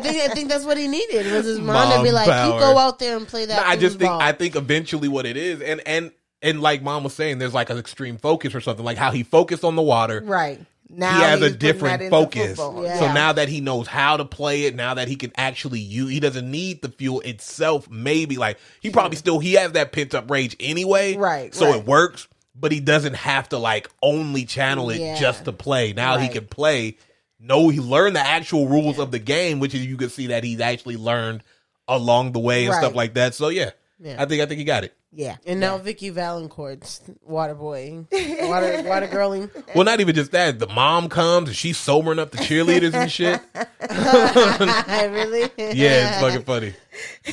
Speaker 2: think I think that's what he needed was his mom, to be like,
Speaker 3: power.
Speaker 2: "You go out there and play that."
Speaker 3: No, I just think
Speaker 2: foosball."
Speaker 3: I think eventually what it is, and and and like mom was saying, there's like an extreme focus or something, like how he focused on the water.
Speaker 1: Right. Now
Speaker 3: he has a different focus.
Speaker 2: Yeah.
Speaker 3: So now that he knows how to play it, now that he can actually use, he doesn't need the fuel itself. Maybe like he probably still he has that pent up rage anyway,
Speaker 1: Right,
Speaker 3: So
Speaker 1: right.
Speaker 3: it works, but he doesn't have to like only channel it
Speaker 2: Yeah.
Speaker 3: just to play. Now he can play. No, he learned the actual rules of the game, which is you can see that he's actually learned along the way and stuff like that. So yeah,
Speaker 2: Yeah.
Speaker 3: I think I think he got it.
Speaker 1: Yeah.
Speaker 2: And now Vicki Vallencourt's water boy, water water girling.
Speaker 3: Well, not even just that. The mom comes and she's sobering up the cheerleaders and shit.
Speaker 2: really?
Speaker 3: Yeah, it's fucking funny.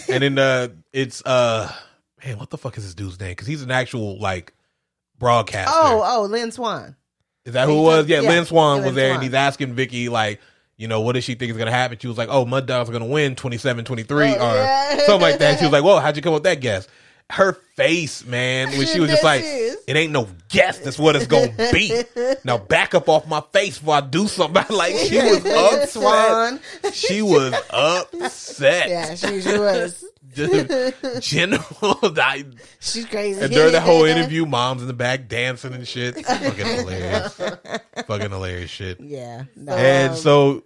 Speaker 3: And then uh it's uh man, what the fuck is this dude's name? Because he's an actual like broadcaster.
Speaker 1: Oh, oh, Lynn Swann.
Speaker 3: is that who it was? Yeah,
Speaker 1: Yeah,
Speaker 3: Lynn Swann
Speaker 1: Lynn
Speaker 3: was there, and he's asking Vicki like, you know, what does she think is gonna happen? She was like, oh, Mud Dogs are gonna win 27-23 or
Speaker 2: yeah.
Speaker 3: something like that. She was like, whoa, how'd you come up with that guess? Her face, man, when she was just like, it ain't no guess. That's what it's gonna be. Now back up off my face before I do something. Like she was upset. She was upset.
Speaker 2: Yeah, she, she was.
Speaker 3: Just general. I,
Speaker 2: She's crazy.
Speaker 3: and during the whole interview, mom's in the back dancing and shit. Fucking hilarious. Fucking hilarious shit.
Speaker 1: Yeah. No.
Speaker 3: And so,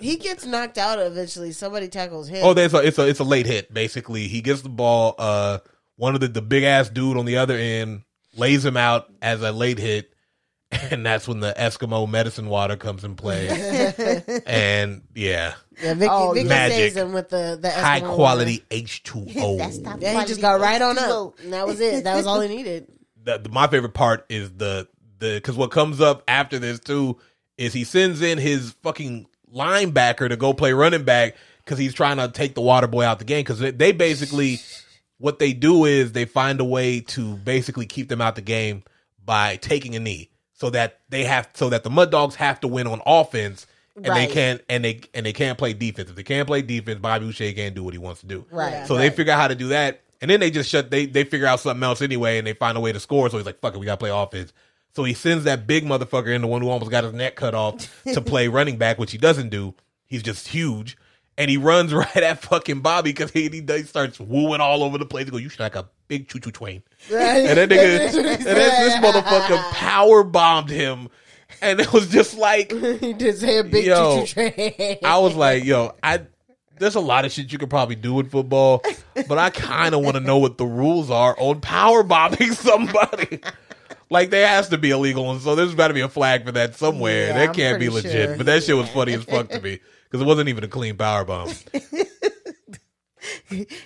Speaker 2: he gets knocked out eventually. Somebody tackles him.
Speaker 3: oh, there's a it's a it's a late hit. Basically, he gets the ball. Uh, one of the the big ass dude on the other end lays him out as a late hit, and that's when the Eskimo medicine water comes in play. and yeah,
Speaker 2: yeah, Vicki,
Speaker 1: Oh,
Speaker 2: Vicki
Speaker 3: Magic.
Speaker 2: saves him with the the
Speaker 3: high
Speaker 2: Eskimo
Speaker 3: quality H two
Speaker 1: That's
Speaker 3: O.
Speaker 1: top
Speaker 2: water. Yeah, he just got right on up, and that was it. That was all he needed.
Speaker 3: the, the- my favorite part is the the because what comes up after this too is he sends in his fucking linebacker to go play running back because he's trying to take the water boy out the game because they, they basically what they do is they find a way to basically keep them out the game by taking a knee so that they have so that the mud dogs have to win on offense and they can't and they and they can't play defense if they can't play defense Bobby Boucher can't do what he wants to do
Speaker 1: Right.
Speaker 2: Yeah.
Speaker 3: so they figure out how to do that, and then they just shut. They they figure out something else anyway, and they find a way to score. So he's like, "Fuck it, we gotta play offense." So he sends that big motherfucker in, the one who almost got his neck cut off, to play running back, which he doesn't do. He's just huge, and he runs right at fucking Bobby because he, he starts wooing all over the place. He goes, "You should like a big choo choo twain," and that nigga, and then this motherfucker ah. power bombed him, and it was just like.
Speaker 2: he did say a big choo-choo train.
Speaker 3: I was like, yo, I there's a lot of shit you could probably do in football, but I kind of want to know what the rules are on power bombing somebody. Like there has to be illegal, and so there's got to be a flag for that somewhere.
Speaker 1: Yeah,
Speaker 3: that
Speaker 1: I'm
Speaker 3: can't be legit.
Speaker 1: sure.
Speaker 3: But that shit was funny as fuck to me because it wasn't even a clean power bomb.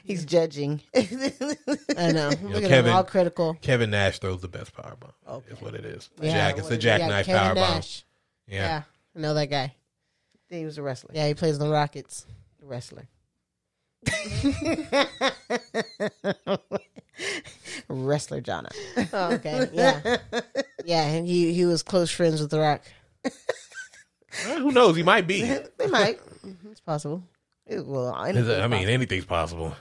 Speaker 1: He's judging.
Speaker 2: I know. Look at
Speaker 3: Kevin-
Speaker 2: him, all critical.
Speaker 3: Kevin Nash throws the best power bomb. Okay. Is what it is.
Speaker 2: Yeah,
Speaker 3: Jack, it's the jackknife
Speaker 2: Kevin
Speaker 3: power bomb. Yeah.
Speaker 2: Yeah, I know that guy.
Speaker 1: he was a wrestler.
Speaker 2: Yeah, he plays the Rockets.
Speaker 1: The wrestler. Wrestler Jonna.
Speaker 2: Oh, okay. Yeah, yeah. And he he was close friends with the Rock.
Speaker 3: Eh, who knows? He might be.
Speaker 1: They might.
Speaker 2: It's possible.
Speaker 1: Well,
Speaker 3: Is it-
Speaker 1: anything's
Speaker 3: I mean,
Speaker 1: possible.
Speaker 3: anything's possible.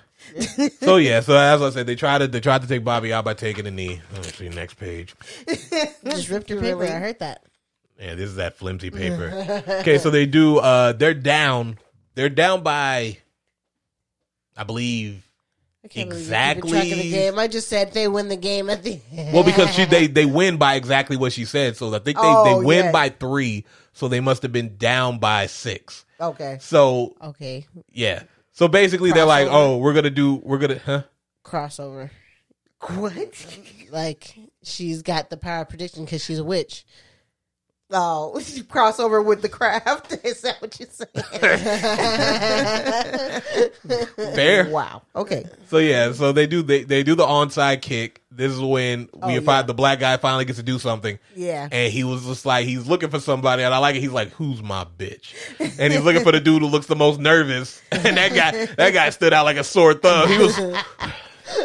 Speaker 3: so yeah, so as I said, they tried to they tried to take Bobby out by taking a knee. Let's see next page.
Speaker 2: Just ripped your paper.
Speaker 1: Really?
Speaker 2: I heard that.
Speaker 3: Yeah, this is that flimsy paper. okay, so they do. uh They're down. They're down by, I believe.
Speaker 2: I can't believe you're track of the game. I just said they win the game at the end.
Speaker 3: Well, because she they they win by exactly what she said. So I think they
Speaker 1: Oh,
Speaker 3: they win
Speaker 1: yeah.
Speaker 3: by three. So they must have been down by six.
Speaker 1: Okay.
Speaker 3: So
Speaker 2: okay
Speaker 3: yeah. So basically, they're like, oh, we're gonna do, we're gonna, huh?
Speaker 2: crossover.
Speaker 1: What?
Speaker 2: Like she's got the power of prediction because she's a witch.
Speaker 1: Oh, crossover with the craft. Is that what you're saying?
Speaker 3: Fair.
Speaker 1: wow. Okay.
Speaker 3: So yeah, so they do they they do the onside kick. This is when oh, we
Speaker 1: Oh,
Speaker 3: find
Speaker 1: yeah.
Speaker 3: the black guy finally gets to do something.
Speaker 1: Yeah.
Speaker 3: And he was just like he's looking for somebody, and I like it. He's like, "Who's my bitch?" And he's looking for the dude who looks the most nervous. And that guy, that guy stood out like a sore thumb. He was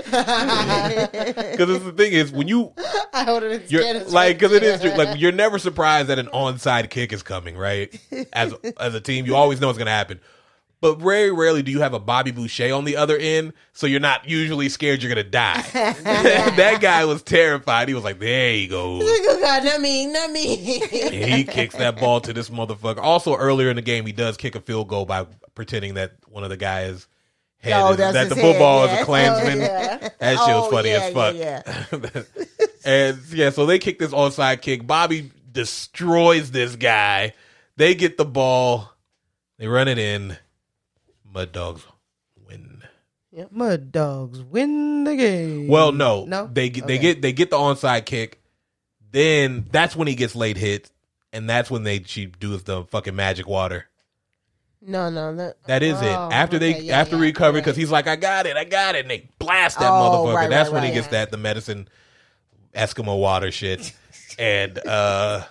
Speaker 3: because the thing is when you
Speaker 2: I would have been
Speaker 3: you're like because it is like you're never surprised that an onside kick is coming, right? As as a team, you always know it's gonna happen. But very rarely do you have a Bobby Boucher on the other end, so you're not usually scared you're gonna die. that guy was terrified. He was like, "There you go."
Speaker 2: Oh God, not me, not me.
Speaker 3: He kicks that ball to this motherfucker. Also, earlier in the game, he does kick a field goal by pretending that one of the guys'
Speaker 1: Oh, that's
Speaker 3: that the football
Speaker 1: head,
Speaker 3: is a
Speaker 1: yeah.
Speaker 3: Klansman.
Speaker 2: Oh, yeah.
Speaker 3: That shit was
Speaker 1: Oh,
Speaker 3: funny
Speaker 1: yeah,
Speaker 3: as fuck.
Speaker 1: yeah,
Speaker 3: and yeah, so they kick this onside kick. Bobby destroys this guy. They get the ball. They run it in. Mud Dogs win. Yep.
Speaker 1: Mud dogs win the game.
Speaker 3: Well, no,
Speaker 1: no,
Speaker 3: They get they get they get the onside kick. Then that's when he gets late hit, and that's when they she does the fucking magic water.
Speaker 2: No, no, that
Speaker 3: That is it.
Speaker 2: oh,
Speaker 3: After they
Speaker 2: yeah,
Speaker 3: after
Speaker 2: yeah,
Speaker 3: recovery,
Speaker 2: right.
Speaker 3: because he's like, I got it, I got it, and they blast that
Speaker 1: Oh,
Speaker 3: motherfucker.
Speaker 1: right,
Speaker 3: That's
Speaker 1: right,
Speaker 3: when he
Speaker 1: right.
Speaker 3: gets that the medicine Eskimo water shit. and uh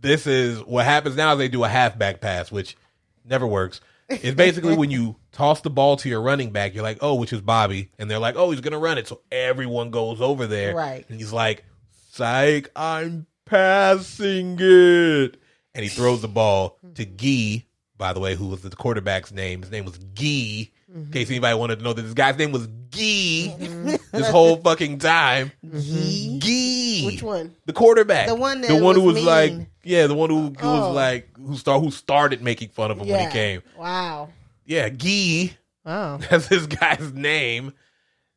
Speaker 3: this is what happens now is they do a halfback pass, which never works. It's basically when you toss the ball to your running back, you're like, oh, which is Bobby, and they're like, oh, he's gonna run it, so everyone goes over there,
Speaker 1: Right.
Speaker 3: And he's like, psych, I'm passing it, and he throws the ball to Gee, by the way, who was the quarterback's name. His name was Gee. In case anybody wanted to know that this guy's name was Gee mm-hmm. this whole fucking time. Mm-hmm. Gee.
Speaker 2: Which one?
Speaker 3: The quarterback.
Speaker 1: The one that
Speaker 3: the one who
Speaker 1: was
Speaker 3: was like, yeah, the one who, who
Speaker 2: Oh.
Speaker 3: was like, who start, who started making fun of him when he came.
Speaker 2: Wow.
Speaker 3: Yeah, Gee.
Speaker 2: Wow.
Speaker 3: That's this guy's name.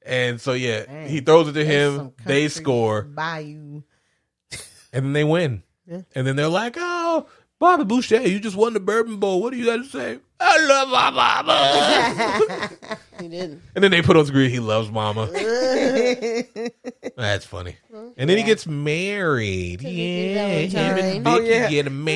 Speaker 3: And so yeah,
Speaker 1: Dang.
Speaker 3: he throws it to him. They score,
Speaker 1: Bayou.
Speaker 3: and then they win.
Speaker 2: Yeah.
Speaker 3: And then they're like, "Oh, Bobby Boucher, you just won the Bourbon Bowl. What do you got to say?" I love my mama.
Speaker 2: He didn't.
Speaker 3: and then they put on the screen, "He loves mama." That's funny. And then he gets married.
Speaker 2: Timothy
Speaker 3: Yeah, him
Speaker 2: Valentine.
Speaker 3: and
Speaker 1: Oh,
Speaker 3: Vicki
Speaker 1: yeah.
Speaker 3: get
Speaker 1: and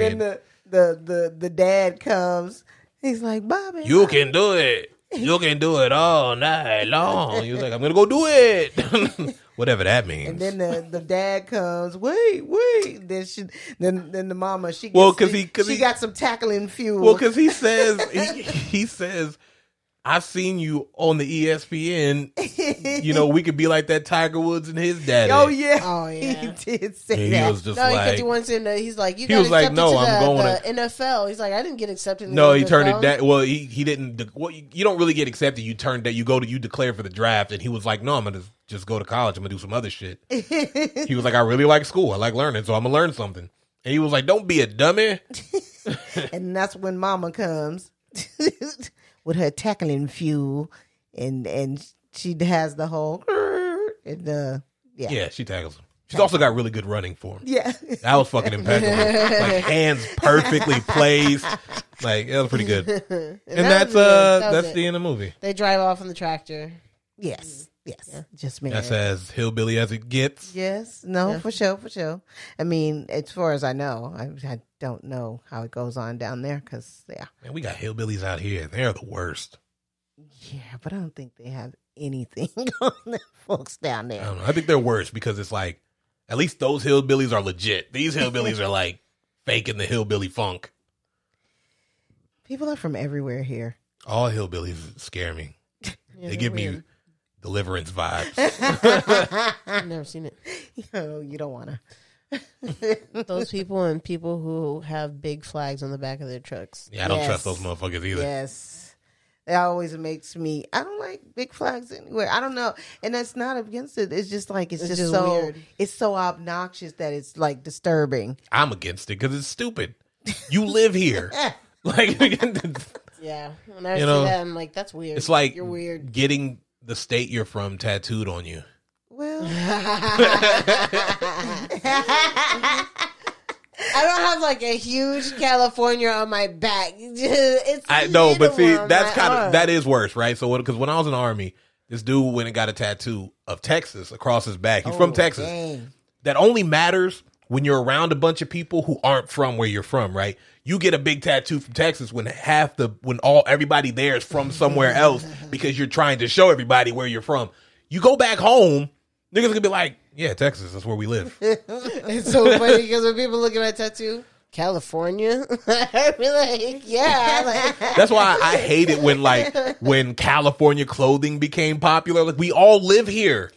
Speaker 1: then the, the the the dad comes. He's like, Bobby,
Speaker 3: You can do it. You can do it all night long. He was like, I'm gonna go do it. Whatever that means.
Speaker 1: And then the, the dad comes. Wait, wait. Then she, then then the mama. She gets,
Speaker 3: Well, 'cause he- 'cause
Speaker 1: she
Speaker 3: he-
Speaker 1: got some tackling fuel.
Speaker 3: well, because he says he, he says, I've seen you on the ESPN. You know, we could be like that Tiger Woods and his daddy.
Speaker 1: oh yeah,
Speaker 2: Oh, yeah.
Speaker 1: he did say
Speaker 3: And he
Speaker 1: that.
Speaker 3: was just
Speaker 2: No, because
Speaker 3: like,
Speaker 2: he wants him to. He's like, you
Speaker 3: He
Speaker 2: got
Speaker 3: was like,
Speaker 2: accepted
Speaker 3: "No,
Speaker 2: to
Speaker 3: I'm
Speaker 2: the,
Speaker 3: going
Speaker 2: the NFL. He's like, I didn't get accepted.
Speaker 3: No,
Speaker 2: the
Speaker 3: he turned it
Speaker 2: NFL.
Speaker 3: down. Well, he he didn't. Well, you, you don't really get accepted. You turn that. You go to you declare for the draft, and he was like, no, I'm gonna just go to college. I'm gonna do some other shit. he was like, I really like school. I like learning, so I'm gonna learn something. And he was like, don't be a dummy.
Speaker 1: and that's when mama comes with her tackling fuel, and and she has the whole and uh yeah
Speaker 3: Yeah, she tackles him. She's also got really good running for him.
Speaker 1: yeah.
Speaker 3: That was fucking impeccable. like hands perfectly placed. Like it was pretty good. And,
Speaker 2: that
Speaker 3: that's
Speaker 2: was
Speaker 3: uh
Speaker 2: That
Speaker 3: that's
Speaker 2: it.
Speaker 3: the end of the movie.
Speaker 2: They drive off on the tractor.
Speaker 1: yes, yes, just me.
Speaker 3: That's as hillbilly as it gets.
Speaker 1: Yes, no,
Speaker 2: Yeah.
Speaker 1: for sure, for sure. I mean, as far as I know, I, I don't know how it goes on down there because yeah,
Speaker 3: Man, we got hillbillies out here. They're the worst.
Speaker 1: yeah, but I don't think they have anything on the folks down
Speaker 3: I
Speaker 1: there.
Speaker 3: don't know. I think they're worse because it's like at least those hillbillies are legit. These hillbillies are like faking the hillbilly funk.
Speaker 1: People are from everywhere here.
Speaker 3: All hillbillies scare me.
Speaker 2: Yeah,
Speaker 3: They
Speaker 2: they're
Speaker 3: give me
Speaker 2: weird.
Speaker 3: Deliverance vibes.
Speaker 2: I've never seen it.
Speaker 1: oh, you don't want to.
Speaker 2: Those people and people who have big flags on the back of their trucks.
Speaker 3: Yeah, I don't
Speaker 1: Yes.
Speaker 3: trust those motherfuckers either.
Speaker 1: Yes. That always makes me. I don't like big flags anywhere. I don't know, and that's not against it. It's just like it's,
Speaker 2: It's
Speaker 1: just,
Speaker 2: just
Speaker 1: so
Speaker 2: weird.
Speaker 1: it's so obnoxious that it's like disturbing.
Speaker 3: I'm against it because it's stupid. You live here. like
Speaker 2: Yeah. When I
Speaker 3: You
Speaker 2: see
Speaker 3: know,
Speaker 2: that, I'm like, that's weird.
Speaker 3: it's like
Speaker 2: You're weird.
Speaker 3: getting the state you're from tattooed on you.
Speaker 1: Well,
Speaker 2: I don't have like a huge California on my back. it's
Speaker 3: I know, but see, that's kind of
Speaker 2: uh-uh.
Speaker 3: that is worse, right? So, because when I was in the army, this dude went and got a tattoo of Texas across his back. He's from
Speaker 1: oh,
Speaker 3: Texas.
Speaker 1: dang.
Speaker 3: That only matters when you're around a bunch of people who aren't from where you're from, right? You get a big tattoo from Texas when half the when all everybody there is from somewhere else because you're trying to show everybody where you're from. You go back home, niggas gonna be like, "Yeah, Texas, that's where we live."
Speaker 2: It's so funny because when people look at my tattoo, California, be like, yeah, like,
Speaker 3: That's why I hate it when like when California clothing became popular. Like we all live here.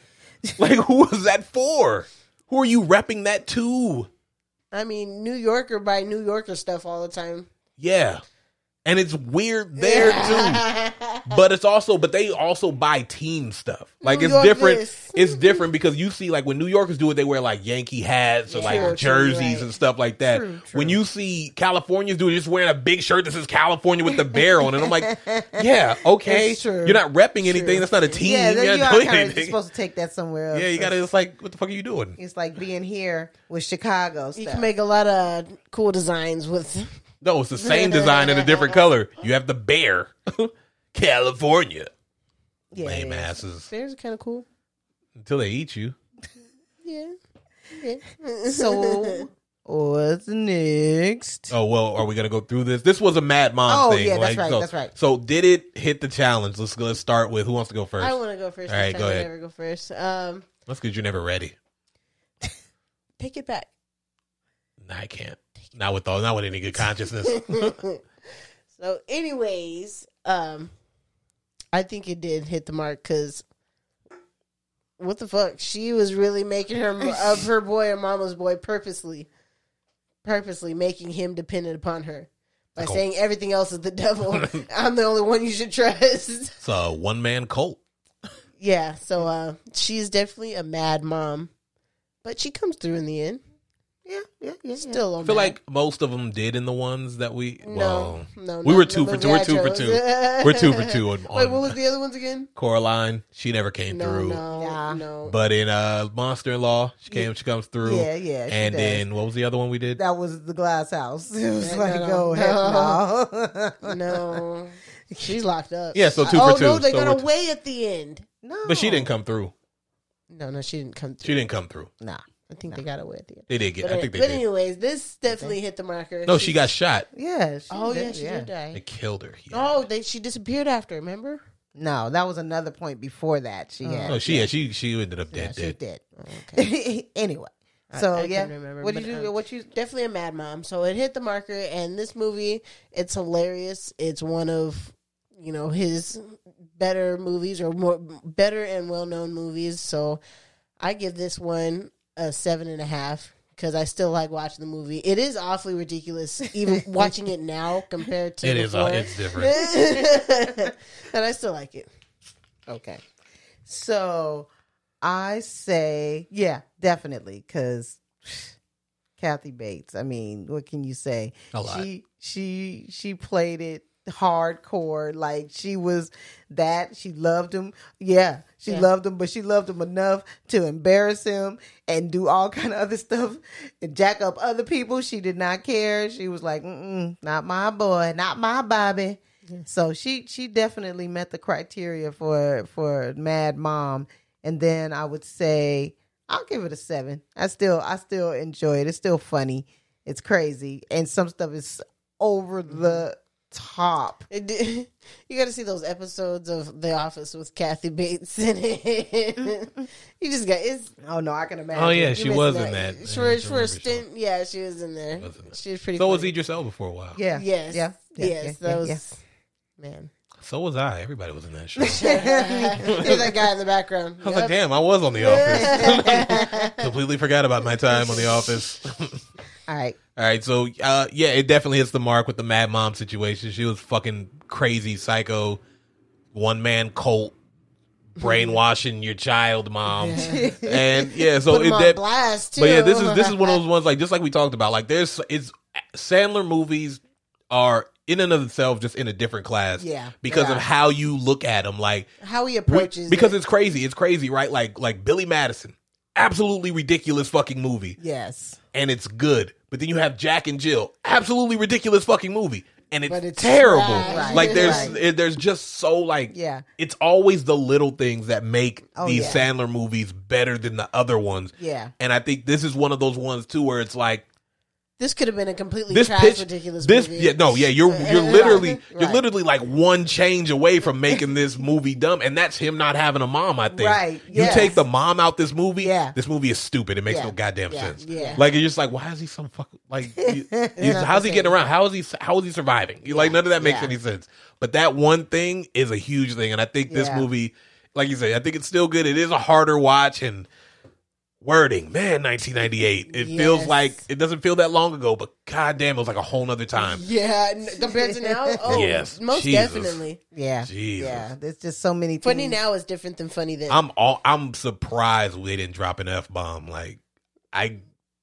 Speaker 3: Like who was that for? Who are you repping that to?
Speaker 2: I mean, New Yorker buy New Yorker stuff all the time.
Speaker 3: Yeah. And it's weird there too. But it's also, but they also buy team stuff. Like
Speaker 2: New
Speaker 3: it's
Speaker 2: York
Speaker 3: different.
Speaker 2: this.
Speaker 3: It's different because you see, like when New Yorkers do it, they wear like Yankee hats or
Speaker 2: Yeah.
Speaker 3: like
Speaker 2: True, true,
Speaker 3: jerseys
Speaker 2: right.
Speaker 3: and stuff like that.
Speaker 1: True, true.
Speaker 3: When you see Californians do it, just wearing a big shirt that says California with the bear on it, I'm like, yeah, okay,
Speaker 1: It's true.
Speaker 3: you're not repping anything.
Speaker 2: True.
Speaker 3: That's not a team.
Speaker 1: Yeah,
Speaker 3: you're
Speaker 1: you
Speaker 3: not
Speaker 1: are
Speaker 3: doing
Speaker 1: kind of
Speaker 3: anything.
Speaker 1: supposed to take that somewhere else.
Speaker 3: Yeah, you gotta. It's like, what the fuck are you doing?
Speaker 1: It's like being here with Chicago
Speaker 2: You can make a lot of cool designs with.
Speaker 3: No, it's the same design in a different color. You have the bear, California.
Speaker 1: yeah,
Speaker 3: Lame
Speaker 1: it is.
Speaker 3: asses
Speaker 2: Bears are kind of cool.
Speaker 3: until they eat you.
Speaker 2: Yeah. yeah.
Speaker 1: So what's next?
Speaker 3: Oh well, are we gonna go through this? This was a Mad Mom
Speaker 1: Oh,
Speaker 3: thing.
Speaker 1: yeah, that's
Speaker 3: like,
Speaker 1: right,
Speaker 3: so,
Speaker 1: that's right.
Speaker 3: So did it hit the challenge? Let's let's start with who wants to go first.
Speaker 2: I want to go first.
Speaker 3: All right,
Speaker 2: this
Speaker 3: go
Speaker 2: time. I
Speaker 3: ahead.
Speaker 2: never go first. Um,
Speaker 3: That's because you're never ready.
Speaker 2: take it back.
Speaker 3: I can't. Not with all. Not with any good consciousness.
Speaker 2: so, anyways, um, I think it did hit the mark because what the fuck? She was really making her of her boy or mama's boy purposely, purposely making him dependent upon her by
Speaker 3: Cool.
Speaker 2: saying everything else is the devil. I'm the only one you should trust.
Speaker 3: it's a one man cult.
Speaker 2: yeah, so uh, she's definitely a mad mom, but she comes through in the end.
Speaker 1: Yeah, yeah, yeah.
Speaker 2: Still,
Speaker 3: I feel like most of them did in the ones that we. Well,
Speaker 2: no, no,
Speaker 3: we were
Speaker 2: the
Speaker 3: two for two. We're two for two. We're two for two on,
Speaker 2: Wait, what was the other ones again?
Speaker 3: Coraline. She never came
Speaker 2: No,
Speaker 3: through.
Speaker 2: no,
Speaker 1: Nah.
Speaker 2: no.
Speaker 3: But in uh Monster in Law, she came. She comes through.
Speaker 1: Yeah, yeah, she
Speaker 3: And
Speaker 1: does.
Speaker 3: then what was the other one we did?
Speaker 1: that was the glass house. It was
Speaker 2: Yeah,
Speaker 1: like,
Speaker 2: no,
Speaker 1: oh
Speaker 2: no.
Speaker 1: heck no.
Speaker 2: no, she's locked up.
Speaker 3: Yeah, so two
Speaker 2: oh,
Speaker 3: for two.
Speaker 2: no, they
Speaker 3: So
Speaker 2: got
Speaker 3: we're t-
Speaker 2: away at the end.
Speaker 1: no,
Speaker 3: But she didn't come through.
Speaker 2: No, no, she didn't come
Speaker 3: She
Speaker 2: through.
Speaker 3: didn't come through.
Speaker 1: Nah.
Speaker 2: I think they got away at the end.
Speaker 3: They did get.
Speaker 2: But,
Speaker 3: I think they
Speaker 2: but
Speaker 3: did.
Speaker 2: anyways, this definitely hit the marker.
Speaker 3: No, she got shot.
Speaker 1: Yeah. She
Speaker 2: Oh
Speaker 1: did,
Speaker 2: yeah, she did
Speaker 3: They killed her. Yeah.
Speaker 2: Oh, they she disappeared after. Remember?
Speaker 1: No, that was another point before that. She had.
Speaker 3: Oh, she yeah, she she ended up
Speaker 1: yeah,
Speaker 3: dead.
Speaker 1: she
Speaker 3: dead.
Speaker 2: Okay.
Speaker 1: anyway, so
Speaker 2: I
Speaker 1: yeah,
Speaker 2: remember,
Speaker 1: what
Speaker 2: but,
Speaker 1: did you?
Speaker 2: um,
Speaker 1: what you?
Speaker 2: definitely a mad mom. So it hit the marker, and this movie, it's hilarious. It's one of you know his better movies or more better and well known movies. So I give this one a seven and a half because I still like watching the movie. It is awfully ridiculous, even watching it now compared to
Speaker 3: It is.
Speaker 2: before.
Speaker 3: Uh, it's different.
Speaker 2: and I still like it.
Speaker 1: Okay, so I say yeah, definitely because Kathy Bates. I mean, what can you say?
Speaker 3: A lot.
Speaker 1: She she she played it hardcore. Like she was that. She loved him. Yeah, she
Speaker 2: Yeah.
Speaker 1: loved him, but she loved him enough to embarrass him and do all kind of other stuff and jack up other people. She did not care. She was like, Mm-mm, not my boy, not my Bobby. So she she definitely met the criteria for for Mad Mom. And then I would say I'll give it a seven. I still I still enjoy it. It's still funny. It's crazy, and some stuff is over mm-hmm. the top.
Speaker 2: You got to see those episodes of The Office with Kathy Bates in it. you just got it's
Speaker 1: Oh no, I can imagine.
Speaker 3: Oh yeah,
Speaker 2: you
Speaker 3: she
Speaker 2: missing
Speaker 3: was in that.
Speaker 2: for
Speaker 3: I
Speaker 2: for a stint. Yeah, she was in there.
Speaker 3: was in.
Speaker 2: She was pretty.
Speaker 3: So was
Speaker 2: funny.
Speaker 3: Idris Elba for a while.
Speaker 1: Yeah.
Speaker 2: Yes.
Speaker 1: Yeah. yeah,
Speaker 2: yes.
Speaker 1: yeah,
Speaker 2: that
Speaker 1: yeah,
Speaker 2: was
Speaker 1: yeah.
Speaker 2: man.
Speaker 3: So was I. Everybody was in that show.
Speaker 2: Here's that guy in the background.
Speaker 3: I was like, damn, I was on The Office. Completely forgot about my time on The Office.
Speaker 1: All right.
Speaker 3: All right, so uh, yeah, it definitely hits the mark with the Mad Mom situation. She was fucking crazy, psycho, one man cult, brainwashing your child, mom, and yeah. So
Speaker 2: Put
Speaker 3: it def-
Speaker 2: blast too.
Speaker 3: but yeah, this is this is one of those ones like just like we talked about. Like there's it's Sandler movies are in and of themselves just in a different class,
Speaker 1: Yeah,
Speaker 3: because of how you look at them. Like
Speaker 2: how he
Speaker 3: we-
Speaker 2: approaches
Speaker 3: because
Speaker 2: it.
Speaker 3: it's crazy. It's crazy, right? Like like Billy Madison, absolutely ridiculous fucking movie,
Speaker 1: Yes.
Speaker 3: and it's good. But then you have Jack and Jill, absolutely ridiculous fucking movie, and it's,
Speaker 2: it's
Speaker 3: terrible.
Speaker 1: Right,
Speaker 3: Like there's
Speaker 1: right.
Speaker 3: there's just so like
Speaker 1: Yeah.
Speaker 3: it's always the little things that make
Speaker 1: Oh,
Speaker 3: these
Speaker 1: yeah.
Speaker 3: Sandler movies better than the other ones.
Speaker 1: Yeah.
Speaker 3: And I think this is one of those ones too where it's like
Speaker 2: this could have been a completely
Speaker 3: this
Speaker 2: trash,
Speaker 3: pitch,
Speaker 2: ridiculous
Speaker 3: this
Speaker 2: movie.
Speaker 3: yeah no yeah you're you're
Speaker 2: Right,
Speaker 3: literally you're literally like one change away from making this movie dumb, and that's him not having a mom. I think
Speaker 1: Right,
Speaker 3: You
Speaker 1: yes.
Speaker 3: take the mom out this movie,
Speaker 1: Yeah.
Speaker 3: this movie is stupid. It makes
Speaker 1: Yeah,
Speaker 3: no goddamn
Speaker 1: yeah,
Speaker 3: sense.
Speaker 2: yeah.
Speaker 3: like you're just like why is he so fucking like he's,
Speaker 1: not
Speaker 3: how's he getting around? How is he how is he surviving? You like none of that makes any sense. But that one thing is a huge thing, and I think this movie, like you say, I think it's still good. It is a harder watch and. Wording, man, 1998. It feels like it doesn't feel that long ago, but goddamn, it was like a whole nother time.
Speaker 2: Yeah, n- compared to now, oh,
Speaker 3: Yes,
Speaker 2: most
Speaker 3: Jesus.
Speaker 2: definitely.
Speaker 1: Yeah,
Speaker 3: Jesus.
Speaker 1: yeah. There's just so many.
Speaker 2: Funny
Speaker 1: things.
Speaker 2: now is different than funny then.
Speaker 3: I'm all I'm surprised they didn't drop an f bomb. Like I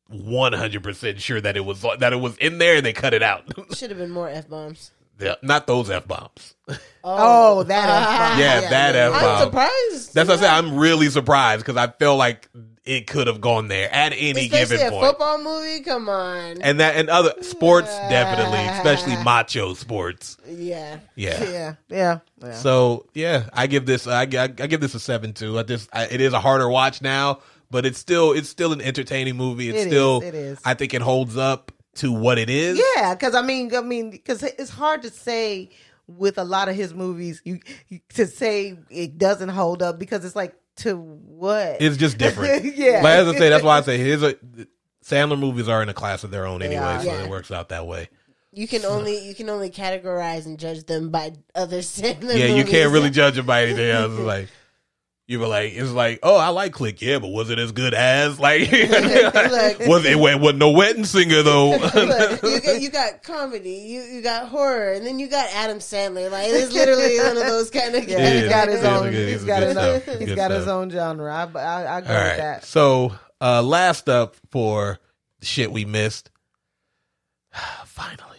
Speaker 3: 100 percent sure that it was that it was in there and they cut it out.
Speaker 2: Should have been more f bombs.
Speaker 3: Yeah, Not those f bombs.
Speaker 1: Oh. oh, that F-bomb.
Speaker 3: Yeah, that
Speaker 1: yeah.
Speaker 3: F-bomb.
Speaker 2: I'm surprised.
Speaker 3: That's what I said. I'm really surprised because I feel like it could have gone there at any
Speaker 2: Especially
Speaker 3: given
Speaker 2: a
Speaker 3: point.
Speaker 2: football movie. Come on.
Speaker 3: And that and other sports definitely, especially macho sports.
Speaker 2: yeah.
Speaker 3: Yeah.
Speaker 1: Yeah, yeah, yeah.
Speaker 3: So yeah, I give this I, I, I give this a seven two. I just I, it is a harder watch now, but it's still it's still an entertaining movie. It's
Speaker 1: It is,
Speaker 3: still
Speaker 1: it is.
Speaker 3: I think it holds up to what it is.
Speaker 1: Yeah, because I mean, I mean, because it's hard to say with a lot of his movies, you, you to say it doesn't hold up because it's like to what?
Speaker 3: It's just different.
Speaker 1: Yeah.
Speaker 3: Like, as I say, that's why I say his a, Sandler movies are in a class of their own anyway,
Speaker 1: are.
Speaker 3: so
Speaker 2: Yeah.
Speaker 3: it works out that way.
Speaker 2: You can only you can only categorize and judge them by other Sandler
Speaker 3: Yeah, you
Speaker 2: movies.
Speaker 3: can't really judge it by anything else. Like you were like, it's like, oh, I like Click, yeah, but was it as good as like? was it? It wasn't no wedding singer though.
Speaker 2: Look, you, got, you got comedy, you you got horror, and then you got Adam Sandler. Like it's literally one of those kind of
Speaker 1: yeah,
Speaker 3: Yeah,
Speaker 1: he's got his
Speaker 3: he's
Speaker 1: own.
Speaker 3: good- he's
Speaker 1: he's got his own. He's
Speaker 3: Good
Speaker 1: got his own genre. I, I, I go
Speaker 3: All
Speaker 1: with
Speaker 3: right.
Speaker 1: that.
Speaker 3: So, uh, last up for the shit we missed. Finally,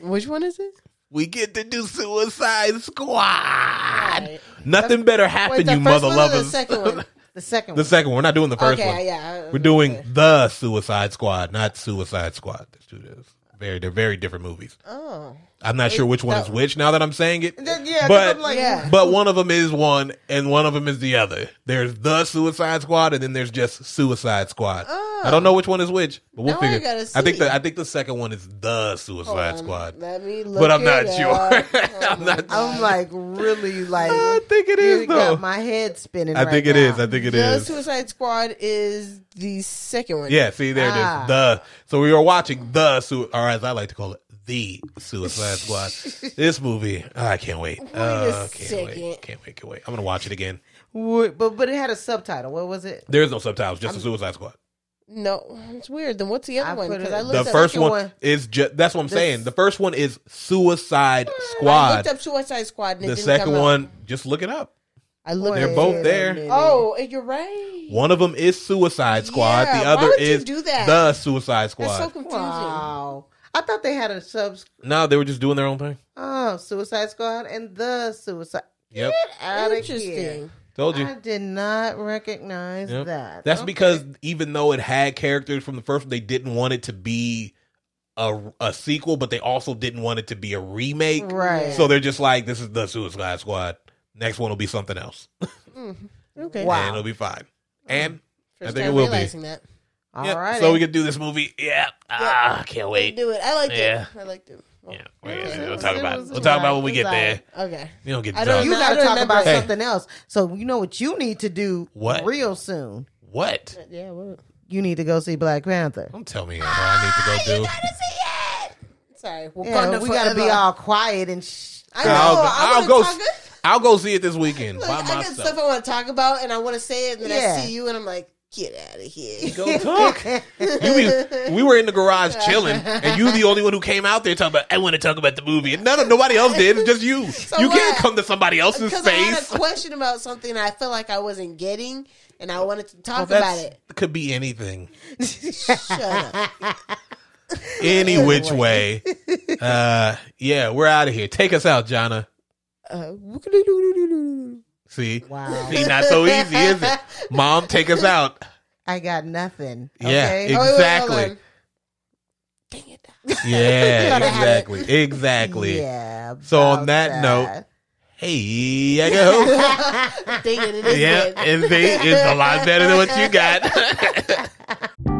Speaker 2: Which one is it?
Speaker 3: we get to do Suicide Squad.
Speaker 2: Right.
Speaker 3: Nothing better
Speaker 2: Wait,
Speaker 3: happened, you mother
Speaker 2: one or the
Speaker 3: lovers.
Speaker 2: second one?
Speaker 1: The second.
Speaker 3: The
Speaker 1: one.
Speaker 3: second one. We're not doing the first
Speaker 2: okay,
Speaker 3: one.
Speaker 2: yeah.
Speaker 3: We're doing the Suicide Squad, not Suicide Squad. There's two different- Very, they're very different movies.
Speaker 2: Oh,
Speaker 3: I'm not sure which one is which now that I'm saying it.
Speaker 1: Yeah, 'cause
Speaker 3: but
Speaker 1: I'm like,
Speaker 2: Yeah.
Speaker 3: but one of them is one and one of them is the other. There's the Suicide Squad and then there's just Suicide Squad. Oh, I don't know which one is which, but we'll
Speaker 2: Now I
Speaker 3: figure.
Speaker 2: gotta
Speaker 3: I think
Speaker 2: see.
Speaker 3: the I think the second one is the Suicide
Speaker 2: um,
Speaker 3: Squad,
Speaker 2: Let me look
Speaker 3: but I'm not
Speaker 2: it
Speaker 3: sure.
Speaker 2: up. Oh
Speaker 3: I'm not.
Speaker 1: I'm like really like.
Speaker 3: I think it is you though.
Speaker 1: got my head spinning.
Speaker 3: I
Speaker 1: right
Speaker 3: think it
Speaker 1: now.
Speaker 3: is. I think it
Speaker 2: the
Speaker 3: is.
Speaker 2: Suicide Squad is the second one.
Speaker 3: Yeah, see there it is.
Speaker 1: Ah.
Speaker 3: The so we were watching the su- or as I like to call it, the Suicide Squad. this movie, oh, I can't wait.
Speaker 2: a
Speaker 3: Uh, can't
Speaker 2: second.
Speaker 3: wait. Can't wait. Can't wait. I'm gonna watch it again.
Speaker 1: Wait, But but it had a subtitle. What was it?
Speaker 3: There is no subtitles, just the Suicide Squad.
Speaker 2: No, it's weird. Then what's the other
Speaker 1: I
Speaker 2: one?
Speaker 1: put
Speaker 2: Because
Speaker 1: it-
Speaker 2: I
Speaker 3: The
Speaker 2: looked
Speaker 1: The
Speaker 2: up.
Speaker 3: first one,
Speaker 1: one-
Speaker 3: is just that's what I'm
Speaker 1: This-
Speaker 3: saying. The first one is Suicide mm,
Speaker 2: I
Speaker 3: Squad.
Speaker 2: looked up Suicide Squad. And it
Speaker 3: The
Speaker 2: didn't
Speaker 3: second
Speaker 2: come up.
Speaker 3: one, just look it up.
Speaker 2: I looked.
Speaker 3: They're both there.
Speaker 1: minute.
Speaker 2: Oh, eh, you're right.
Speaker 3: One of them is Suicide Squad.
Speaker 2: Yeah,
Speaker 3: the
Speaker 2: why
Speaker 3: other
Speaker 2: would you
Speaker 3: is
Speaker 2: do that?
Speaker 3: the Suicide
Speaker 2: That's
Speaker 3: Squad.
Speaker 2: so confusing.
Speaker 1: Wow. I thought they had a sub.
Speaker 3: no, they were just doing their own thing.
Speaker 1: Oh, Suicide Squad and the Suicide.
Speaker 3: Yep,
Speaker 1: Out of
Speaker 2: Interesting.
Speaker 1: Here.
Speaker 3: told you.
Speaker 1: I did not recognize
Speaker 3: Yep.
Speaker 1: that.
Speaker 3: That's
Speaker 1: Okay.
Speaker 3: because even though it had characters from the first one, they didn't want it to be a, a sequel, but they also didn't want it to be a remake.
Speaker 1: Right.
Speaker 3: So they're just like, this is the Suicide Squad. Next one will be something else.
Speaker 2: Okay.
Speaker 1: Wow.
Speaker 3: And it'll be fine. And
Speaker 2: First
Speaker 3: I think it will be.
Speaker 2: realizing that.
Speaker 1: All
Speaker 3: yeah,
Speaker 1: right.
Speaker 3: so we can do this movie. Yeah. Ah, can't
Speaker 2: We
Speaker 3: wait.
Speaker 2: do it. I liked
Speaker 3: Yeah.
Speaker 2: it. I liked it.
Speaker 3: Yeah.
Speaker 2: wait,
Speaker 3: was, we'll talk about
Speaker 1: it
Speaker 3: it. We'll talk about when we get
Speaker 1: It was
Speaker 3: there.
Speaker 2: Okay.
Speaker 3: You don't get to
Speaker 2: I don't
Speaker 1: you got to talk about
Speaker 3: Hey.
Speaker 1: something else. So you know what you need to do
Speaker 3: What?
Speaker 1: real soon.
Speaker 3: What?
Speaker 2: Uh, yeah. What?
Speaker 1: You need to go see Black Panther.
Speaker 3: Don't tell me what I need to go ah, do.
Speaker 2: Sorry. Wakanda
Speaker 1: Yeah, we got to be all quiet and. Sh-
Speaker 2: I know.
Speaker 3: I'll,
Speaker 2: I
Speaker 3: I'll go.
Speaker 2: talk-
Speaker 3: I'll go see it this weekend
Speaker 2: Look,
Speaker 3: by
Speaker 2: I got stuff I want to talk about, and I want to say it, and then
Speaker 1: Yeah.
Speaker 2: I see you, and I'm like, get out of here.
Speaker 3: Go talk. You be, we were in the garage chilling, and you the only one who came out there talking about. I want to talk about the movie, and none of nobody else did. It's just you. you can't come to somebody else's
Speaker 2: Because I had a question about something I felt like I wasn't getting, and I wanted to talk about it.
Speaker 3: Could be anything,
Speaker 2: Shut up.
Speaker 3: any which way. Uh, yeah, we're out of here. Take us out, Jonna.
Speaker 2: Uh,
Speaker 3: See,
Speaker 1: Wow.
Speaker 3: see, not so easy, is it? Mom, take us out.
Speaker 1: I got nothing.
Speaker 3: Yeah,
Speaker 1: Okay?
Speaker 2: Oh, wait, wait,
Speaker 3: Exactly.
Speaker 2: Dang it.
Speaker 3: Yeah,
Speaker 2: it.
Speaker 3: exactly, exactly.
Speaker 1: Yeah.
Speaker 3: So on
Speaker 1: about
Speaker 3: that note, Hey, I go.
Speaker 2: Dang it, it is
Speaker 3: yeah,
Speaker 2: good.
Speaker 3: and see, it's a lot better than what you got.